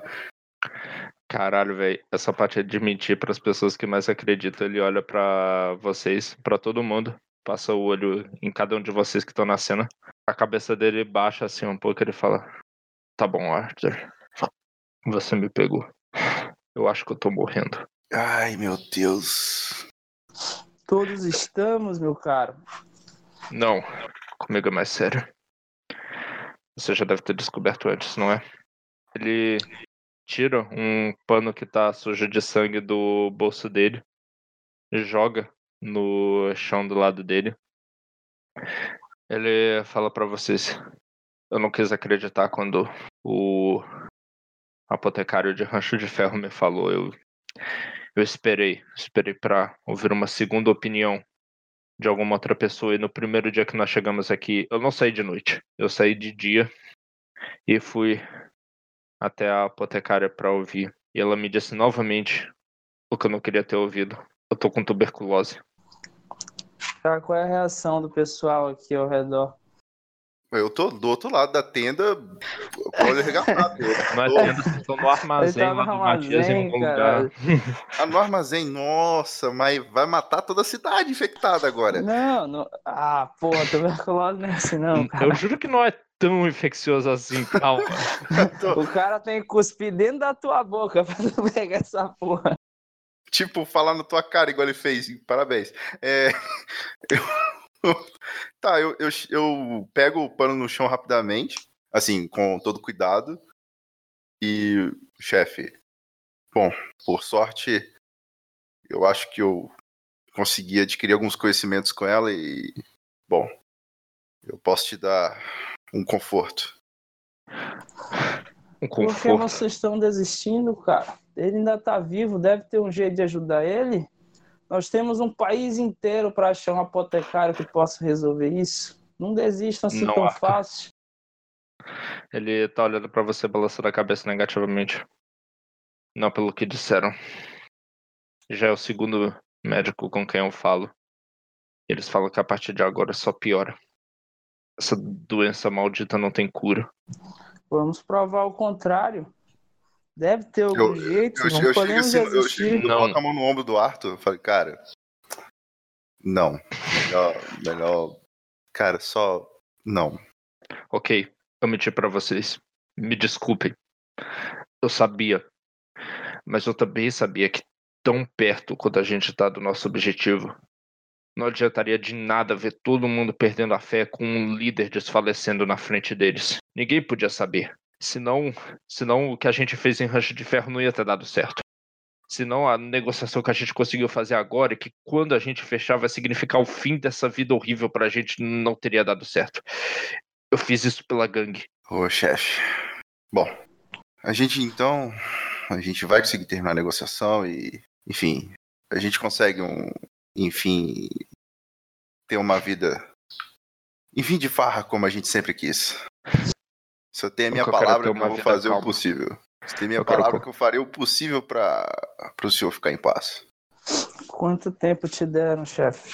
Speaker 4: Caralho, velho, essa parte é de mentir pras pessoas que mais acreditam. Ele olha pra vocês, pra todo mundo, passa o olho em cada um de vocês que estão na cena. A cabeça dele baixa assim um pouco, ele fala: Tá bom, Arthur. Você me pegou. Eu acho que eu tô morrendo.
Speaker 6: Ai, meu Deus.
Speaker 7: Todos estamos, meu caro.
Speaker 4: Não, comigo é mais sério. Você já deve ter descoberto antes, não é? Ele tira um pano que tá sujo de sangue do bolso dele, joga no chão do lado dele. Ele fala pra vocês: Eu não quis acreditar quando o apotecário de Rancho de Ferro me falou. Eu, eu esperei, esperei pra ouvir uma segunda opinião de alguma outra pessoa. E no primeiro dia que nós chegamos aqui, eu não saí de noite, eu saí de dia e fui até a apotecária para ouvir. E ela me disse novamente o que eu não queria ter ouvido. Eu tô com tuberculose.
Speaker 7: Cara, qual é a reação do pessoal aqui ao redor?
Speaker 6: Eu tô do outro lado da tenda, com o olho arregalado.
Speaker 4: Não
Speaker 6: Tô-
Speaker 4: no armazém
Speaker 7: tá
Speaker 4: lá
Speaker 7: no
Speaker 4: Matias em algum
Speaker 7: armazém,
Speaker 4: lugar.
Speaker 6: Ah, no armazém, nossa, mas vai matar toda a cidade infectada agora.
Speaker 7: Não, não. Ah, porra, tuberculose não é assim, não, cara.
Speaker 4: Eu juro que não é tão infeccioso assim, calma.
Speaker 7: O cara tem que cuspir dentro da tua boca pra tu pegar essa porra.
Speaker 6: Tipo, falar na tua cara igual ele fez. Parabéns. É, eu- Tá, eu, eu, eu pego o pano no chão rapidamente, assim, com todo cuidado. E, chefe, bom, por sorte, eu acho que eu consegui adquirir alguns conhecimentos com ela e, bom, eu posso te dar um conforto.
Speaker 4: Um
Speaker 7: Por que
Speaker 4: conforto.
Speaker 7: vocês estão desistindo, cara? Ele ainda tá vivo, deve ter um jeito de ajudar ele. Nós temos um país inteiro para achar um apotecário que possa resolver isso. Não desistam assim
Speaker 4: Não,
Speaker 7: tão
Speaker 4: Arthur.
Speaker 7: fácil.
Speaker 4: Ele tá olhando pra você balançando a cabeça negativamente. Não pelo que disseram. Já é o segundo médico com quem eu falo. Eles falam que a partir de agora só piora. Essa doença maldita não tem cura.
Speaker 7: Vamos provar o contrário. Deve ter algum
Speaker 6: Eu-
Speaker 7: jeito,
Speaker 6: Eu,
Speaker 7: não
Speaker 6: eu chego
Speaker 7: podemos
Speaker 6: assim, eu chego,
Speaker 4: Não.
Speaker 6: coloco a mão no ombro do Arthur, eu falei, cara, não, melhor, melhor, cara, só, não.
Speaker 4: Ok, eu menti pra vocês. Me desculpem. Eu sabia. Mas eu também sabia que tão perto quando a gente tá do nosso objetivo. Não adiantaria de nada ver todo mundo perdendo a fé com um líder desfalecendo na frente deles. Ninguém podia saber. Senão, senão o que a gente fez em Rancho de Ferro não ia ter dado certo. Senão a negociação que a gente conseguiu fazer agora, que quando a gente fechar vai significar o fim dessa vida horrível pra gente, não teria dado certo. Eu fiz isso pela gangue.
Speaker 6: Ô, chefe, bom, a gente então, a gente vai conseguir terminar a negociação e, enfim, a gente consegue um, enfim, ter uma vida, enfim, de farra como a gente sempre quis. Se eu tenho a minha
Speaker 4: Eu quero
Speaker 6: palavra eu vou fazer
Speaker 4: calma.
Speaker 6: o possível. Se tem minha
Speaker 4: Eu quero
Speaker 6: palavra
Speaker 4: co-
Speaker 6: que eu farei o possível para o senhor ficar em paz.
Speaker 7: Quanto tempo te deram, chefe?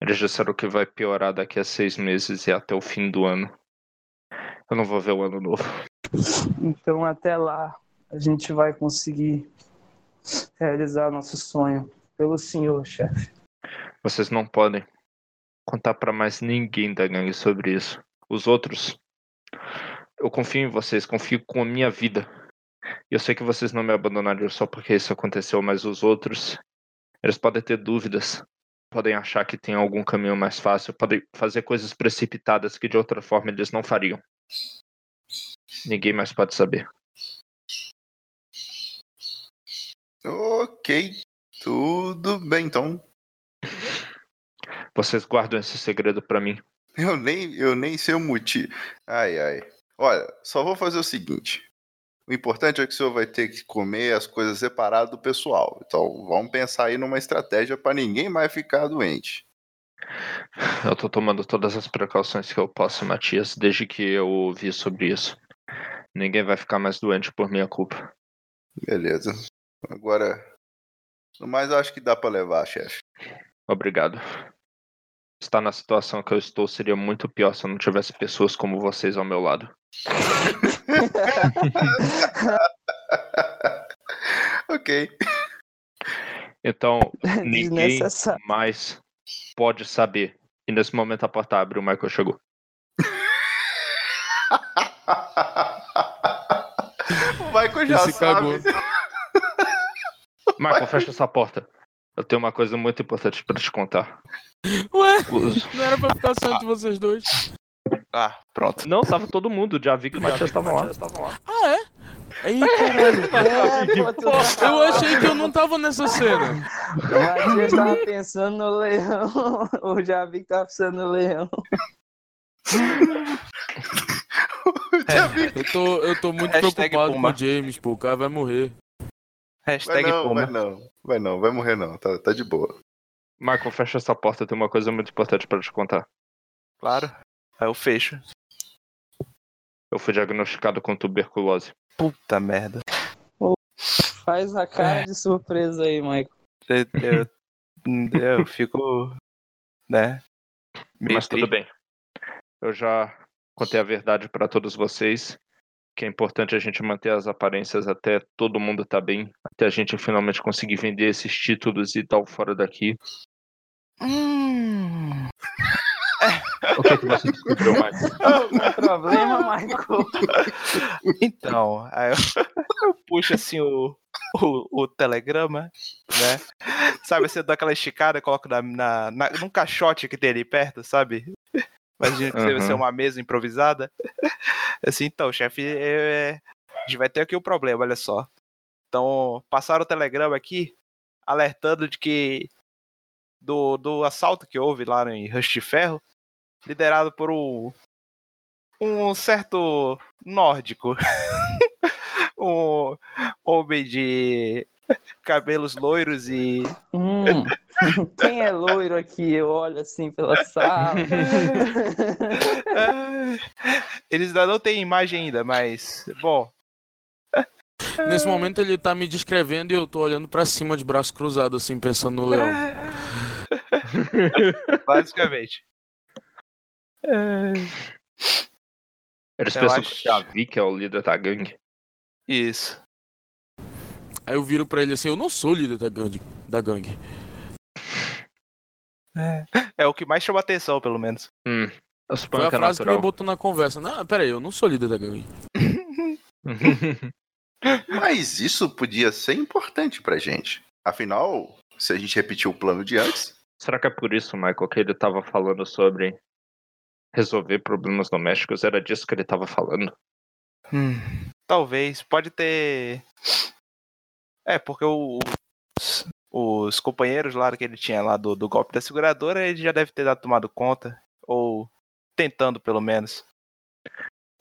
Speaker 4: Eles disseram que vai piorar daqui a seis meses e até o fim do ano. Eu não vou ver o ano novo.
Speaker 7: Então até lá a gente vai conseguir realizar nosso sonho pelo senhor, chefe.
Speaker 4: Vocês não podem contar pra mais ninguém da gangue sobre isso. Os outros, eu confio em vocês, confio com a minha vida. Eu sei que vocês não me abandonariam só porque isso aconteceu, mas os outros, eles podem ter dúvidas, podem achar que tem algum caminho mais fácil, podem fazer coisas precipitadas que de outra forma eles não fariam. Ninguém mais pode saber.
Speaker 6: Ok, tudo bem então.
Speaker 4: Vocês guardam esse segredo pra mim.
Speaker 6: Eu nem, eu nem sei o motivo. Ai, ai. Olha, só vou fazer o seguinte. O importante é que o senhor vai ter que comer as coisas separadas do pessoal. Então vamos pensar aí numa estratégia para ninguém mais ficar doente.
Speaker 4: Eu tô tomando todas as precauções que eu posso, Matias, desde que eu ouvi sobre isso. Ninguém vai ficar mais doente por minha culpa.
Speaker 6: Beleza. Agora, no mais eu acho que dá para levar, chefe.
Speaker 4: Obrigado. Estar na situação que eu estou seria muito pior se eu não tivesse pessoas como vocês ao meu lado.
Speaker 6: ok.
Speaker 4: Então, ninguém mais pode saber. E nesse momento a porta abre o Michael chegou.
Speaker 6: o Michael já
Speaker 8: se
Speaker 6: sabe.
Speaker 8: cagou.
Speaker 4: Michael, fecha essa porta. Eu tenho uma coisa muito importante pra te contar.
Speaker 8: Ué, não era pra ficar só entre vocês dois.
Speaker 5: Ah, pronto.
Speaker 4: Não, tava todo mundo. Já vi que o Matias estavam lá.
Speaker 8: Ah, é? Aí, caralho.
Speaker 7: É, pô,
Speaker 8: Eu achei que eu não tava nessa cena.
Speaker 7: Mas eu tava pensando no leão. Vi que tava pensando no leão.
Speaker 6: Vi.
Speaker 8: Eu tô, eu tô muito
Speaker 5: Hashtag
Speaker 8: preocupado
Speaker 5: Puma.
Speaker 8: com o James, pô. O cara vai morrer.
Speaker 6: Vai
Speaker 5: Hashtag
Speaker 6: não,
Speaker 5: Puma.
Speaker 6: vai não. Vai não, vai morrer não. Tá, tá de boa.
Speaker 4: Michael, fecha essa porta. Tenho uma coisa muito importante pra te contar.
Speaker 5: Claro. Aí eu fecho.
Speaker 4: Eu fui diagnosticado com tuberculose.
Speaker 5: Puta merda.
Speaker 7: Faz a cara de surpresa aí, Michael.
Speaker 5: Eu, eu, eu fico. Né?
Speaker 4: Mas tudo bem. Eu já contei a verdade pra todos vocês. Que é importante a gente manter as aparências até todo mundo tá bem. Até a gente finalmente conseguir vender esses títulos e tal fora daqui.
Speaker 5: Hum.
Speaker 4: O que, que você descobriu mais?
Speaker 7: Não problema, Michael.
Speaker 5: Então, aí eu, eu puxo assim o, o, o telegrama, né? Sabe, você dá aquela esticada, coloco na, na, na- num caixote que tem ali perto, sabe? Imagina que deve ser uma mesa improvisada. Assim, então, chefe, é, a gente vai ter aqui o problema, olha só. Então, passaram o telegrama aqui, alertando de que do, do assalto que houve lá em Rush de Ferro, liderado por um, um certo nórdico. um homem de cabelos loiros e.
Speaker 7: Hum, quem é loiro aqui? Eu olho assim pela sala.
Speaker 5: Eles ainda não têm imagem ainda, mas. Bom,
Speaker 8: Nesse momento ele tá me descrevendo e eu tô olhando pra cima de braço cruzado, assim, pensando no leão.
Speaker 5: basicamente.
Speaker 4: Eles
Speaker 5: Eu
Speaker 4: pensam
Speaker 5: acho-
Speaker 4: que a Vicky é o líder da gangue.
Speaker 5: Isso.
Speaker 8: Aí eu viro pra ele assim, eu não sou líder da gangue. Da gangue.
Speaker 5: É o que mais chama atenção, pelo menos.
Speaker 4: Hum,
Speaker 8: Foi a
Speaker 4: é
Speaker 8: frase que me
Speaker 4: natural.
Speaker 8: botou na conversa. Não, pera aí, eu não sou líder da gangue.
Speaker 6: Mas isso podia ser importante pra gente. Afinal, se a gente repetir o plano de antes,
Speaker 4: Será que é por isso, Michael, que ele tava falando sobre resolver problemas domésticos? Era disso que ele tava falando?
Speaker 5: Hum, talvez. Pode ter. É, porque o- os, os companheiros lá que ele tinha lá do, do golpe da seguradora, ele já deve ter dado tomado conta. Ou tentando, pelo menos.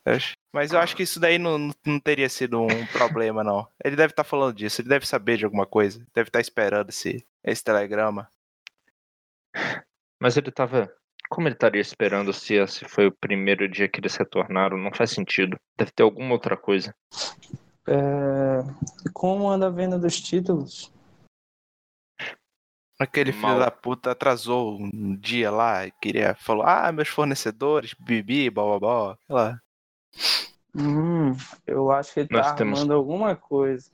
Speaker 5: Acho- Mas eu acho que isso daí não, não- teria sido um problema, não. Ele deve estar falando disso, ele deve saber de alguma coisa. Deve estar esperando esse, esse telegrama.
Speaker 4: Mas ele tava. Como ele estaria esperando se esse foi o primeiro dia que eles retornaram? Não faz sentido. Deve ter alguma outra coisa.
Speaker 7: É... Como anda a venda dos títulos?
Speaker 5: Aquele filho
Speaker 4: Mal.
Speaker 5: da puta atrasou um dia lá e queria. Falou: Ah, meus fornecedores, bibi, blá blá blá. Sei lá.
Speaker 7: Hum, eu acho que ele
Speaker 4: Nós
Speaker 7: tá
Speaker 4: temos-
Speaker 7: armando alguma coisa.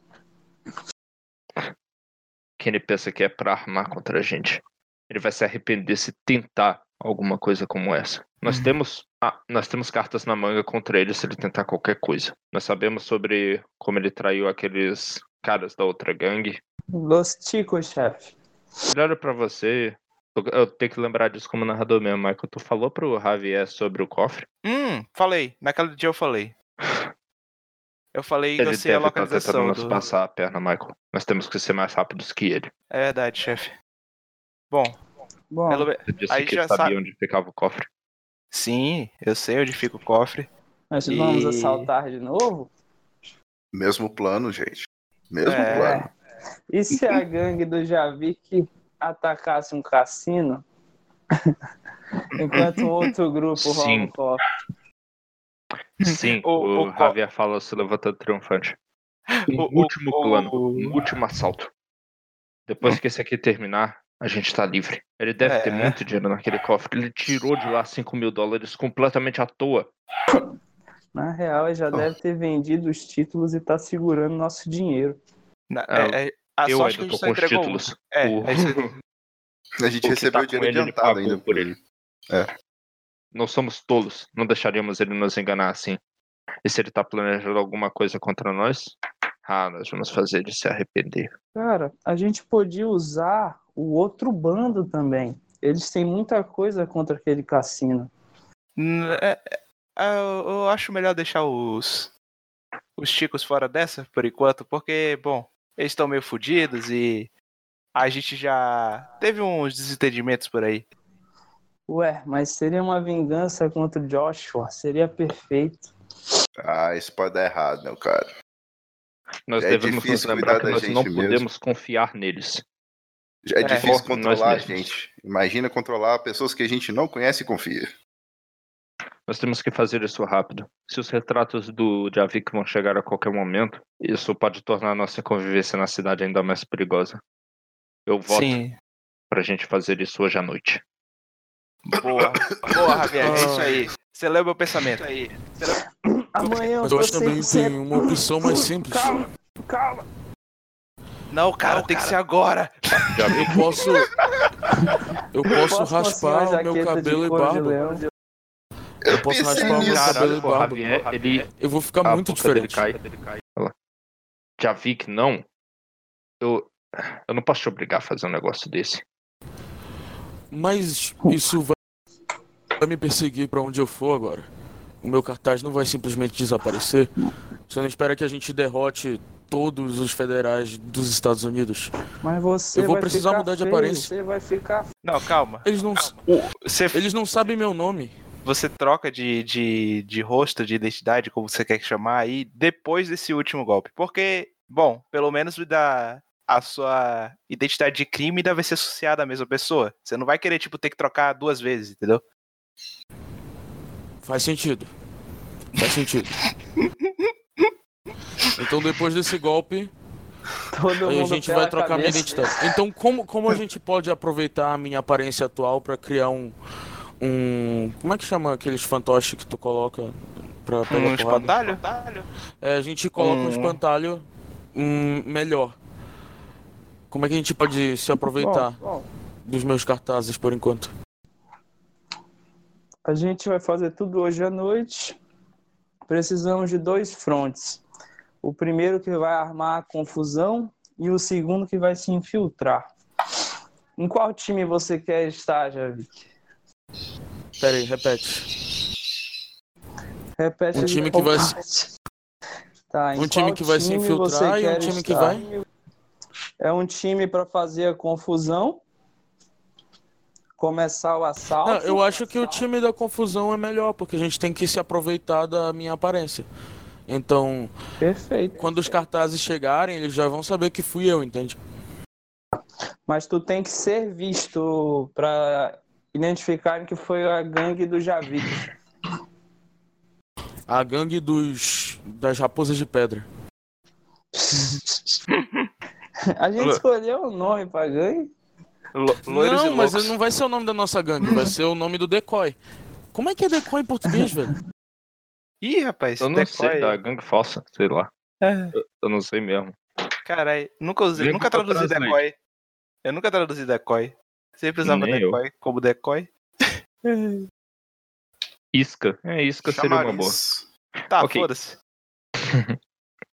Speaker 4: Que ele pensa que é pra armar contra a gente. Ele vai se arrepender se tentar alguma coisa como essa. Nós temos. ah, nós temos cartas na manga contra ele se ele tentar qualquer coisa. Nós sabemos sobre como ele traiu aqueles caras da outra gangue.
Speaker 7: Los Chicos, chefe.
Speaker 4: Ele olha pra você. Eu, tenho que lembrar disso como narrador mesmo, Michael. Tu falou pro Javier sobre o cofre?
Speaker 5: Hum, falei. Naquele dia eu falei. Eu falei que
Speaker 4: Ele
Speaker 5: eu sei a
Speaker 4: estar tentando
Speaker 5: localização
Speaker 4: nos
Speaker 5: do.
Speaker 4: passar a perna, Michael. Nós temos que ser mais rápidos que ele.
Speaker 5: É verdade, chefe. Bom,
Speaker 7: Bom,
Speaker 5: pelo...
Speaker 4: Você disse
Speaker 5: Aí
Speaker 4: que
Speaker 5: já
Speaker 4: sabia
Speaker 5: sabe-
Speaker 4: onde ficava o cofre.
Speaker 5: sim, eu sei onde fica o cofre.
Speaker 7: vamos
Speaker 5: e-
Speaker 7: assaltar de novo?
Speaker 6: Mesmo plano, gente. Mesmo
Speaker 5: É.
Speaker 6: plano.
Speaker 7: E se a gangue do Javik atacasse um cassino? Enquanto um outro grupo
Speaker 4: Sim.
Speaker 7: o cofre.
Speaker 4: Sim,
Speaker 5: O-
Speaker 4: o,
Speaker 5: o
Speaker 4: Javier fala se levantando triunfante. Um
Speaker 5: O-
Speaker 4: último
Speaker 5: o-
Speaker 4: plano, um último assalto. Depois que esse aqui terminar, a gente tá livre. Ele deve ter
Speaker 5: É.
Speaker 4: muito dinheiro naquele cofre. Ele tirou de lá 5 mil dólares completamente à toa.
Speaker 7: Na real, ele já deve ter vendido os títulos e tá segurando nosso dinheiro.
Speaker 5: Na-
Speaker 4: Ah,
Speaker 5: é- é- a
Speaker 4: eu
Speaker 5: sorte que a
Speaker 4: ainda
Speaker 5: gente
Speaker 4: tô
Speaker 5: só
Speaker 4: com os
Speaker 5: entregou um.
Speaker 4: títulos.
Speaker 5: É,
Speaker 4: O-
Speaker 5: é isso aí.
Speaker 6: A gente recebeu
Speaker 4: tá
Speaker 6: o dinheiro
Speaker 4: ele, ele
Speaker 6: adiantado
Speaker 4: pagou
Speaker 6: ainda.
Speaker 4: por ele. Não somos tolos. Não deixaríamos ele nos enganar assim. E se ele tá planejando alguma coisa contra nós? Ah, nós vamos fazer ele se arrepender.
Speaker 7: Cara, a gente podia usar o outro bando também. Eles têm muita coisa contra aquele cassino.
Speaker 5: N- é- é, eu, eu acho melhor deixar os os chicos fora dessa por enquanto, porque, bom, eles estão meio fodidos e a gente já teve uns desentendimentos por aí.
Speaker 7: Ué, mas seria uma vingança contra o Joshua. Seria perfeito.
Speaker 6: Ah, isso pode dar errado, meu cara.
Speaker 4: Nós
Speaker 6: É
Speaker 4: devemos nos lembrar que nós não
Speaker 6: mesmo.
Speaker 4: podemos confiar neles.
Speaker 6: É,
Speaker 5: É,
Speaker 6: difícil controlar a gente. Imagina controlar pessoas que a gente não conhece e confia.
Speaker 4: Nós temos que fazer isso rápido. Se os retratos do Javik vão chegar a qualquer momento, isso pode tornar a nossa convivência na cidade ainda mais perigosa. Eu voto
Speaker 5: Sim.
Speaker 4: pra gente fazer isso hoje à noite.
Speaker 5: Boa. Boa, Javier. É isso aí. Você leu meu pensamento. aí.
Speaker 7: Amanhã
Speaker 8: Mas eu acho também tem uma opção mais simples.
Speaker 7: Calma, calma.
Speaker 5: Não, cara, tem que ser agora.
Speaker 8: Eu posso. Eu posso,
Speaker 7: Posso
Speaker 8: raspar o meu cabelo e barba. Eu posso raspar o cabelo
Speaker 4: o
Speaker 8: barba.
Speaker 4: Javier, ele
Speaker 8: Eu vou ficar
Speaker 4: a
Speaker 8: muito
Speaker 4: boca dele
Speaker 8: diferente.
Speaker 4: cai. Fala. Javik, não. Eu, eu não posso te obrigar a fazer um negócio desse.
Speaker 8: Mas isso vai vai me perseguir pra onde eu for agora. O meu cartaz não vai simplesmente desaparecer. Você não espera que a gente derrote todos os federais dos Estados Unidos?
Speaker 7: Mas você
Speaker 8: Eu vou
Speaker 7: vai
Speaker 8: precisar
Speaker 7: ficar
Speaker 8: mudar de
Speaker 7: feio,
Speaker 8: aparência.
Speaker 7: Você vai ficar
Speaker 5: Não, calma.
Speaker 8: Eles não,
Speaker 5: Você,
Speaker 8: eles não sabem meu nome.
Speaker 5: Você troca de, de, de rosto, de identidade, como você quer chamar aí, depois desse último golpe. Porque, bom, pelo menos da a sua identidade de crime deve ser associada à mesma pessoa. Você não vai querer, tipo, ter que trocar duas vezes, entendeu?
Speaker 8: Faz sentido. Faz sentido. Então depois desse golpe,
Speaker 7: todo
Speaker 8: aí a gente vai trocar minha
Speaker 7: cabeça.
Speaker 8: identidade. Então como, como a gente pode aproveitar a minha aparência atual pra criar um. Um. Como é que chama aqueles fantoches que tu coloca pra pegar
Speaker 5: Um
Speaker 8: porrada?
Speaker 5: espantalho?
Speaker 8: É, a gente coloca um
Speaker 5: Um-
Speaker 8: espantalho hum, melhor. Como é que a gente pode se aproveitar
Speaker 7: Bom, bom,
Speaker 8: dos meus cartazes por enquanto?
Speaker 7: a gente vai fazer tudo hoje à noite. Precisamos de dois frontes. O primeiro que vai armar a confusão e o segundo que vai se infiltrar. Em qual time você quer estar, Javik?
Speaker 8: Pera aí, repete.
Speaker 7: Repete
Speaker 8: Um time que vai
Speaker 7: comparte. Tá, em
Speaker 8: Um time que vai se
Speaker 7: time
Speaker 8: infiltrar
Speaker 7: você
Speaker 8: e um time que
Speaker 7: estar?
Speaker 8: vai.
Speaker 7: É um time para fazer a confusão começar o assalto.
Speaker 8: Não, eu acho que o time da confusão é melhor, porque a gente tem que se aproveitar da minha aparência. Então,
Speaker 7: Perfeito.
Speaker 8: quando os cartazes chegarem, eles já vão saber que fui eu, entende?
Speaker 7: Mas tu tem que ser visto pra identificarem que foi a gangue do Javik.
Speaker 8: A gangue dos das raposas de pedra.
Speaker 7: A gente escolheu o nome pra gangue.
Speaker 5: Lo- Loiros
Speaker 8: não, mas não vai ser o nome da nossa gangue, vai ser o nome do decoy. Como é que é decoy em português, velho?
Speaker 5: Ih, rapaz,
Speaker 4: Eu não
Speaker 5: decoy.
Speaker 4: sei, da gangue falsa, sei lá.
Speaker 5: É.
Speaker 4: Eu, eu não sei mesmo.
Speaker 5: Carai, nunca usei, nunca traduzi decoy. Eu nunca traduzi decoy. Sempre usava
Speaker 4: Nem eu.
Speaker 5: decoy como decoy.
Speaker 4: Isca. É, isca seria uma boa.
Speaker 6: Chamariz.
Speaker 5: Tá,
Speaker 4: Ok.
Speaker 5: foda-se.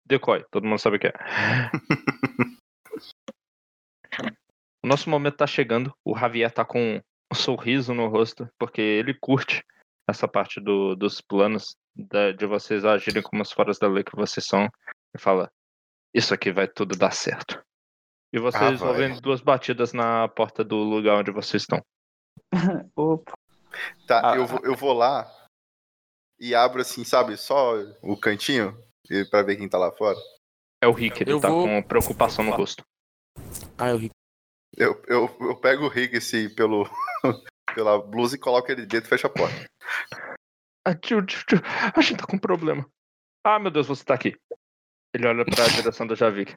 Speaker 4: Decoy, todo mundo sabe o que é. o nosso momento tá chegando. O Javier tá com um sorriso no rosto, porque ele curte essa parte do- dos planos da- de vocês agirem como os foras da lei que vocês são. E fala: Isso aqui vai tudo dar certo. E vocês
Speaker 6: Ah,
Speaker 4: ouvem duas batidas na porta do lugar onde vocês estão.
Speaker 7: Opa.
Speaker 6: Tá,
Speaker 5: Ah.
Speaker 6: eu, vou, eu vou lá e abro assim, sabe, só o cantinho e- pra ver quem tá lá fora.
Speaker 4: É o Rick, ele
Speaker 8: Eu
Speaker 4: tá
Speaker 8: vou-
Speaker 4: com preocupação no rosto.
Speaker 8: Ah, eu ri.
Speaker 6: Eu, eu, eu pego o Rick assim pelo, pela blusa e coloco ele dentro e fecho a porta.
Speaker 4: Ah, tio, tio, tio, a gente tá com um problema. Ah, meu Deus, você tá aqui. Ele olha pra direção do Javik.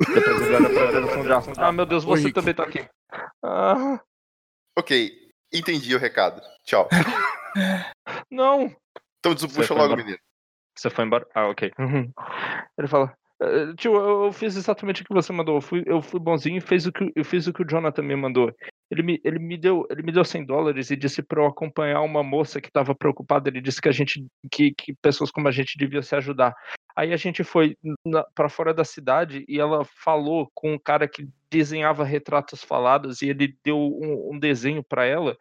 Speaker 4: Depois ele olha pra direção de Arson. Ah, meu Deus, você também tá aqui. Ah,
Speaker 6: Ok, entendi o recado. Tchau.
Speaker 4: não.
Speaker 6: Então
Speaker 4: foi
Speaker 6: logo,
Speaker 4: embora.
Speaker 6: menino.
Speaker 4: Você foi embora? Ah, ok. Uhum. Ele fala. "Eh, Tio, eu fiz exatamente o que você mandou. Eu fui, eu fui bonzinho e fez o que, eu fiz o que o Jonathan me mandou. Ele me, ele, me deu, ele me deu 100 dólares e disse pra eu acompanhar uma moça que tava preocupada. Ele disse que a gente, que, que pessoas como a gente devia se ajudar. Aí a gente foi para fora da cidade e ela falou com um cara que desenhava retratos falados e ele deu um, um desenho pra ela.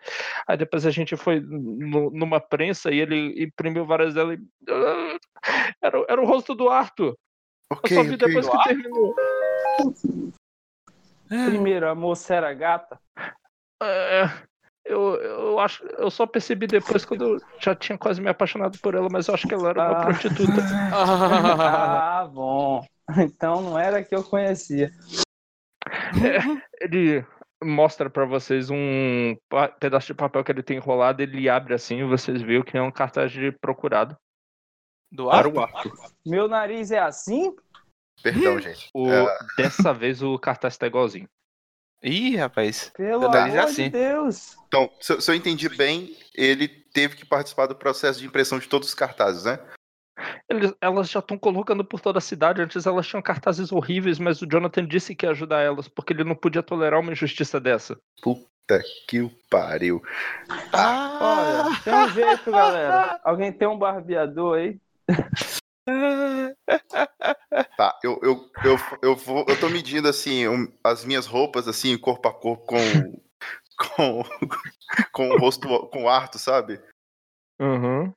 Speaker 4: Aí depois a gente foi nu- numa prensa e ele imprimiu várias delas. E... Ah, Era, era o rosto do Arthur. Eu
Speaker 6: Ok,
Speaker 4: só vi
Speaker 6: ok.
Speaker 4: depois que terminou.
Speaker 7: Primeiro, a moça era gata.
Speaker 4: É, eu, eu acho, eu só percebi depois quando eu já tinha quase me apaixonado por ela, mas eu acho que ela era uma
Speaker 7: Ah.
Speaker 4: prostituta.
Speaker 8: Ah,
Speaker 7: bom. Então não era que eu conhecia.
Speaker 4: Ele mostra pra vocês um pedaço de papel que ele tem enrolado, ele abre assim e vocês viram que é um cartaz de procurado
Speaker 5: Do
Speaker 4: para Arthur.
Speaker 7: Meu nariz é assim?
Speaker 6: Perdão, gente.
Speaker 4: O,
Speaker 6: É,
Speaker 4: Dessa vez o cartaz tá igualzinho.
Speaker 5: Ih, rapaz.
Speaker 7: Pelo amor
Speaker 5: assim.
Speaker 7: de Deus.
Speaker 6: então, se, eu- se eu entendi bem, ele teve que participar do processo de impressão de todos os cartazes, né?
Speaker 4: Eles- elas já estão colocando por toda a cidade. Antes elas tinham cartazes horríveis, mas o Jonathan disse que ia ajudar elas, porque ele não podia tolerar uma injustiça dessa.
Speaker 6: Puta que o pariu.
Speaker 7: Olha, tem um jeito, galera. Alguém tem um barbeador aí?
Speaker 6: Tá, eu, eu, eu, eu, vou, eu tô medindo assim um- as minhas roupas, assim, corpo a corpo com. com. com o rosto, com o Arthur, sabe?
Speaker 4: Uhum.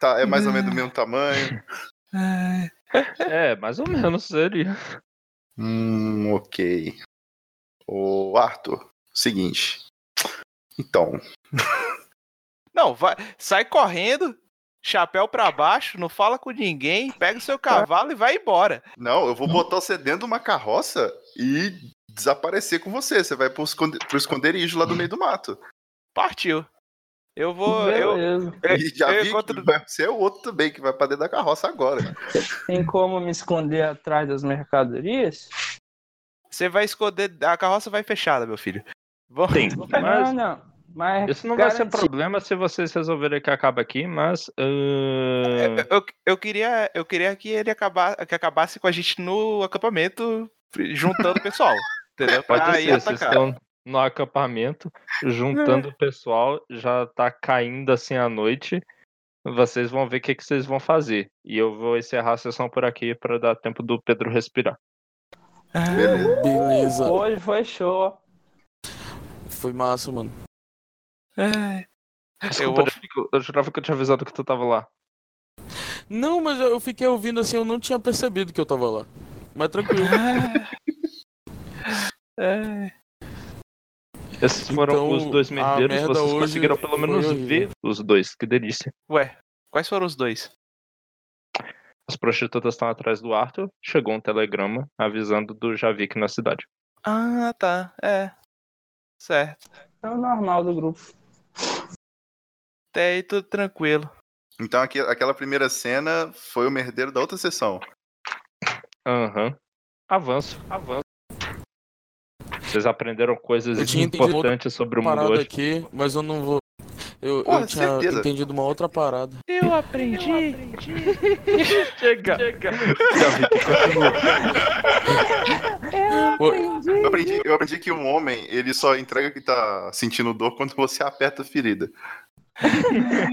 Speaker 6: Tá, é mais ou menos do mesmo tamanho.
Speaker 4: É, mais ou menos seria.
Speaker 6: Hum, ok. Ô, Arthur, seguinte. Então,
Speaker 5: Não, vai, sai correndo, chapéu pra baixo, não fala com ninguém, pega o seu cavalo e vai embora.
Speaker 6: não, eu vou botar você dentro de uma carroça e desaparecer com você. Você vai pro, esconde, pro esconderijo lá do meio do mato.
Speaker 5: Partiu. Eu vou. Eu,
Speaker 7: Beleza.
Speaker 5: eu,
Speaker 6: E já
Speaker 5: eu
Speaker 6: vi
Speaker 5: encontro-
Speaker 6: que vai ser o outro também que vai pra dentro da carroça agora.
Speaker 7: Tem como me esconder atrás das mercadorias?
Speaker 5: Você vai esconder. A carroça vai fechada, meu filho. Vamos-
Speaker 4: Tem, mas
Speaker 7: Não, não. Mas
Speaker 4: isso não vai ser problema se vocês resolverem que acaba aqui, mas. ah,
Speaker 5: Eu, eu queria, eu queria que ele acabar, que acabasse com a gente no acampamento, juntando o pessoal. Entendeu?
Speaker 4: Pode ser, vocês estão no acampamento, juntando o pessoal, já tá caindo assim à noite. Vocês vão ver o que, que vocês vão fazer. E eu vou encerrar a sessão por aqui para dar tempo do Pedro respirar.
Speaker 6: Beleza.
Speaker 8: beleza.
Speaker 7: Hoje foi show.
Speaker 8: Foi massa, mano.
Speaker 5: É.
Speaker 4: Desculpa,
Speaker 5: vou-
Speaker 4: eu, eu jurava que eu tinha avisado que tu tava lá.
Speaker 8: Não, mas eu fiquei ouvindo assim, eu não tinha percebido que eu tava lá. Mas tranquilo.
Speaker 5: É.
Speaker 4: Esses foram
Speaker 8: Então,
Speaker 4: os dois
Speaker 8: merda
Speaker 4: vocês conseguiram pelo menos ver os dois, que delícia.
Speaker 5: Ué, quais foram os dois?
Speaker 4: As prostitutas estão atrás do Arthur, chegou um telegrama avisando do Javik na cidade.
Speaker 5: Ah, tá. É. Certo.
Speaker 7: É o normal do grupo.
Speaker 5: Até aí tudo tranquilo.
Speaker 6: Então aqui- aquela primeira cena foi o merdeiro da outra sessão.
Speaker 4: Aham. Avanço, avanço. Vocês aprenderam coisas
Speaker 8: Eu
Speaker 4: importantes sobre o mundo hoje.
Speaker 8: aqui, mas eu não vou. Eu,
Speaker 6: Porra,
Speaker 8: eu tinha
Speaker 6: certeza.
Speaker 8: entendido uma outra parada.
Speaker 5: Eu aprendi.
Speaker 4: Chega, chega. Javik, continua.
Speaker 6: Eu aprendi, eu aprendi que um homem, ele só entrega que tá sentindo dor quando você aperta a ferida.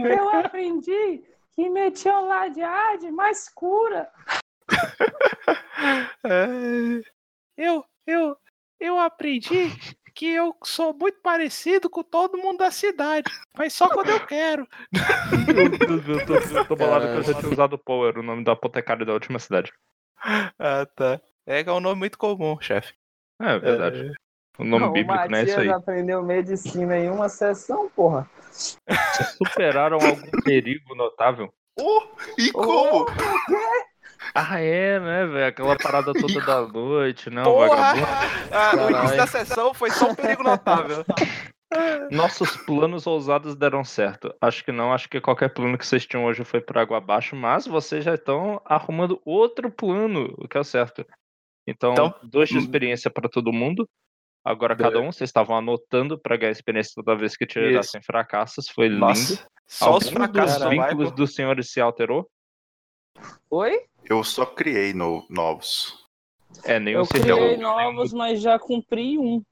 Speaker 9: Eu aprendi que metiam ladeade mais cura.
Speaker 5: É. Eu, eu, eu aprendi que eu sou muito parecido com todo mundo da cidade, mas só quando eu quero.
Speaker 4: Eu tô, eu tô bolado que eu já tinha usado Power, o nome do apotecário da última cidade.
Speaker 5: Ah, tá. É que é um nome muito comum, chefe.
Speaker 4: É, é verdade. O nome
Speaker 7: Não, o
Speaker 4: bíblico não é
Speaker 7: Matias
Speaker 4: isso aí.
Speaker 7: aprendeu medicina em uma sessão, porra.
Speaker 4: Vocês superaram algum perigo notável?
Speaker 6: Oh, e como?
Speaker 4: Ah, é, né, velho? Aquela parada toda da noite, não,
Speaker 5: Porra!
Speaker 4: vagabundo.
Speaker 5: Ah, o início da sessão foi só um perigo notável.
Speaker 4: Nossos planos ousados deram certo. Acho que não, acho que qualquer plano que vocês tinham hoje foi por água abaixo, mas vocês já estão arrumando outro plano, o que é o certo. Então,
Speaker 5: Então-
Speaker 4: dois de experiência para todo mundo. Agora cada um, vocês estavam anotando para ganhar experiência toda vez que tirassem fracassos. Foi lindo.
Speaker 5: Nossa. Só os
Speaker 4: Algum
Speaker 5: fracassos
Speaker 4: dos
Speaker 5: do
Speaker 4: vínculos dos senhores se alterou?
Speaker 7: Oi?
Speaker 6: Eu só criei no- novos.
Speaker 4: É, nenhum
Speaker 7: Eu
Speaker 4: se
Speaker 7: criei novos, mas já cumpri um.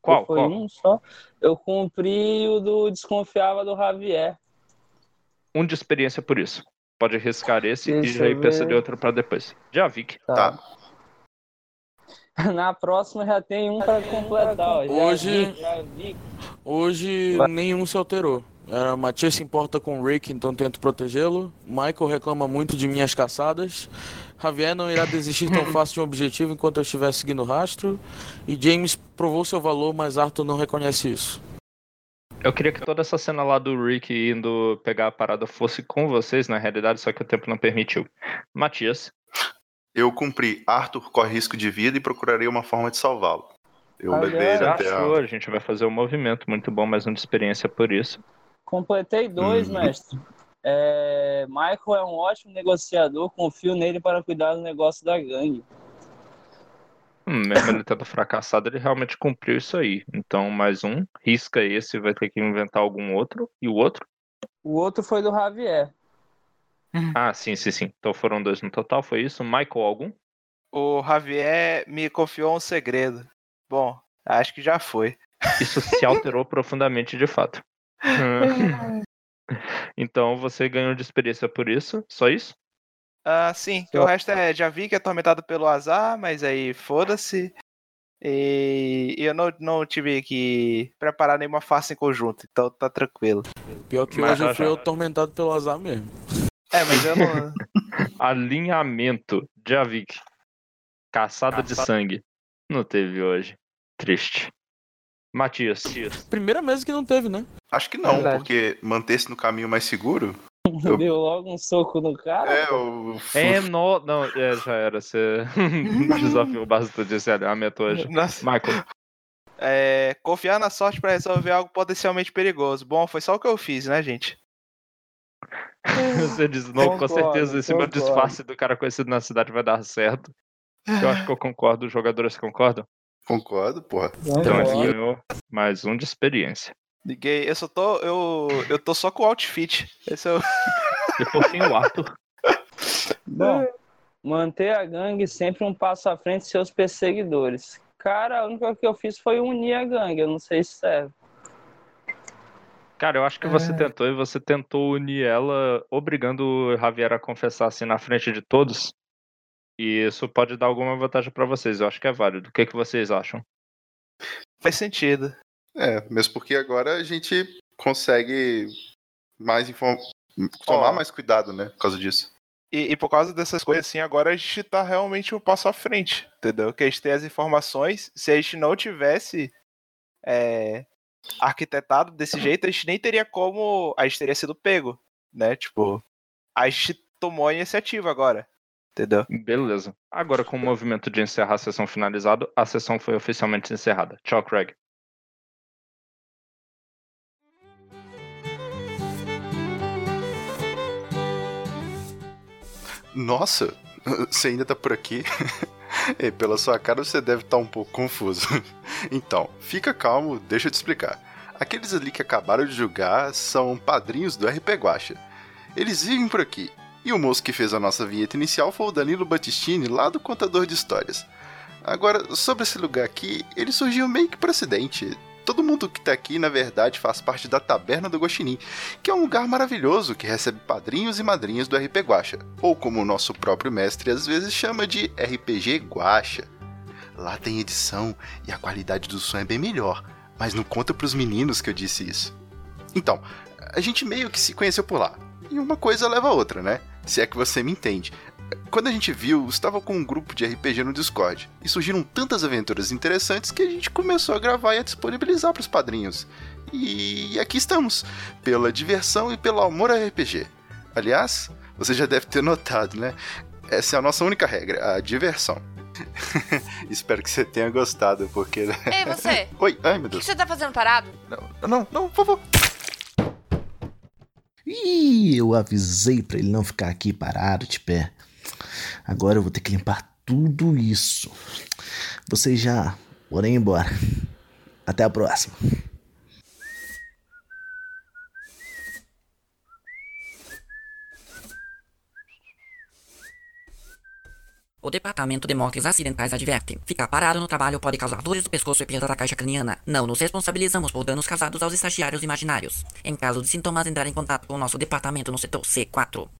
Speaker 4: Qual?
Speaker 7: Foi
Speaker 4: Qual?
Speaker 7: um só. Eu cumpri o do Desconfiava do Javier.
Speaker 4: Um de experiência por isso. Pode riscar esse e
Speaker 7: Deixa
Speaker 4: já ir em
Speaker 7: ver.
Speaker 4: outro para depois. Já vi que.
Speaker 6: Tá.
Speaker 7: Na próxima já tem um pra completar.
Speaker 8: Hoje-
Speaker 7: vi.
Speaker 8: Hoje nenhum se alterou. É, Matias se importa com o Rick, então tento protegê-lo. Michael reclama muito de minhas caçadas. Javier não irá desistir tão fácil de um objetivo enquanto eu estiver seguindo o rastro. E James provou seu valor, mas Arthur não reconhece isso.
Speaker 4: Eu queria que toda essa cena lá do Rick indo pegar a parada fosse com vocês, na realidade, só que o tempo não permitiu. Matias,
Speaker 6: Eu cumpri. Arthur corre risco de vida e procurarei uma forma de salvá-lo. Eu
Speaker 7: Ah,
Speaker 6: levei ele até a...
Speaker 4: a gente vai fazer um movimento muito bom, mais um de experiência por isso.
Speaker 7: Completei dois,
Speaker 6: Uhum.
Speaker 7: mestre. É, Michael é um ótimo negociador, confio nele para cuidar do negócio da gangue.
Speaker 4: Hum, mesmo ele tendo fracassado, ele realmente cumpriu isso aí. Então, mais um, risca esse, vai ter que inventar algum outro. E o outro?
Speaker 7: O outro foi do Javier.
Speaker 4: Ah, sim, sim, sim. Então foram dois no total, foi isso? Michael, algum?
Speaker 5: O Javier me confiou um segredo. Bom, acho que já foi.
Speaker 4: Isso se alterou profundamente de fato. Então você ganhou de experiência por isso? Só isso?
Speaker 5: Ah, sim. que O resto é já vi que é atormentado pelo azar, mas aí foda-se. E e eu não, não tive que preparar nenhuma face em conjunto, então tá tranquilo.
Speaker 8: Pior que
Speaker 4: Mas
Speaker 8: hoje
Speaker 4: já,
Speaker 8: eu fui atormentado pelo azar mesmo.
Speaker 5: É, mas eu não.
Speaker 4: Alinhamento. Javik. Caçada de sangue. Não teve hoje. Triste. Matias.
Speaker 8: Primeira mesa que não teve, né?
Speaker 6: Acho que não,
Speaker 7: Verdade.
Speaker 6: porque manter-se no caminho mais seguro. Eu-
Speaker 7: Deu logo um soco no cara.
Speaker 6: É, o.
Speaker 4: É, no... não, é, já era. Você desafiou bastante esse alinhamento hoje.
Speaker 5: Nossa.
Speaker 4: Michael.
Speaker 5: É, confiar na sorte pra resolver algo potencialmente perigoso. Bom, foi só o que eu fiz, né, gente?
Speaker 4: Você diz, não, com
Speaker 7: Concordo,
Speaker 4: certeza esse meu
Speaker 7: concordo.
Speaker 4: disfarce do cara conhecido na cidade vai dar certo. Eu acho que eu concordo, os jogadores concordam.
Speaker 6: Concordo, porra.
Speaker 4: Então ele ganhou mais um de experiência.
Speaker 5: Liguei. Eu só tô. Eu, eu tô só com o outfit. Esse é o.
Speaker 4: Por fim o Arthur.
Speaker 7: Bom, manter a gangue sempre um passo à frente de seus perseguidores. Cara, a única que eu fiz foi unir a gangue, eu não sei se serve.
Speaker 4: Cara, eu acho que você tentou e você tentou unir ela, obrigando o Javier a confessar assim na frente de todos. E isso pode dar alguma vantagem pra vocês. Eu acho que é válido. O que, que vocês acham?
Speaker 5: Faz sentido.
Speaker 6: É, mesmo porque agora a gente consegue mais inform... tomar
Speaker 5: Ó.
Speaker 6: mais cuidado, né? Por causa disso.
Speaker 5: E, e por causa dessas coisas, assim, agora a gente tá realmente um passo à frente, entendeu? Que a gente tem as informações. Se a gente não tivesse é, arquitetado desse jeito, a gente nem teria como. A gente teria sido pego, né? Tipo, a gente tomou a iniciativa agora. Entendeu?
Speaker 4: Beleza. Agora, com o movimento de encerrar a sessão finalizado, a sessão foi oficialmente encerrada. Tchau, Craig.
Speaker 6: Nossa, você ainda tá por aqui? e pela sua cara você deve estar um pouco confuso. Então, fica calmo, deixa eu te explicar. Aqueles ali que acabaram de julgar são padrinhos do RP Guacha. Eles vivem por aqui. E o moço que fez a nossa vinheta inicial foi o Danilo Battistini, lá do Contador de Histórias. Agora, sobre esse lugar aqui, ele surgiu meio que por acidente. Todo mundo que tá aqui, na verdade, faz parte da Taberna do Guaxinim, que é um lugar maravilhoso que recebe padrinhos e madrinhas do RP Guacha, ou como o nosso próprio mestre às vezes chama de RPG Guacha. Lá tem edição e a qualidade do som é bem melhor, mas não conta pros meninos que eu disse isso. Então, a gente meio que se conheceu por lá. E uma coisa leva a outra, né? Se é que você me entende. Quando a gente viu, estava com um grupo de RPG no Discord e surgiram tantas aventuras interessantes que a gente começou a gravar e a disponibilizar para os padrinhos. E aqui estamos, pela diversão e pelo amor a RPG. Aliás, você já deve ter notado, né? Essa é a nossa única regra, a diversão. Espero que você tenha gostado, porque.
Speaker 10: Ei, você!
Speaker 6: Oi, ai meu
Speaker 10: O que
Speaker 6: Deus.
Speaker 10: você tá fazendo parado?
Speaker 6: Não, não, não, por favor.
Speaker 11: Ih, eu avisei pra ele não ficar aqui parado de pé. Agora eu vou ter que limpar tudo isso. Vocês já podem ir embora. Até a próxima.
Speaker 12: O Departamento de Mortes Acidentais adverte: ficar parado no trabalho pode causar dores do pescoço e perda da caixa craniana. Não nos responsabilizamos por danos causados aos estagiários imaginários. Em caso de sintomas, entrar em contato com o nosso departamento no setor C4.